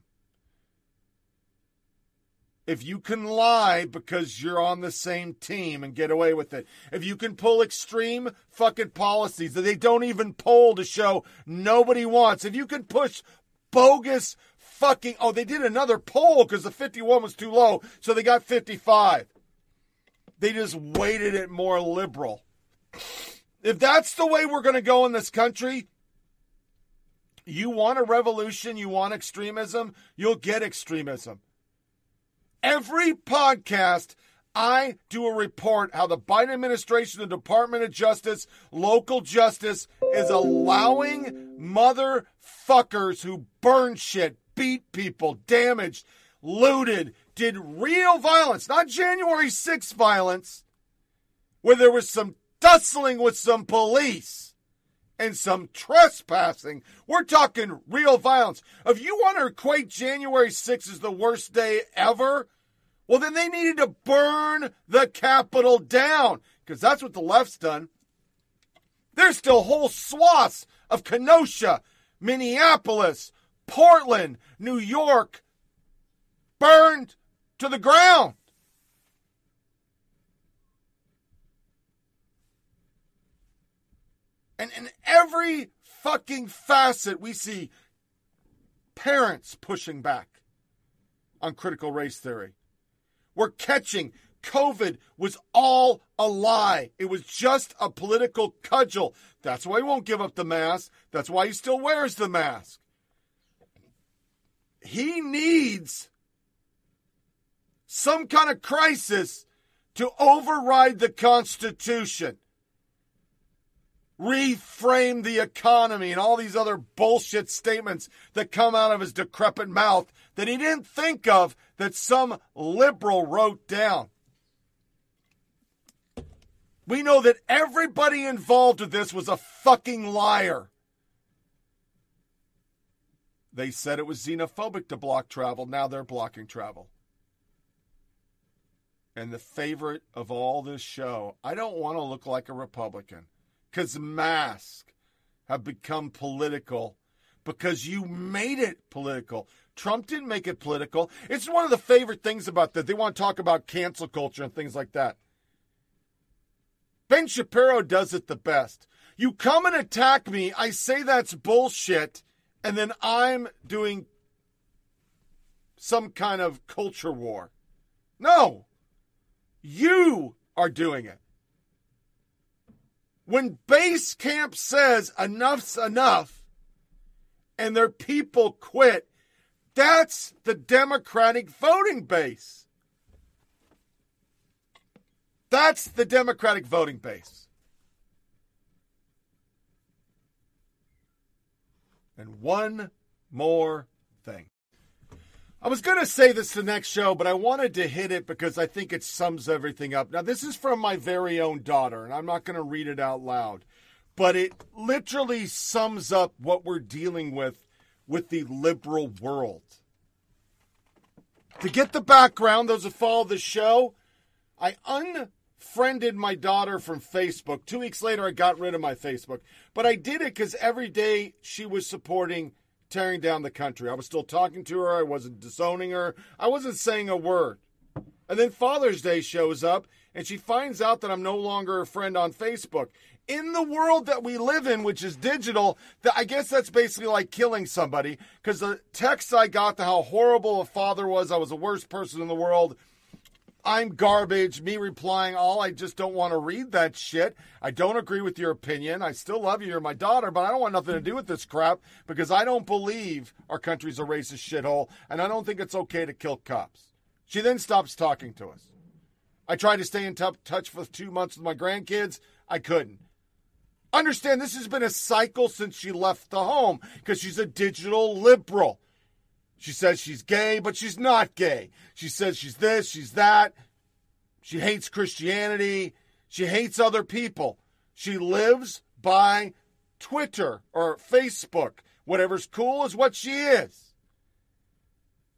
If you can lie because you're on the same team and get away with it, if you can pull extreme fucking policies that they don't even poll to show nobody wants, if you can push bogus fucking, oh, they did another poll because the 51 was too low, so they got 55. They just weighted it more liberal. If that's the way we're going to go in this country, you want a revolution, you want extremism, you'll get extremism. Every podcast, I do a report how the Biden administration, the Department of Justice, local justice is allowing motherfuckers who burn shit, beat people, damaged, looted, did real violence, not January 6th violence, where there was some tussling with some police and some trespassing. We're talking real violence. If you want to equate January 6th as the worst day ever, well, then they needed to burn the Capitol down because that's what the left's done. There's still whole swaths of Kenosha, Minneapolis, Portland, New York burned to the ground. And in every fucking facet, we see parents pushing back on critical race theory. We're catching COVID was all a lie. It was just a political cudgel. That's why he won't give up the mask. That's why he still wears the mask. He needs some kind of crisis to override the Constitution, reframe the economy, and all these other bullshit statements that come out of his decrepit mouth that he didn't think of that some liberal wrote down. We know that everybody involved with this was a fucking liar. They said it was xenophobic to block travel. Now they're blocking travel. And the favorite of all this show, I don't want to look like a Republican because masks have become political because you made it political. Trump didn't make it political. It's one of the favorite things about that. They want to talk about cancel culture and things like that. Ben Shapiro does it the best. You come and attack me, I say that's bullshit, and then I'm doing some kind of culture war. No. You are doing it. When Basecamp says enough's enough and their people quit, that's the Democratic voting base. That's the Democratic voting base. And one more thing. I was going to say this the next show, but I wanted to hit it because I think it sums everything up. Now, this is from my very own daughter, and I'm not going to read it out loud, but it literally sums up what we're dealing with with the liberal world. To get the background, those who follow the show, I unfriended my daughter from Facebook. Two weeks later, I got rid of my Facebook. But I did it because every day she was supporting tearing down the country. I was still talking to her. I wasn't disowning her. I wasn't saying a word. And then Father's Day shows up, and she finds out that I'm no longer a friend on Facebook. In the world that we live in, which is digital, that I guess that's basically like killing somebody. Because the text I got to how horrible a father was, I was the worst person in the world. I'm garbage, me replying, all I just don't want to read that shit. I don't agree with your opinion. I still love you. You're my daughter, but I don't want nothing to do with this crap because I don't believe our country's a racist shithole and I don't think it's okay to kill cops. She then stops talking to us. I tried to stay in t- touch for two months with my grandkids. I couldn't. Understand, this has been a cycle since she left the home because she's a digital liberal. She says she's gay, but she's not gay. She says she's this, she's that. She hates Christianity. She hates other people. She lives by Twitter or Facebook. Whatever's cool is what she is.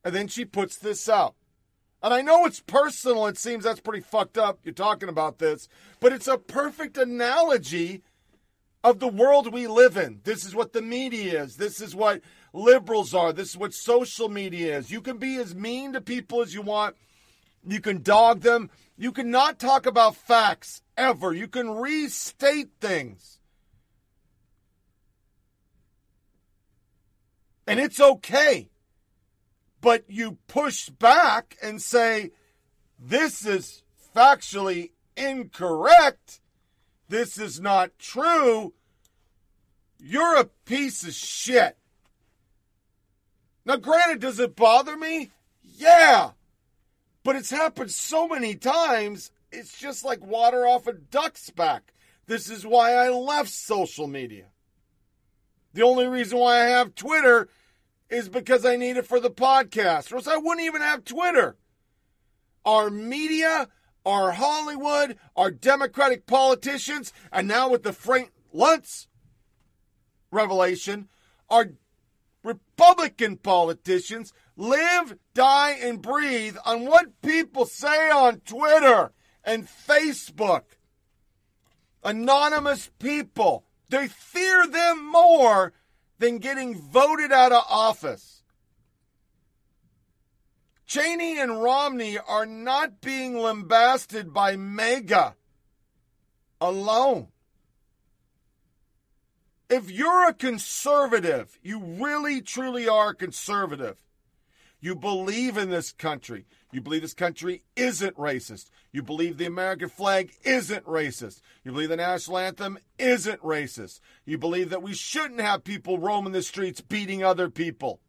And then she puts this out. And I know it's personal. It seems that's pretty fucked up. You're talking about this. But it's a perfect analogy of the world we live in. This is what the media is. This is what liberals are. This is what social media is. You can be as mean to people as you want. You can dog them. You cannot talk about facts ever. You can restate things. And it's okay. But you push back and say, this is factually incorrect. This is not true. You're a piece of shit. Now, granted, does it bother me? Yeah. But it's happened so many times, it's just like water off a duck's back. This is why I left social media. The only reason why I have Twitter is because I need it for the podcast, or else I wouldn't even have Twitter. Our media, our Hollywood, our Democratic politicians, and now with the Frank Luntz revelation, our Republican politicians live, die, and breathe on what people say on Twitter and Facebook. Anonymous people. They fear them more than getting voted out of office. Cheney and Romney are not being lambasted by MAGA alone. If you're a conservative, you really truly are a conservative. You believe in this country. You believe this country isn't racist. You believe the American flag isn't racist. You believe the national anthem isn't racist. You believe that we shouldn't have people roaming the streets beating other people.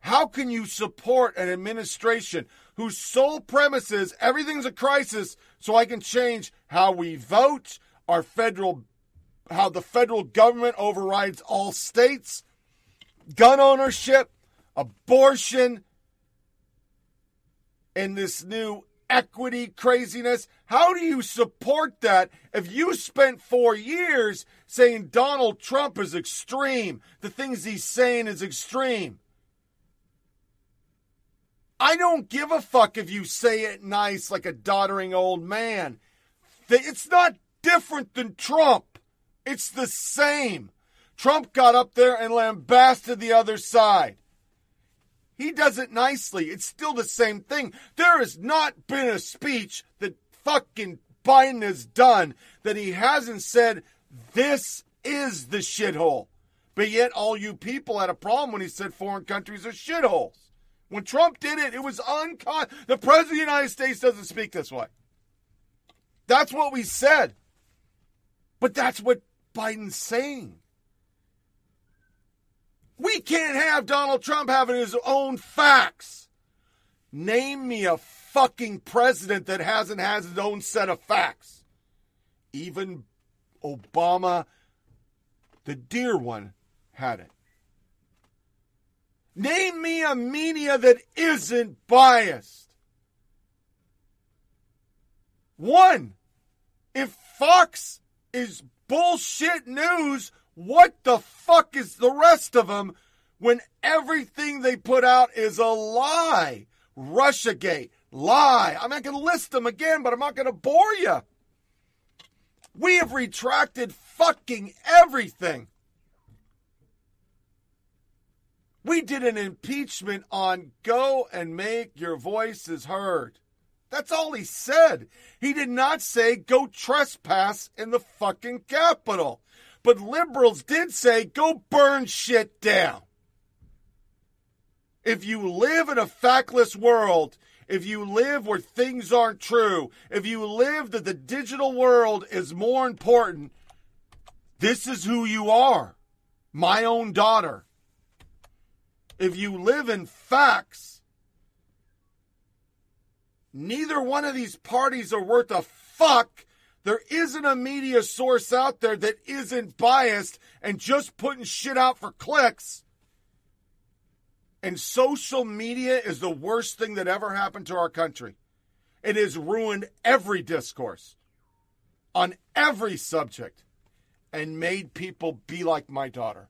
How can you support an administration whose sole premise is everything's a crisis so I can change how we vote, our federal how the federal government overrides all states, gun ownership, abortion, and this new equity craziness. How do you support that if you spent four years saying Donald Trump is extreme? The things he's saying is extreme. I don't give a fuck if you say it nice like a doddering old man. It's not different than Trump. It's the same. Trump got up there and lambasted the other side. He does it nicely. It's still the same thing. There has not been a speech that fucking Biden has done that he hasn't said, this is the shithole. But yet, all you people had a problem when he said foreign countries are shitholes. When Trump did it, it was uncon. The President of the United States doesn't speak this way. That's what we said. But that's what Biden's saying. We can't have Donald Trump having his own facts. Name me a fucking president that hasn't has his own set of facts. Even Obama, the dear one, had it. Name me a media that isn't biased. One. If Fox is bullshit news, what the fuck is the rest of them when everything they put out is a lie? Russiagate, lie. I'm not going to list them again, but I'm not going to bore you. We have retracted fucking everything. We did an impeachment on go and make your voices heard. That's all he said. He did not say go trespass in the fucking Capitol. But liberals did say go burn shit down. If you live in a factless world, if you live where things aren't true, if you live that the digital world is more important, this is who you are. My own daughter. If you live in facts, neither one of these parties are worth a fuck. There isn't a media source out there that isn't biased and just putting shit out for clicks. And social media is the worst thing that ever happened to our country. It has ruined every discourse on every subject and made people be like my daughter.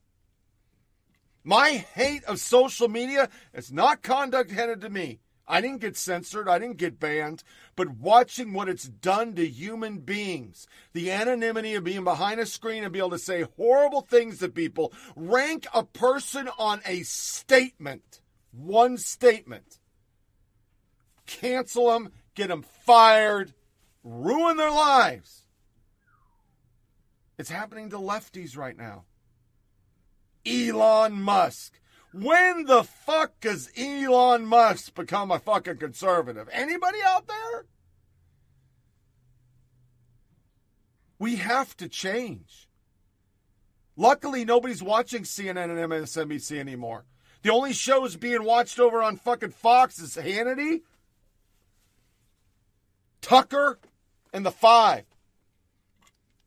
My hate of social media is not conduct headed to me. I didn't get censored, I didn't get banned, but watching what it's done to human beings, the anonymity of being behind a screen and be able to say horrible things to people, rank a person on a statement, one statement, cancel them, get them fired, ruin their lives. It's happening to lefties right now. Elon Musk. When the fuck does Elon Musk become a fucking conservative? Anybody out there? We have to change. Luckily, nobody's watching CNN and MSNBC anymore. The only shows being watched over on fucking Fox is Hannity, Tucker, and The Five.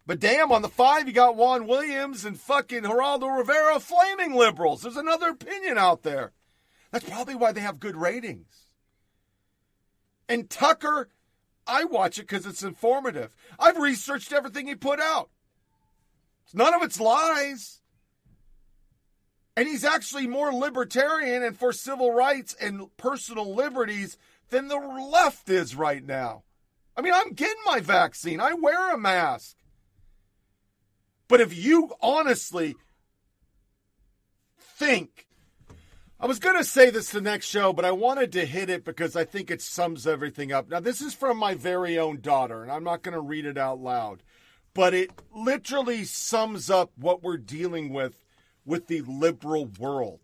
But damn, on the five, you got Juan Williams and fucking Geraldo Rivera, flaming liberals. There's another opinion out there. That's probably why they have good ratings. And Tucker, I watch it because it's informative. I've researched everything he put out. None of it's lies. And he's actually more libertarian and for civil rights and personal liberties than the left is right now. I mean, I'm getting my vaccine. I wear a mask. But if you honestly think, I was going to say this the next show, but I wanted to hit it because I think it sums everything up. Now, this is from my very own daughter, and I'm not going to read it out loud, but it literally sums up what we're dealing with with the liberal world.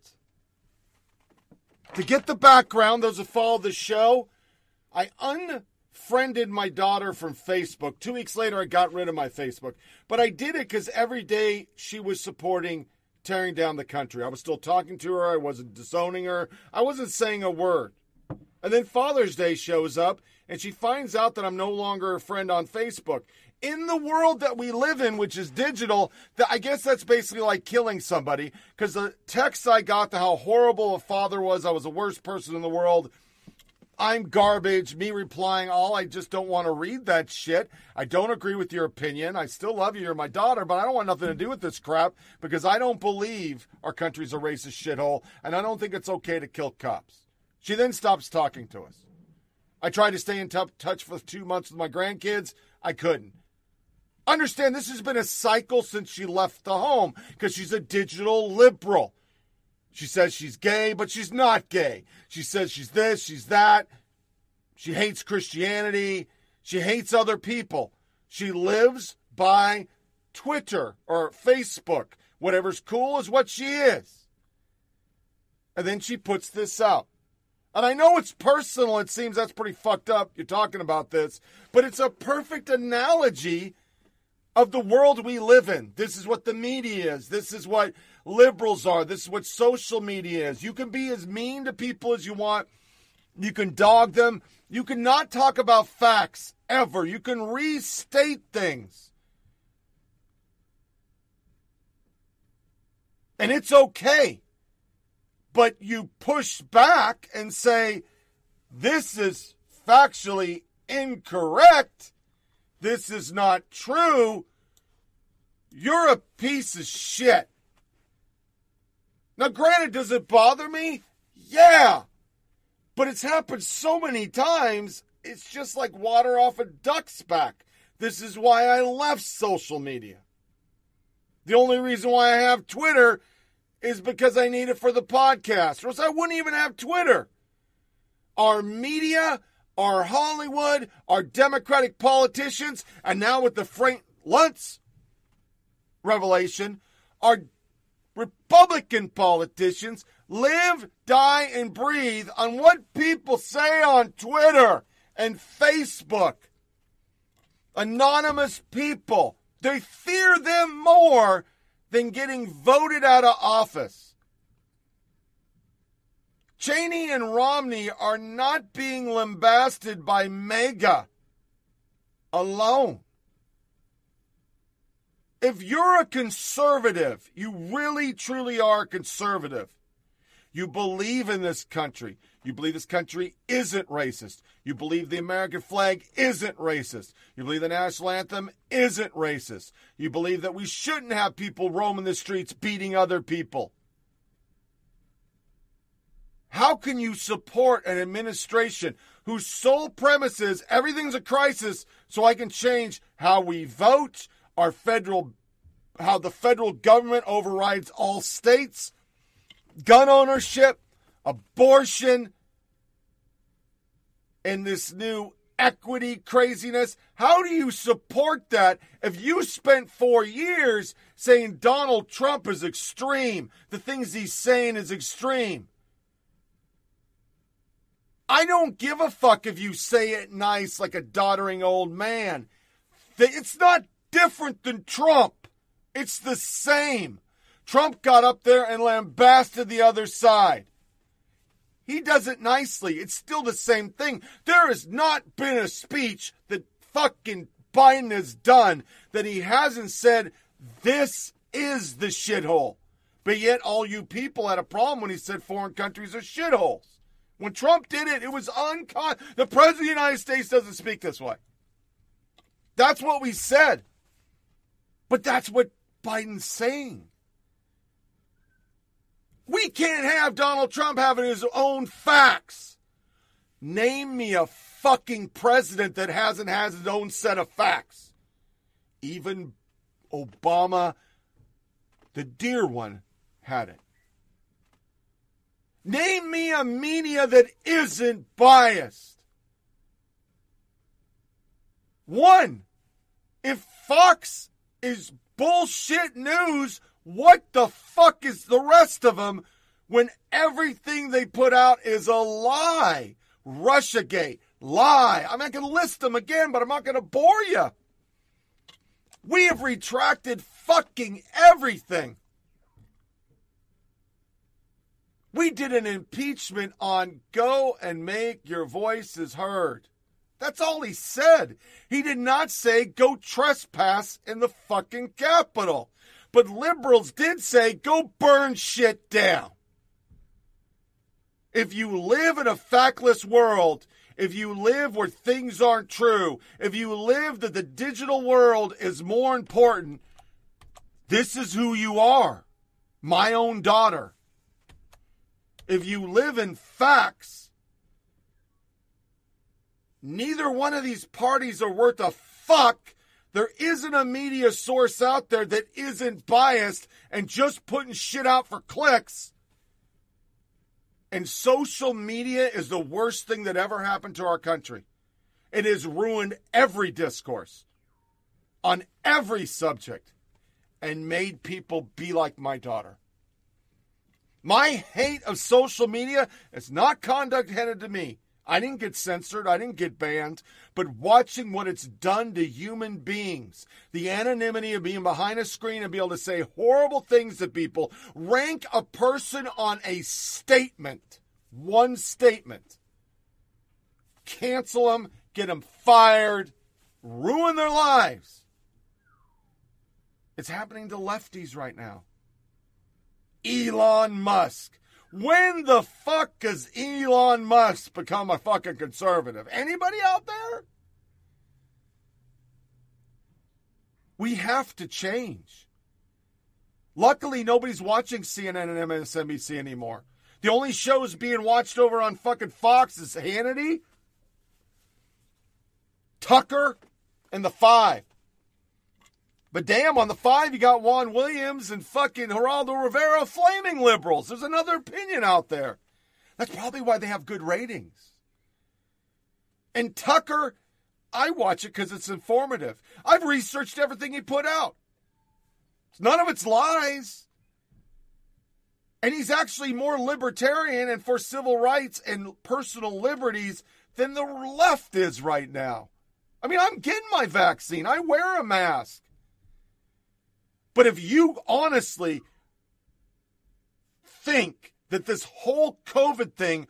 To get the background, those who follow the show, I un friended my daughter from Facebook. Two weeks later, I got rid of my Facebook. But I did it because every day she was supporting tearing down the country. I was still talking to her. I wasn't disowning her. I wasn't saying a word. And then Father's Day shows up, and she finds out that I'm no longer a friend on Facebook. In the world that we live in, which is digital, that I guess that's basically like killing somebody. Because the text I got to how horrible a father was, I was the worst person in the world. I'm garbage. Me replying, all I just don't want to read that shit. I don't agree with your opinion. I still love you. You're my daughter, but I don't want nothing to do with this crap because I don't believe our country's a racist shithole, and I don't think it's okay to kill cops. She then stops talking to us. I tried to stay in t- touch for two months with my grandkids. I couldn't. Understand, this has been a cycle since she left the home because she's a digital liberal. She says she's gay, but she's not gay. She says she's this, she's that. She hates Christianity. She hates other people. She lives by Twitter or Facebook. Whatever's cool is what she is. And then she puts this out. And I know it's personal. It seems that's pretty fucked up. You're talking about this, but it's a perfect analogy of the world we live in. This is what the media is. This is what liberals are. This is what social media is. You can be as mean to people as you want. You can dog them. You cannot talk about facts ever. You can restate things. And it's okay. But you push back and say, this is factually incorrect. This is not true. You're a piece of shit. Now, granted, does it bother me? Yeah. But it's happened so many times, it's just like water off a duck's back. This is why I left social media. The only reason why I have Twitter is because I need it for the podcast, or else I wouldn't even have Twitter. Our media, our Hollywood, our Democratic politicians, and now with the Frank Luntz revelation, our Republican politicians live, die, and breathe on what people say on Twitter and Facebook. Anonymous people. They fear them more than getting voted out of office. Cheney and Romney are not being lambasted by MAGA alone. If you're a conservative, you really truly are a conservative. You believe in this country. You believe this country isn't racist. You believe the American flag isn't racist. You believe the national anthem isn't racist. You believe that we shouldn't have people roaming the streets beating other people. How can you support an administration whose sole premise is everything's a crisis so I can change how we vote, our federal how the federal government overrides all states, gun ownership, abortion, and this new equity craziness. How do you support that if you spent four years saying Donald Trump is extreme? The things he's saying is extreme. I don't give a fuck if you say it nice like a doddering old man. It's not different than Trump. It's the same. Trump got up there and lambasted the other side. He does it nicely. It's still the same thing. There has not been a speech that fucking Biden has done that he hasn't said, this is the shithole. But yet, all you people had a problem when he said foreign countries are shitholes. When Trump did it, it was uncon. The president of the United States doesn't speak this way. That's what we said. But that's what Biden's saying. We can't have Donald Trump having his own facts. Name me a fucking president that hasn't has his own set of facts. Even Obama, the dear one, had it. Name me a media that isn't biased. One, if Fox is bullshit news, what the fuck is the rest of them when everything they put out is a lie? Russiagate, lie. I'm not going to list them again, but I'm not going to bore you. We have retracted fucking everything. We did an impeachment on go and make your voices heard. That's all he said. He did not say go trespass in the fucking Capitol. But liberals did say go burn shit down. If you live in a factless world, if you live where things aren't true, if you live that the digital world is more important, this is who you are. My own daughter. If you live in facts, neither one of these parties are worth a fuck. There isn't a media source out there that isn't biased and just putting shit out for clicks. And social media is the worst thing that ever happened to our country. It has ruined every discourse on every subject and made people be like my daughter. My hate of social media is not conduct headed to me. I didn't get censored, I didn't get banned, but watching what it's done to human beings, the anonymity of being behind a screen and be able to say horrible things to people, rank a person on a statement, one statement, cancel them, get them fired, ruin their lives. It's happening to lefties right now. Elon Musk. When the fuck does Elon Musk become a fucking conservative? Anybody out there? We have to change. Luckily, nobody's watching CNN and MSNBC anymore. The only shows being watched over on fucking Fox is Hannity, Tucker, and The Five. But damn, on the five, you got Juan Williams and fucking Geraldo Rivera, flaming liberals. There's another opinion out there. That's probably why they have good ratings. And Tucker, I watch it because it's informative. I've researched everything he put out. None of it's lies. And he's actually more libertarian and for civil rights and personal liberties than the left is right now. I mean, I'm getting my vaccine. I wear a mask. But if you honestly think that this whole COVID thing